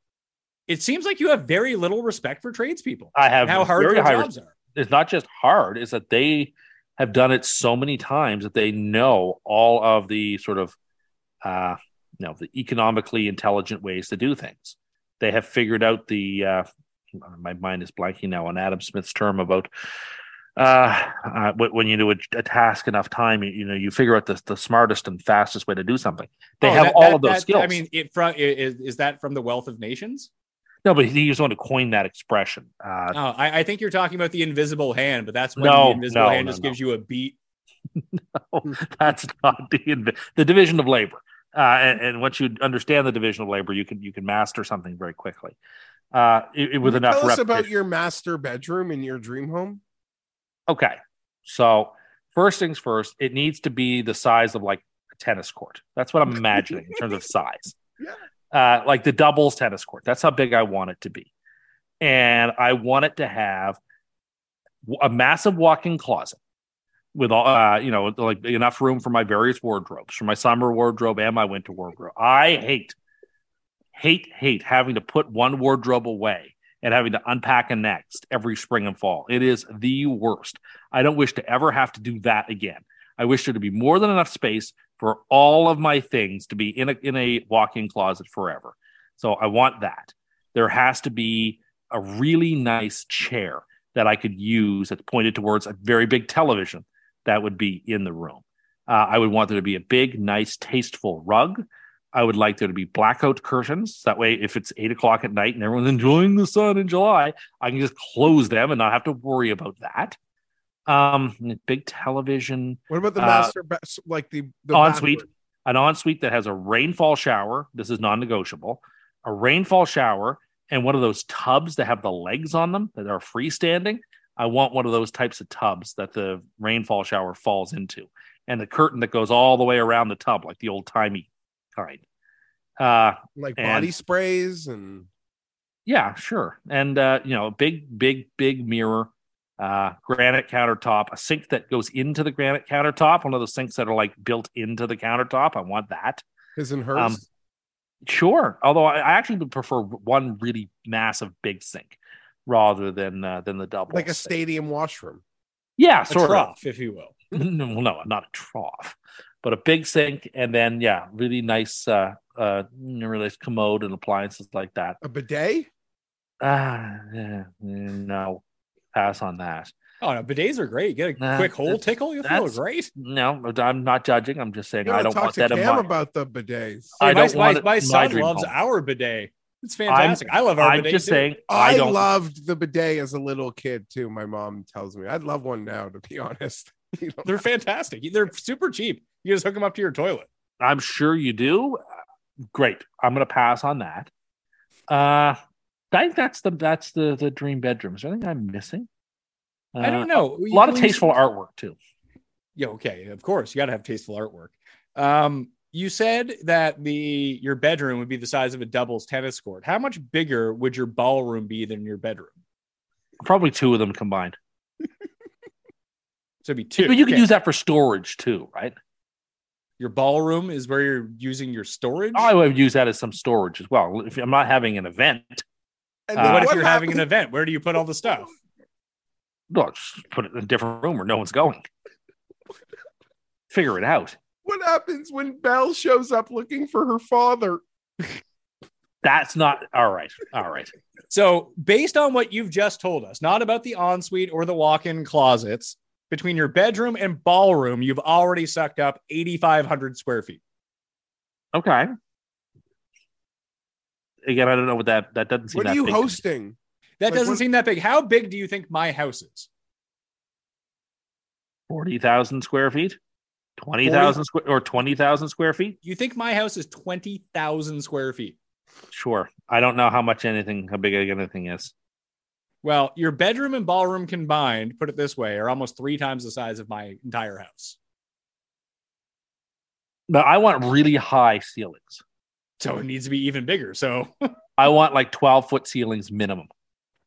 it seems like you have very little respect for tradespeople. I have how hard very their high jobs are. it's not just hard; is that they have done it so many times that they know all of the sort of, uh, you know, the economically intelligent ways to do things. They have figured out the. Uh, my mind is blanking now on Adam Smith's term about uh, uh when you do a, a task enough time, you, you know, you figure out the, the smartest and fastest way to do something. They Oh, have that- all that- of those that- skills. I mean, it from is, is that from the Wealth of Nations? No, but he was the one to coin that expression. Uh, Oh, I, I think you're talking about the invisible hand, but that's when No, the invisible no, hand no, just no. gives you a beat. <laughs> no, that's not the inv- the division of labor. Uh, and, and once you understand the division of labor, you can you can master something very quickly. Uh, it, it with enough tell us about your master bedroom in your dream home. Okay, so first things first, it needs to be the size of like a tennis court. That's what I'm <laughs> imagining in terms of size. Yeah. Uh, like the doubles tennis court. That's how big I want it to be, and I want it to have a massive walk-in closet with all uh, you know like enough room for my various wardrobes for my summer wardrobe and my winter wardrobe. I hate hate hate having to put one wardrobe away and having to unpack a next every spring and fall. It is the worst. I don't wish to ever have to do that again. I wish there to be more than enough space for all of my things to be in a in a walk-in closet forever so i want that there has to be a really nice chair that I could use that's pointed towards a very big television that would be in the room. Uh, I would want there to be a big, nice, tasteful rug. I would like there to be blackout curtains. That way, if it's eight o'clock at night and everyone's enjoying the sun in July, I can just close them and not have to worry about that. Um, big television, What about the Uh, master, ba- like the, the ensuite, bathroom? an ensuite that has a rainfall shower. This is non-negotiable. A rainfall shower and one of those tubs that have the legs on them that are freestanding. I want one of those types of tubs that the rainfall shower falls into, and the curtain that goes all the way around the tub, like the old timey kind. Uh, Like And- body sprays and yeah, sure. And uh, you know, big, big, big mirror, uh, granite countertop, a sink that goes into the granite countertop, one of those sinks that are like built into the countertop. I want that. his and hers. Um, Sure. Although I, I actually would prefer one really massive big sink rather than uh, than the double. like a sink. stadium washroom. Yeah, A sort of. trough, if you will. <laughs> no, no, not a trough, but a big sink, and then yeah, really nice, uh, uh, really nice commode and appliances like that. A bidet? Ah, yeah, no, pass on that. Oh no, bidets are great. Get a Nah, quick hole tickle, you feel that's- great. No, I'm not judging. I'm just saying I don't talk want to that in Cam my. about the bidets. I Hey, don't my, want my, it my in my son loves home. our bidet. It's fantastic. i love our I'm bidet. just too. saying. I, I loved the bidet as a little kid too. My mom tells me I'd love one now, to be <laughs> honest. They're fantastic. They're super cheap. You just hook them up to your toilet. I'm sure you do. Great. I'm going to pass on that. Uh, I think that's the that's the the dream bedroom. Is there anything I'm missing? I Uh, don't know. A lot of tasteful artwork too. Yeah, okay. Of course, you got to have tasteful artwork. Um, you said that the your bedroom would be the size of a doubles tennis court. How much bigger would your ballroom be than your bedroom? Probably two of them combined. So it'd be two. But you can Okay. use that for storage too, right? your ballroom is where you're using your storage. I would use that as some storage as well. If I'm not having an event, And Uh, what if you're having an event? Where do you put all the stuff? well, just put it in a different room where no one's going. Figure it out. What happens when Belle shows up looking for her father? That's not all right. All right. So, based on what you've just told us, not about the ensuite or the walk-in closets, between your bedroom and ballroom, you've already sucked up 8,500 square feet. Okay. Again, I don't know what that that doesn't seem. What that are you big. hosting? That Like, doesn't what- seem that big. How big do you think my house is? Forty thousand square feet, twenty thousand square or twenty thousand square feet. You think my house is 20,000 square feet? Sure. I don't know how much anything, how big anything is. Well, your bedroom and ballroom combined, put it this way, are almost three times the size of my entire house. But I want really high ceilings. So it needs to be even bigger. So <laughs> I want like twelve foot ceilings minimum.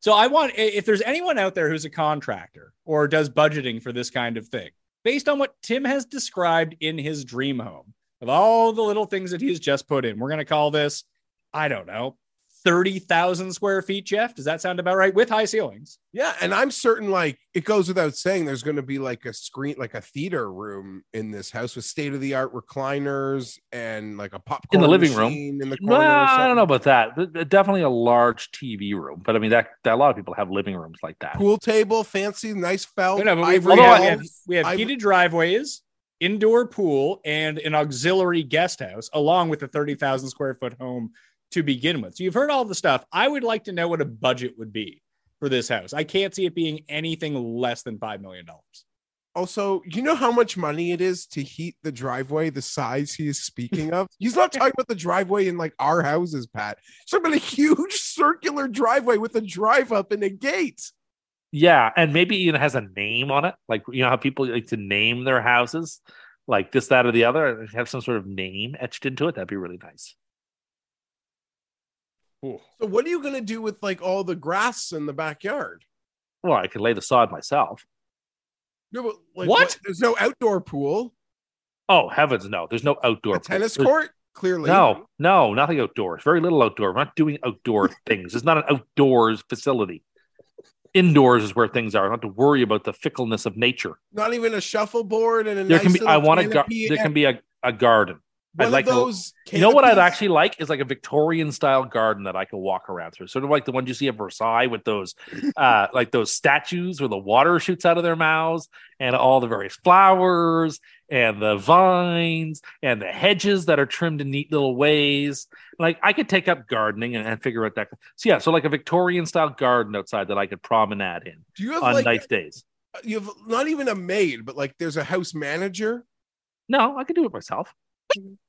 So I want if there's anyone out there who's a contractor or does budgeting for this kind of thing, based on what Tim has described in his dream home, of all the little things that he's just put in, we're going to call this, I don't know, 30,000 square feet, Jeff. Does that sound about right with high ceilings? Yeah, and I'm certain, like it goes without saying, there's going to be like a screen, like a theater room in this house with state of the art recliners and like a popcorn In the living room. machine In the corner or I don't know about that. Th- th- Definitely a large TV room, but I mean that, that a lot of people have living rooms like that. Pool table, fancy, nice felt. No, no, but we, ivory we have, we walls. have, we have heated driveways, indoor pool, and an auxiliary guest house, along with a 30,000 square foot home to begin with. So you've heard all the stuff. I would like to know what a budget would be for this house. I can't see it being anything less than $5 million. Also, you know how much money it is to heat the driveway the size he is speaking of? He's not talking about the driveway in like our houses, Pat. He's talking about a huge circular driveway with a drive up and a gate. Yeah, and maybe even has a name on it. Like you know how people like to name their houses, like this, that, or the other. Have some sort of name etched into it. That'd be really nice. Ooh. So, what are you going to do with like all the grass in the backyard? Well, I could lay the sod myself. No, but like, What? There's no outdoor pool. Oh heavens, no! There's no outdoor A tennis pool. court? Clearly. No, no, nothing outdoors. Very little outdoor. We're not doing outdoor <laughs> things. It's not an outdoors facility. Indoors is where things are. I don't have to worry about the fickleness of nature. Not even a shuffleboard and a There nice can be. I want a. Gar- there can be a, a garden. One I'd like to- those. You know what I'd actually like is like a Victorian style garden that I could walk around through, sort of like the ones you see at Versailles with those, <laughs> uh, like those statues where the water shoots out of their mouths and all the various flowers and the vines and the hedges that are trimmed in neat little ways. Like I could take up gardening and, and figure out that. So yeah, so like a Victorian style garden outside that I could promenade in Do you have on like nice days. you have not even a maid, but like there's a house manager? No, I could do it myself. <laughs>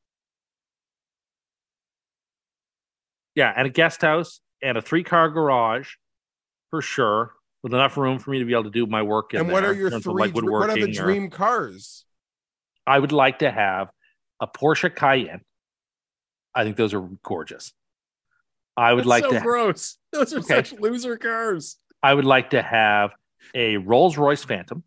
Yeah, and a guest house and a three car garage for sure with enough room for me to be able to do my work. In and what are your three? like What are the woodworking or- dream cars? I would like to have a Porsche Cayenne. I think those are gorgeous. I would That's like so to. gross. Those are Okay. such loser cars. I would like to have a Rolls Royce Phantom,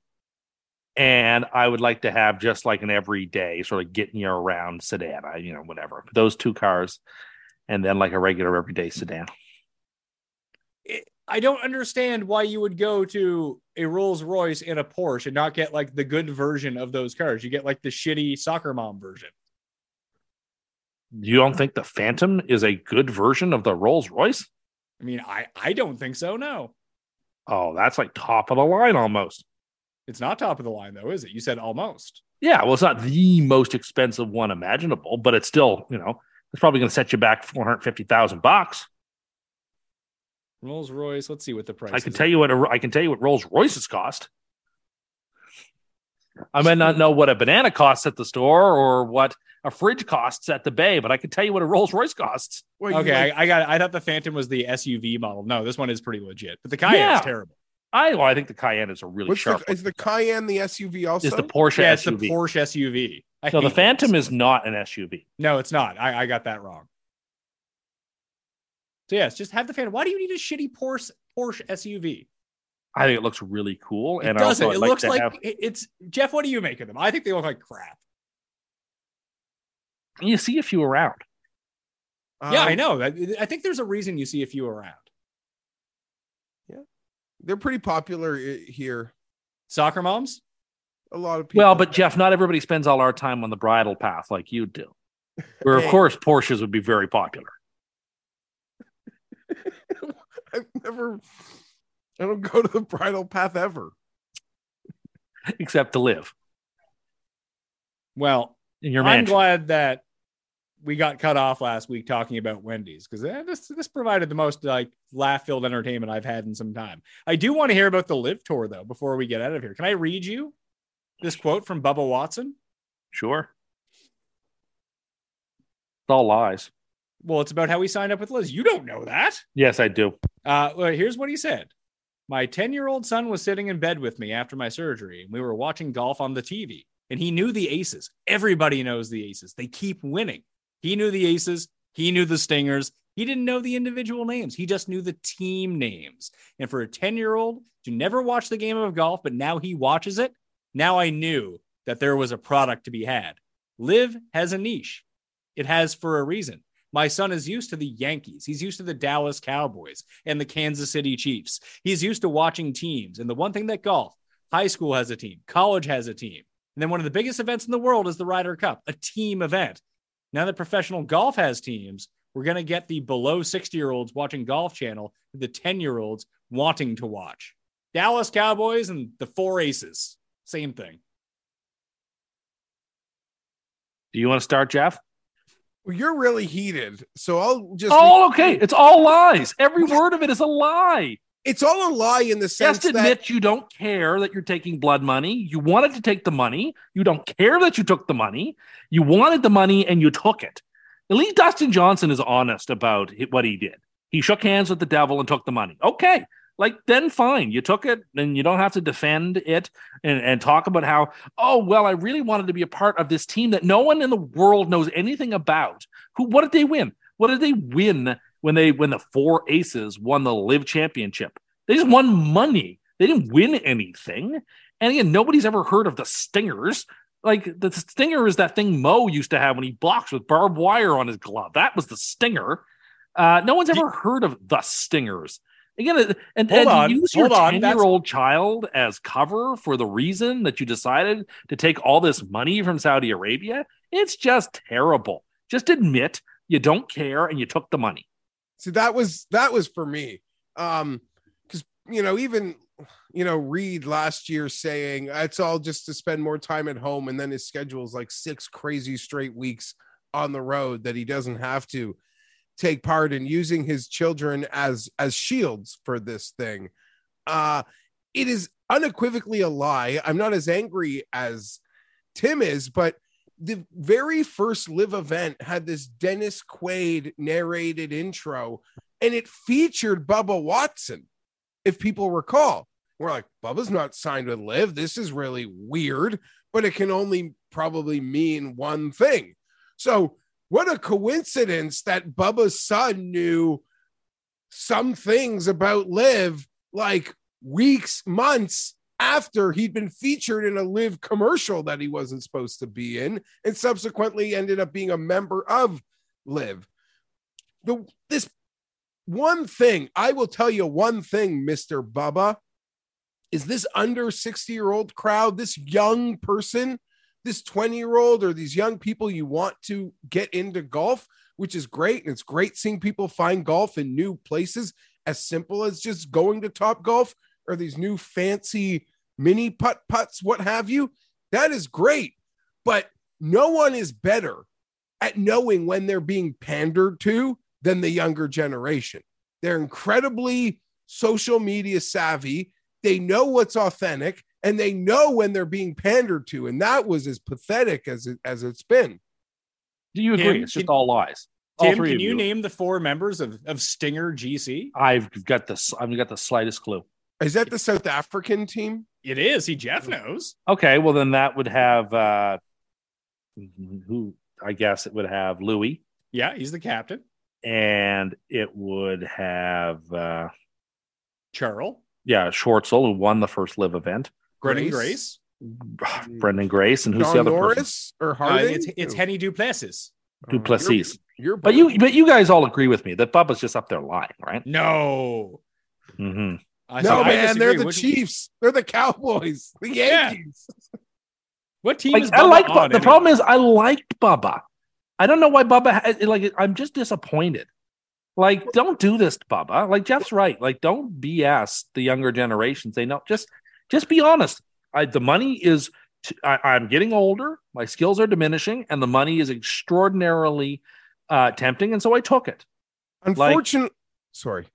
and I would like to have just like an everyday sort of getting you around sedan. I, you know, whatever. Those two cars, and then like a regular everyday sedan. I don't understand why you would go to a Rolls Royce and a Porsche and not get like the good version of those cars. You get like the shitty soccer mom version. You don't think the Phantom is a good version of the Rolls Royce? I mean, I I don't think so. No, Oh, that's like top of the line almost. it's not top of the line though, is it? You said almost. Yeah, well, it's not the most expensive one imaginable, but it's still, you know, it's probably going to set you back four hundred fifty thousand bucks. Rolls Royce. Let's see what the price. I can is. tell you what a, I can tell you what Rolls Royces cost. I might not know what a banana costs at the store or what a fridge costs at the bay, but I can tell you what a Rolls Royce costs. Well, Okay, like- I, I got. I thought the Phantom was the SUV model. No, this one is pretty legit, but the Cayenne Yeah. terrible. I well, I think the Cayenne is a really what's sharp. the, is the Cayenne the SUV also? is the Porsche yeah, it's the Porsche SUV. I so the Phantom those. is not an SUV. No, it's not. I, I got that wrong. So yes, just have the Phantom. Why do you need a shitty Porsche Porsche SUV? I think it looks really cool, It and doesn't. also it like looks like have- it's Jeff. What do you make of them? I think they look like crap. you see a few around. yeah, I Um, know. I, I think there's a reason you see a few around. Yeah, they're pretty popular here. Soccer moms. A lot of people. Well, but Jeff, not everybody spends all our time on the Bridle Path like you do. Where of Hey. course Porsches would be very popular. <laughs> I've never. I don't go to the Bridle Path ever. except to live Well, in your I'm mansion. glad that we got cut off last week talking about Wendy's because eh, this this provided the most like laugh filled entertainment I've had in some time. I do want to hear about the Liv tour though before we get out of here. Can I read you this quote from Bubba Watson? Sure. It's all lies. Well, it's about how he signed up with Liz. You don't know that. Yes, I do. Uh, well, here's what he said. My 10 year old son was sitting in bed with me after my surgery, and we were watching golf on the TV. And he knew the aces. Everybody knows the aces. They keep winning. He knew the aces. He knew the stingers. He didn't know the individual names. He just knew the team names. And for a 10 year old to never watch the game of golf, but now he watches it, now I knew that there was a product to be had. Liv has a niche. It has for a reason. My son is used to the Yankees. He's used to the Dallas Cowboys and the Kansas City Chiefs. He's used to watching teams. And the one thing that golf, high school has a team, college has a team. And then one of the biggest events in the world is the Ryder Cup, a team event. Now that professional golf has teams, we're going to get the below 60 year olds watching Golf Channel, the 10 year olds wanting to watch. Dallas Cowboys and the four aces. Same thing. Do you want to start, Jeff? Well, you're really heated, so I'll just. Oh, okay. It's all lies. Every word of it is a lie. It's all a lie in the sense that. Just admit that you don't care that you're taking blood money. You wanted to take the money. You don't care that you took the money. You wanted the money and you took it. At least Dustin Johnson is honest about what he did. He shook hands with the devil and took the money. Okay. Like, then fine. You took it and you don't have to defend it and, and talk about how, oh, well, I really wanted to be a part of this team that no one in the world knows anything about. Who, what did they win? What did they win when they, when the four aces won the Liv championship? They just won money. They didn't win anything. And again, nobody's ever heard of the stingers. Like the stinger is that thing Mo used to have when he blocks with barbed wire on his glove. That was the stinger. Uh, no one's ever heard of the stingers. Again, and, Hold and on, use your hold 10 year old child as cover for the reason that you decided to take all this money from Saudi Arabia, it's just terrible. Just admit you don't care and you took the money. See, that was that was for me. Um, because you know, even you know, Reed last year saying it's all just to spend more time at home, and then his schedule is like six crazy straight weeks on the road that he doesn't have to take part in using his children as as shields for this thing. Uh it is unequivocally a lie. I'm not as angry as Tim is, but the very first Liv event had this Dennis Quaid narrated intro and it featured Bubba Watson. if people recall. We're like, Bubba's not signed with Liv. This is really weird, but it can only probably mean one thing. So, what a coincidence that Bubba's son knew some things about Liv like weeks, months after he'd been featured in a Liv commercial that he wasn't supposed to be in and subsequently ended up being a member of Liv the this one thing i will tell you one thing mr bubba is this under 60 year old crowd this young person this 20 year old or these young people you want to get into golf which is great and it's great seeing people find golf in new places as simple as just going to Topgolf or these new fancy mini putt putts, what have you. That is great. But no one is better at knowing when they're being pandered to than the younger generation. They're incredibly social media savvy. They know what's authentic and they know when they're being pandered to. And that was as pathetic as it, as it's been. Do you agree? Tim, it's just can- all lies. All Tim, three can of you name the four members of, of Stinger GC? I've got this. I've got the slightest clue. Is that the South African team? It is. He Jeff knows. Okay, well then that would have uh who I guess it would have Louis Yeah, he's the captain. and it would have uh Charles, yeah, Schwartzel who won the first Liv event. Branden Grace? Grace. <sighs> Branden Grace and who's John the other Norris person? or Uh, it's it's Hennie du Plessis. Duplessis. You're, But you but you guys all agree with me that Bubba's just up there lying, right? No. hmm I- no, so I man, they're disagree. the What- Chiefs. They're the Cowboys, the Yeah. Yankees. What team Like, is I like on Bubba. The problem is I liked Bubba. I don't know why Bubba ha- like I'm just disappointed. Like, don't do this, Bubba. Like Jeff's right. Like, don't BS the younger generations. They know just just be honest. I, the money is t- I, I'm getting older, my skills are diminishing, and the money is extraordinarily uh tempting, and so I took it. Unfortunately, sorry.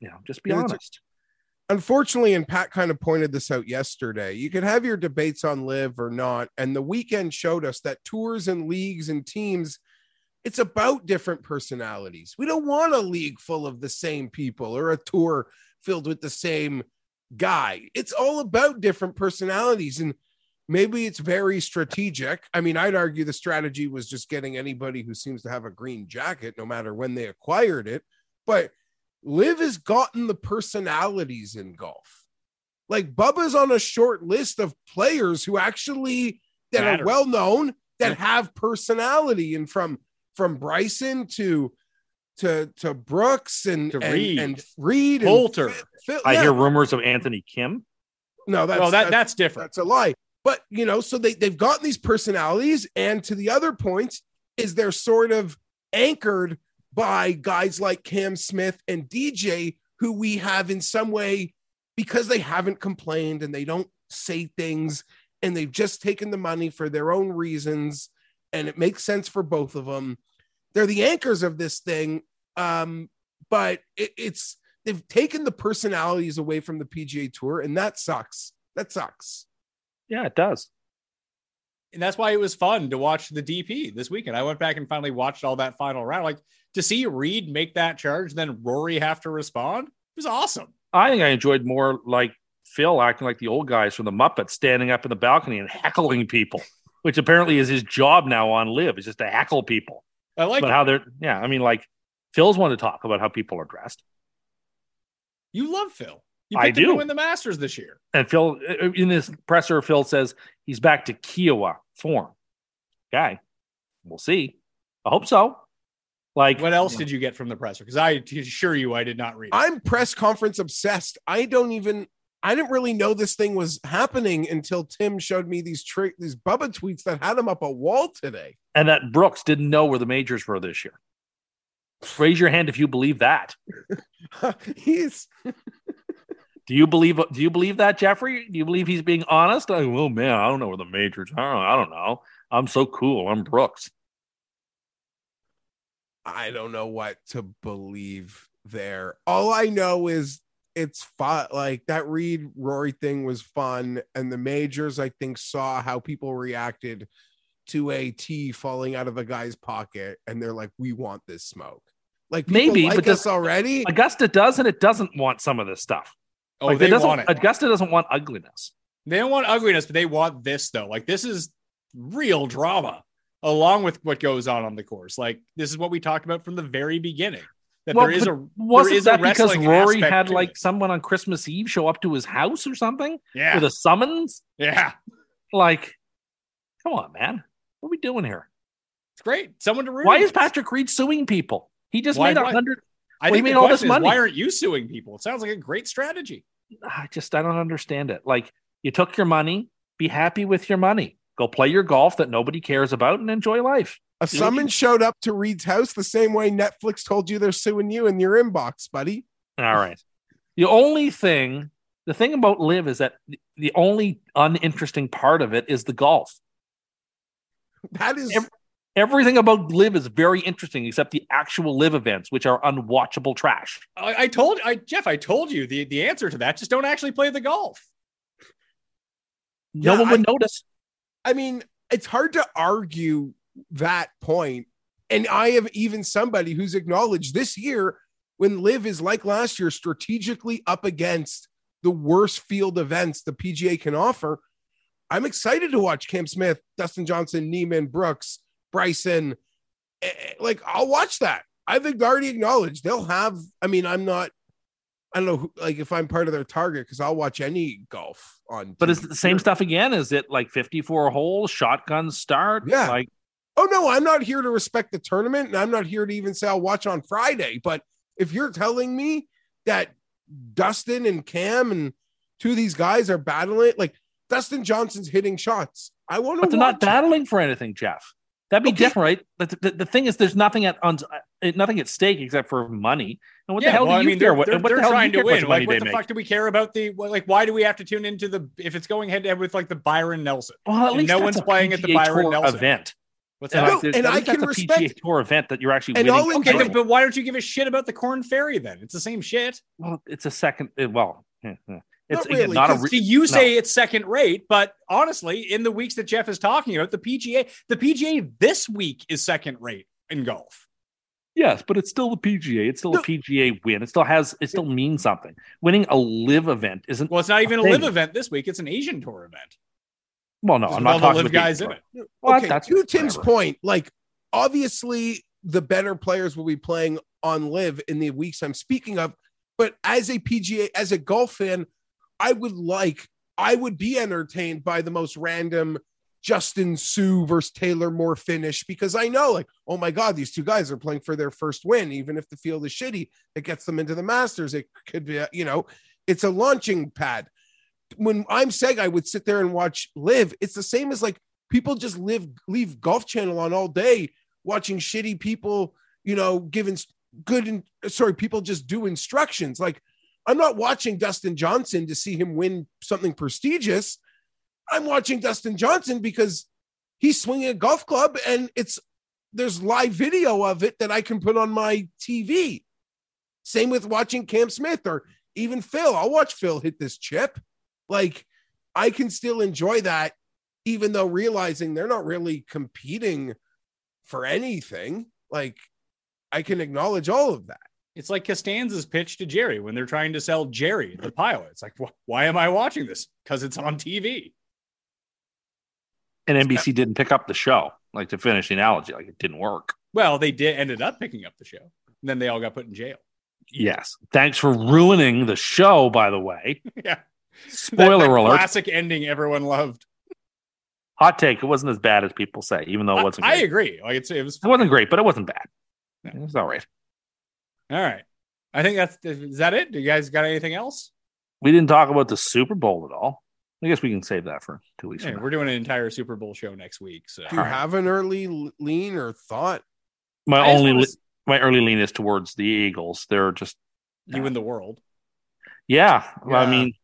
You know, just be Yeah, honest. Unfortunately, and Pat kind of pointed this out yesterday, you could have your debates on Liv or not. And the weekend showed us that tours and leagues and teams, it's about different personalities. We don't want a league full of the same people or a tour filled with the same guy. It's all about different personalities. And maybe it's very strategic. I mean, I'd argue the strategy was just getting anybody who seems to have a green jacket, no matter when they acquired it. But Liv has gotten the personalities in golf. Like Bubba's on a short list of players who actually that Matter. are well known that have personality, and from from Bryson to to to Brooks and To and, Reed. and Reed and Phil- Phil- I yeah. hear rumors of Anthony Kim. no that's well, that that's, that's different. that's a lie. But you know, so they they've gotten these personalities, and to the other point is they're sort of anchored by guys like Cam Smith and DJ, who we have in some way because they haven't complained and they don't say things, and they've just taken the money for their own reasons, and it makes sense for both of them. They're the anchors of this thing, um, but it, it's they've taken the personalities away from the PGA Tour, and that sucks. That sucks. Yeah, it does. and that's why it was fun to watch the DP this weekend. I went back and finally watched all that final round. Like to see Reed make that charge, then Rory have to respond. It was awesome. I think I enjoyed more like Phil acting like the old guys from the Muppets, standing up in the balcony and heckling people, which apparently is his job now on Liv, is just to heckle people. I like but it. how they're, yeah, I mean, like Phil's one to talk about how people are dressed. you love Phil. You I picked to do. win the Masters this year. And Phil, uh, in this presser, Phil says he's back to Kiawah form. Guy, we'll see. I hope so. Like, What else did you get from the presser? Because I assure you, I did not read. It. I'm press conference obsessed. I don't even I didn't really know this thing was happening until Tim showed me these tri- these Bubba tweets that had him up a wall today. and that Brooks didn't know where the majors were this year. Raise your hand if you believe that. <laughs> He's Do you believe? Do you believe that, Jeffrey? Do you believe he's being honest? I, oh man, I don't know where the majors. Don't, I don't know. I'm so cool. I'm Brooks. I don't know what to believe there. All I know is it's fun. Like that Reed Rory thing was fun, and the majors I think saw how people reacted to a T falling out of a guy's pocket, and they're like, "We want this smoke." Like Maybe, like but us does- already. Augusta does and it doesn't want some of this stuff. Oh, like, they it doesn't, want it. Augusta doesn't want ugliness. They don't want ugliness, but they want this though. Like this is real drama, along with what goes on on the course. Like this is what we talked about from the very beginning. That Well, there is a wasn't that because Rory had like it. someone on Christmas Eve show up to his house or something yeah with a summons? yeah Like, come on, man. What are we doing here? it's great. Someone to root. Why is. Patrick Reed suing people? He just Why- made a hundred. I think mean all this question is, money? why aren't you suing people? It sounds like a great strategy. I just I don't understand it. Like you took your money, be happy with your money. Go play your golf that nobody cares about and enjoy life. A summons showed up to Reed's house the same way Netflix told you they're suing you in your inbox, buddy. All right. The only thing, the thing about Liv is that the- the only uninteresting part of it is the golf. That is Ev- Everything about Liv is very interesting, except the actual Liv events, which are unwatchable trash. I, I told I Jeff, I told you the, the answer to that. Just don't actually play the golf. No Yeah, one would I- notice. I mean, it's hard to argue that point. And I have even somebody who's acknowledged this year when Liv is like last year, strategically up against the worst field events the PGA can offer. I'm excited to watch Cam Smith, Dustin Johnson, Niemann, Brooks, Bryson. Eh, eh, Like, I'll watch that. I've already acknowledged they'll have. I mean, I'm not. I don't know, who, like if I'm part of their target because I'll watch any golf on. But TV. is it the same stuff again? Is it like 54 holes, shotgun start? Yeah. Like, Oh no, I'm not here to respect the tournament, and I'm not here to even say I'll watch on Friday. But if you're telling me that Dustin and Cam and two of these guys are battling, like Dustin Johnson's hitting shots, I want to. but they're not battling for anything, Jeff. That'd be Okay. different, right? But the, the, the thing is, there's nothing at on, uh, nothing at stake except for money. And what the hell well, do you I mean, care? they're, What, they're, what they're the hell trying to care how much win. Like, what the make? fuck do we care about the like? Why do we have to tune into the if it's going head to head with like the Byron Nelson? Well, at least no one's a playing at the Byron Tour Nelson. event. What's And, that? like, there's- and I can that's a respect- PGA Tour event that you're actually And winning. Okay, enjoy- but, but why don't you give a shit about the Korn Ferry then? It's the same shit. well, it's a second. uh, Well, yeah, yeah. it's Not again, really, not a. 'cause Re- See, you say it's second rate, but honestly, in the weeks that Jeff is talking about, the PGA, the PGA this week is second rate in golf. Yes, but it's still the PGA. It's still No. a PGA win. It still has. It still means something. Winning a Liv event isn't. Well, it's not even a thing. Liv event this week; it's an Asian tour event. Well, no, Just I'm not talking live about guys in it. Well, okay, that's to Tim's point, like obviously the better players will be playing on Liv in the weeks I'm speaking of. But as a PGA, as a golf fan, I would like, I would be entertained by the most random Justin Suh versus Taylor Moore finish because I know, like, oh my God, these two guys are playing for their first win. Even if the field is shitty, it gets them into the Masters. It could be, you know, it's a launching pad. When I'm saying I would sit there and watch Liv, it's the same as like people just live leave golf channel on all day watching shitty people you know giving good in, sorry people just do instructions like i'm not watching dustin johnson to see him win something prestigious i'm watching dustin johnson because he's swinging a golf club and it's there's live video of it that i can put on my tv same with watching cam smith or even phil i'll watch phil hit this chip like i can still enjoy that even though realizing they're not really competing for anything. Like I can acknowledge all of that. It's like Costanza's pitch to Jerry when they're trying to sell Jerry the pilot. It's like, wh- why am I watching this? Because it's on TV. And NBC didn't pick up the show. Like to finish the analogy, like it didn't work. Well, they did ended up picking up the show. And then they all got put in jail. Yes. Thanks for ruining the show. By the way, <laughs> yeah. spoiler That- that alert. Classic ending everyone loved. Hot take. It wasn't as bad as people say, even though it wasn't. I great. agree. Like it's it was It wasn't great, but it wasn't bad. No. It was all right. all right. I think that's is that it? Do you guys got anything else? We didn't talk about the Super Bowl at all. I guess we can save that for two weeks. Yeah, we're doing an entire Super Bowl show next week. So Do you All right. have an early lean or thought? My I only wanna le- s- my early lean is towards the Eagles. They're just you in the world. yeah. I mean,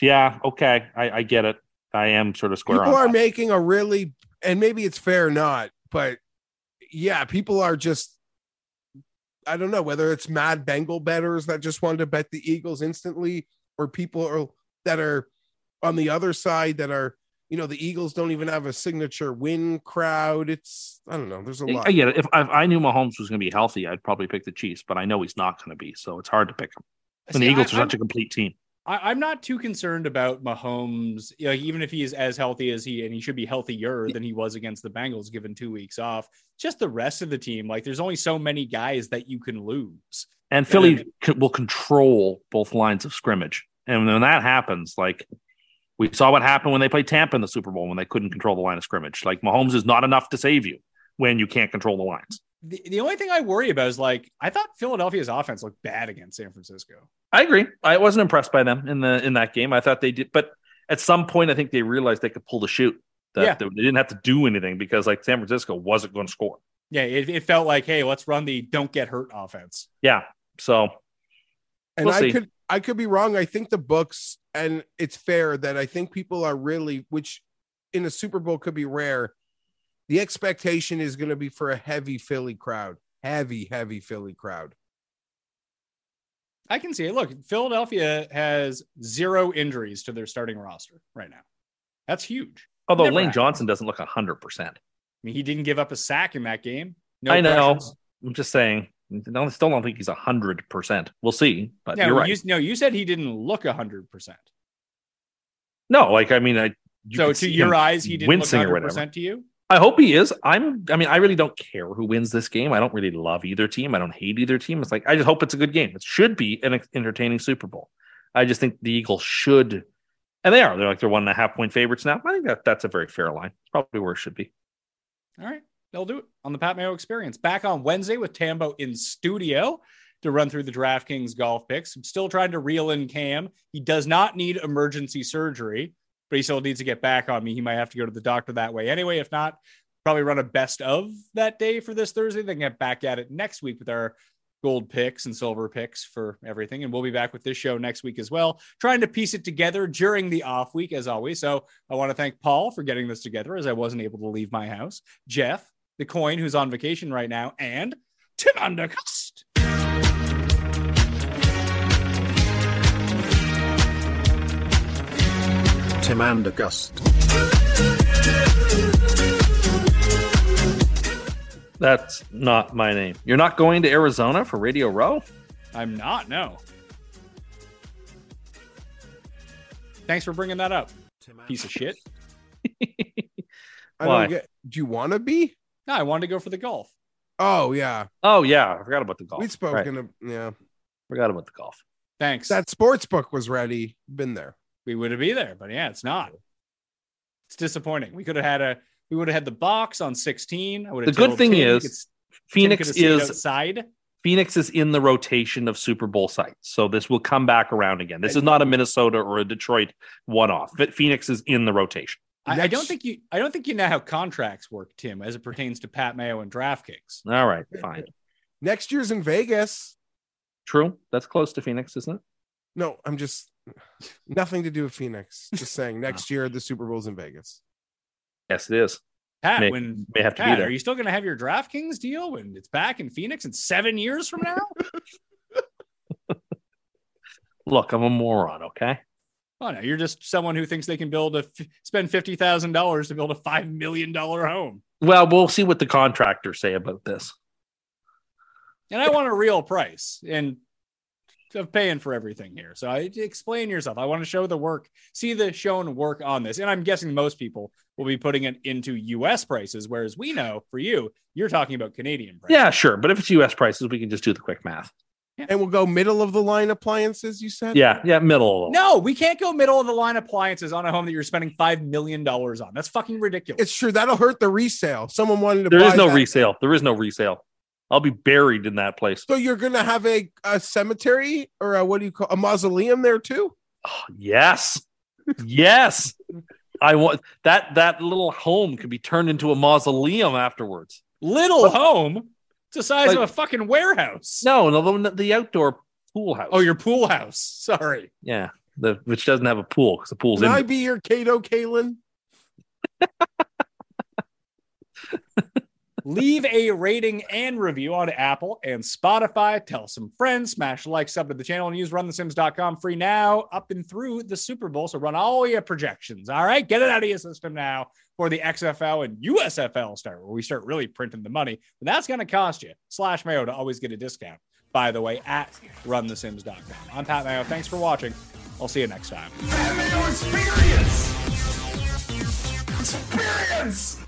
yeah. Okay, I, I get it. I am sort of square People on. are that. making a really, and maybe it's fair or not, but yeah, people are just. I don't know whether it's mad Bengal betters that just wanted to bet the Eagles instantly, or people are, that are on the other side that are You know, the Eagles don't even have a signature win crowd. It's I don't know. There's a lot. Yeah, get it. If, if I knew Mahomes was going to be healthy, I'd probably pick the Chiefs, but I know he's not going to be, so it's hard to pick him. And the Eagles I- are I'm- such a complete team. I, I'm not too concerned about Mahomes. You know, even if he is as healthy as he, and he should be healthier than he was against the Bengals, given two weeks off. Just the rest of the team, like there's only so many guys that you can lose. And Philly c- will control both lines of scrimmage. And when that happens, like we saw what happened when they played Tampa in the Super Bowl when they couldn't control the line of scrimmage. Like Mahomes is not enough to save you when you can't control the lines. The, the only thing I worry about is like I thought Philadelphia's offense looked bad against San Francisco. I agree. I wasn't impressed by them in the in that game. I thought they did, but at some point, I think they realized they could pull the shoot. That Yeah. they, they didn't have to do anything because like San Francisco wasn't going to score. Yeah, it, it felt like, hey, let's run the don't get hurt offense. Yeah. So and we'll I see. could I could be wrong. I think the books, and it's fair that I think people are really, which in a Super Bowl could be rare. The expectation is going to be for a heavy Philly crowd, heavy, heavy Philly crowd. I can see it. Look, Philadelphia has zero injuries to their starting roster right now. That's huge. although Never Lane happened. Johnson doesn't look hundred percent. I mean, he didn't give up a sack in that game. No I know. pressures. I'm just saying. I still don't think he's hundred percent. We'll see, but No, you're right. you, no, you said he didn't look hundred percent. no, like I mean, I. So to your eyes, he didn't look hundred percent to you. I hope he is. I'm. I mean, I really don't care who wins this game. I don't really love either team. I don't hate either team. It's like I just hope it's a good game. It should be an entertaining Super Bowl. I just think the Eagles should, and they are. They're like they're one and a half point favorites now. I think that that's a very fair line. It's probably where it should be. All right, they'll do it on the Pat Mayo Experience. Back on Wednesday with Tambo in studio to run through the DraftKings golf picks. I'm still trying to reel in Cam. He does not need emergency surgery, but he still needs to get back on me. He might have to go to the doctor that way anyway. If not, probably run a best of that day for this Thursday. Then get back at it next week with our gold picks and silver picks for everything. And we'll be back with this show next week as well, trying to piece it together during the off week as always. So I want to thank Paul for getting this together as I wasn't able to leave my house. Jeff, the coin who's on vacation right now, and Tim Undercust. Tim Andergust. That's not my name. You're not going to Arizona for Radio Row? I'm not, no. Thanks for bringing that up, piece of shit. <laughs> I Why? don't get. Do you want to be? No, I wanted to go for the golf. Oh yeah, Oh yeah, I forgot about the golf. we'd spoken. Right. Of, yeah, Forgot about the golf. Thanks. that sports book was ready. Been there. we would have been there, but yeah, it's not. It's disappointing. We could have had a we would have had the box on 16. I would have The good thing Tim is, Phoenix could have stayed is outside. Phoenix is in the rotation of Super Bowl sites, so this will come back around again. This is not a Minnesota or a Detroit one-off. But Phoenix is in the rotation. I, I don't think you I don't think you know how contracts work, Tim, as it pertains to Pat Mayo and DraftKings. All right, fine. <laughs> Next year's in Vegas. True. That's close to Phoenix, isn't it? No, I'm just nothing to do with Phoenix. Just saying, <laughs> next year the Super Bowl's in Vegas. Yes, it is. Pat, May- when may have to be Pat, there. are you still going to have your DraftKings deal when it's back in Phoenix in seven years from now? <laughs> Look, I'm a moron. Okay. Oh no, you're just someone who thinks they can build a f- spend fifty thousand dollars to build a five million dollar home, Well, we'll see what the contractors say about this. and I want a real price and of paying for everything here. So I explain yourself. I want to show the work, see the shown work on this, and I'm guessing most people will be putting it into U.S. prices, whereas we know for you, you're talking about Canadian prices. Yeah, sure. But if it's U.S. prices, we can just do the quick math. And we'll go middle of the line appliances. You said. Yeah, yeah, middle. No, we can't go middle of the line appliances on a home that you're spending five million dollars on. That's fucking ridiculous. It's true. That'll hurt the resale. Someone wanted to. There buy is no that. resale. There is no resale. I'll be buried in that place. So you're gonna have a, a cemetery or a, what do you call a mausoleum there too? Oh, yes, yes. I want that. That little home could be turned into a mausoleum afterwards. Little home. It's the size Like- of a fucking warehouse. No, no, the, the outdoor pool house. Oh, your pool house. Sorry. yeah, the which doesn't have a pool because the pool's Can in. I be your Kato Kaelin? <laughs> Leave a rating and review on Apple and Spotify. Tell some friends, smash like, sub to the channel, and use runthesims.com free now up and through the Super Bowl. So run all your projections. All right, get it out of your system now for the XFL and USFL start, where we start really printing the money. But that's going to cost you. Slash Mayo to always get a discount, by the way, at runthesims.com. I'm Pat Mayo. Thanks for watching. I'll see you next time. experience! Experience!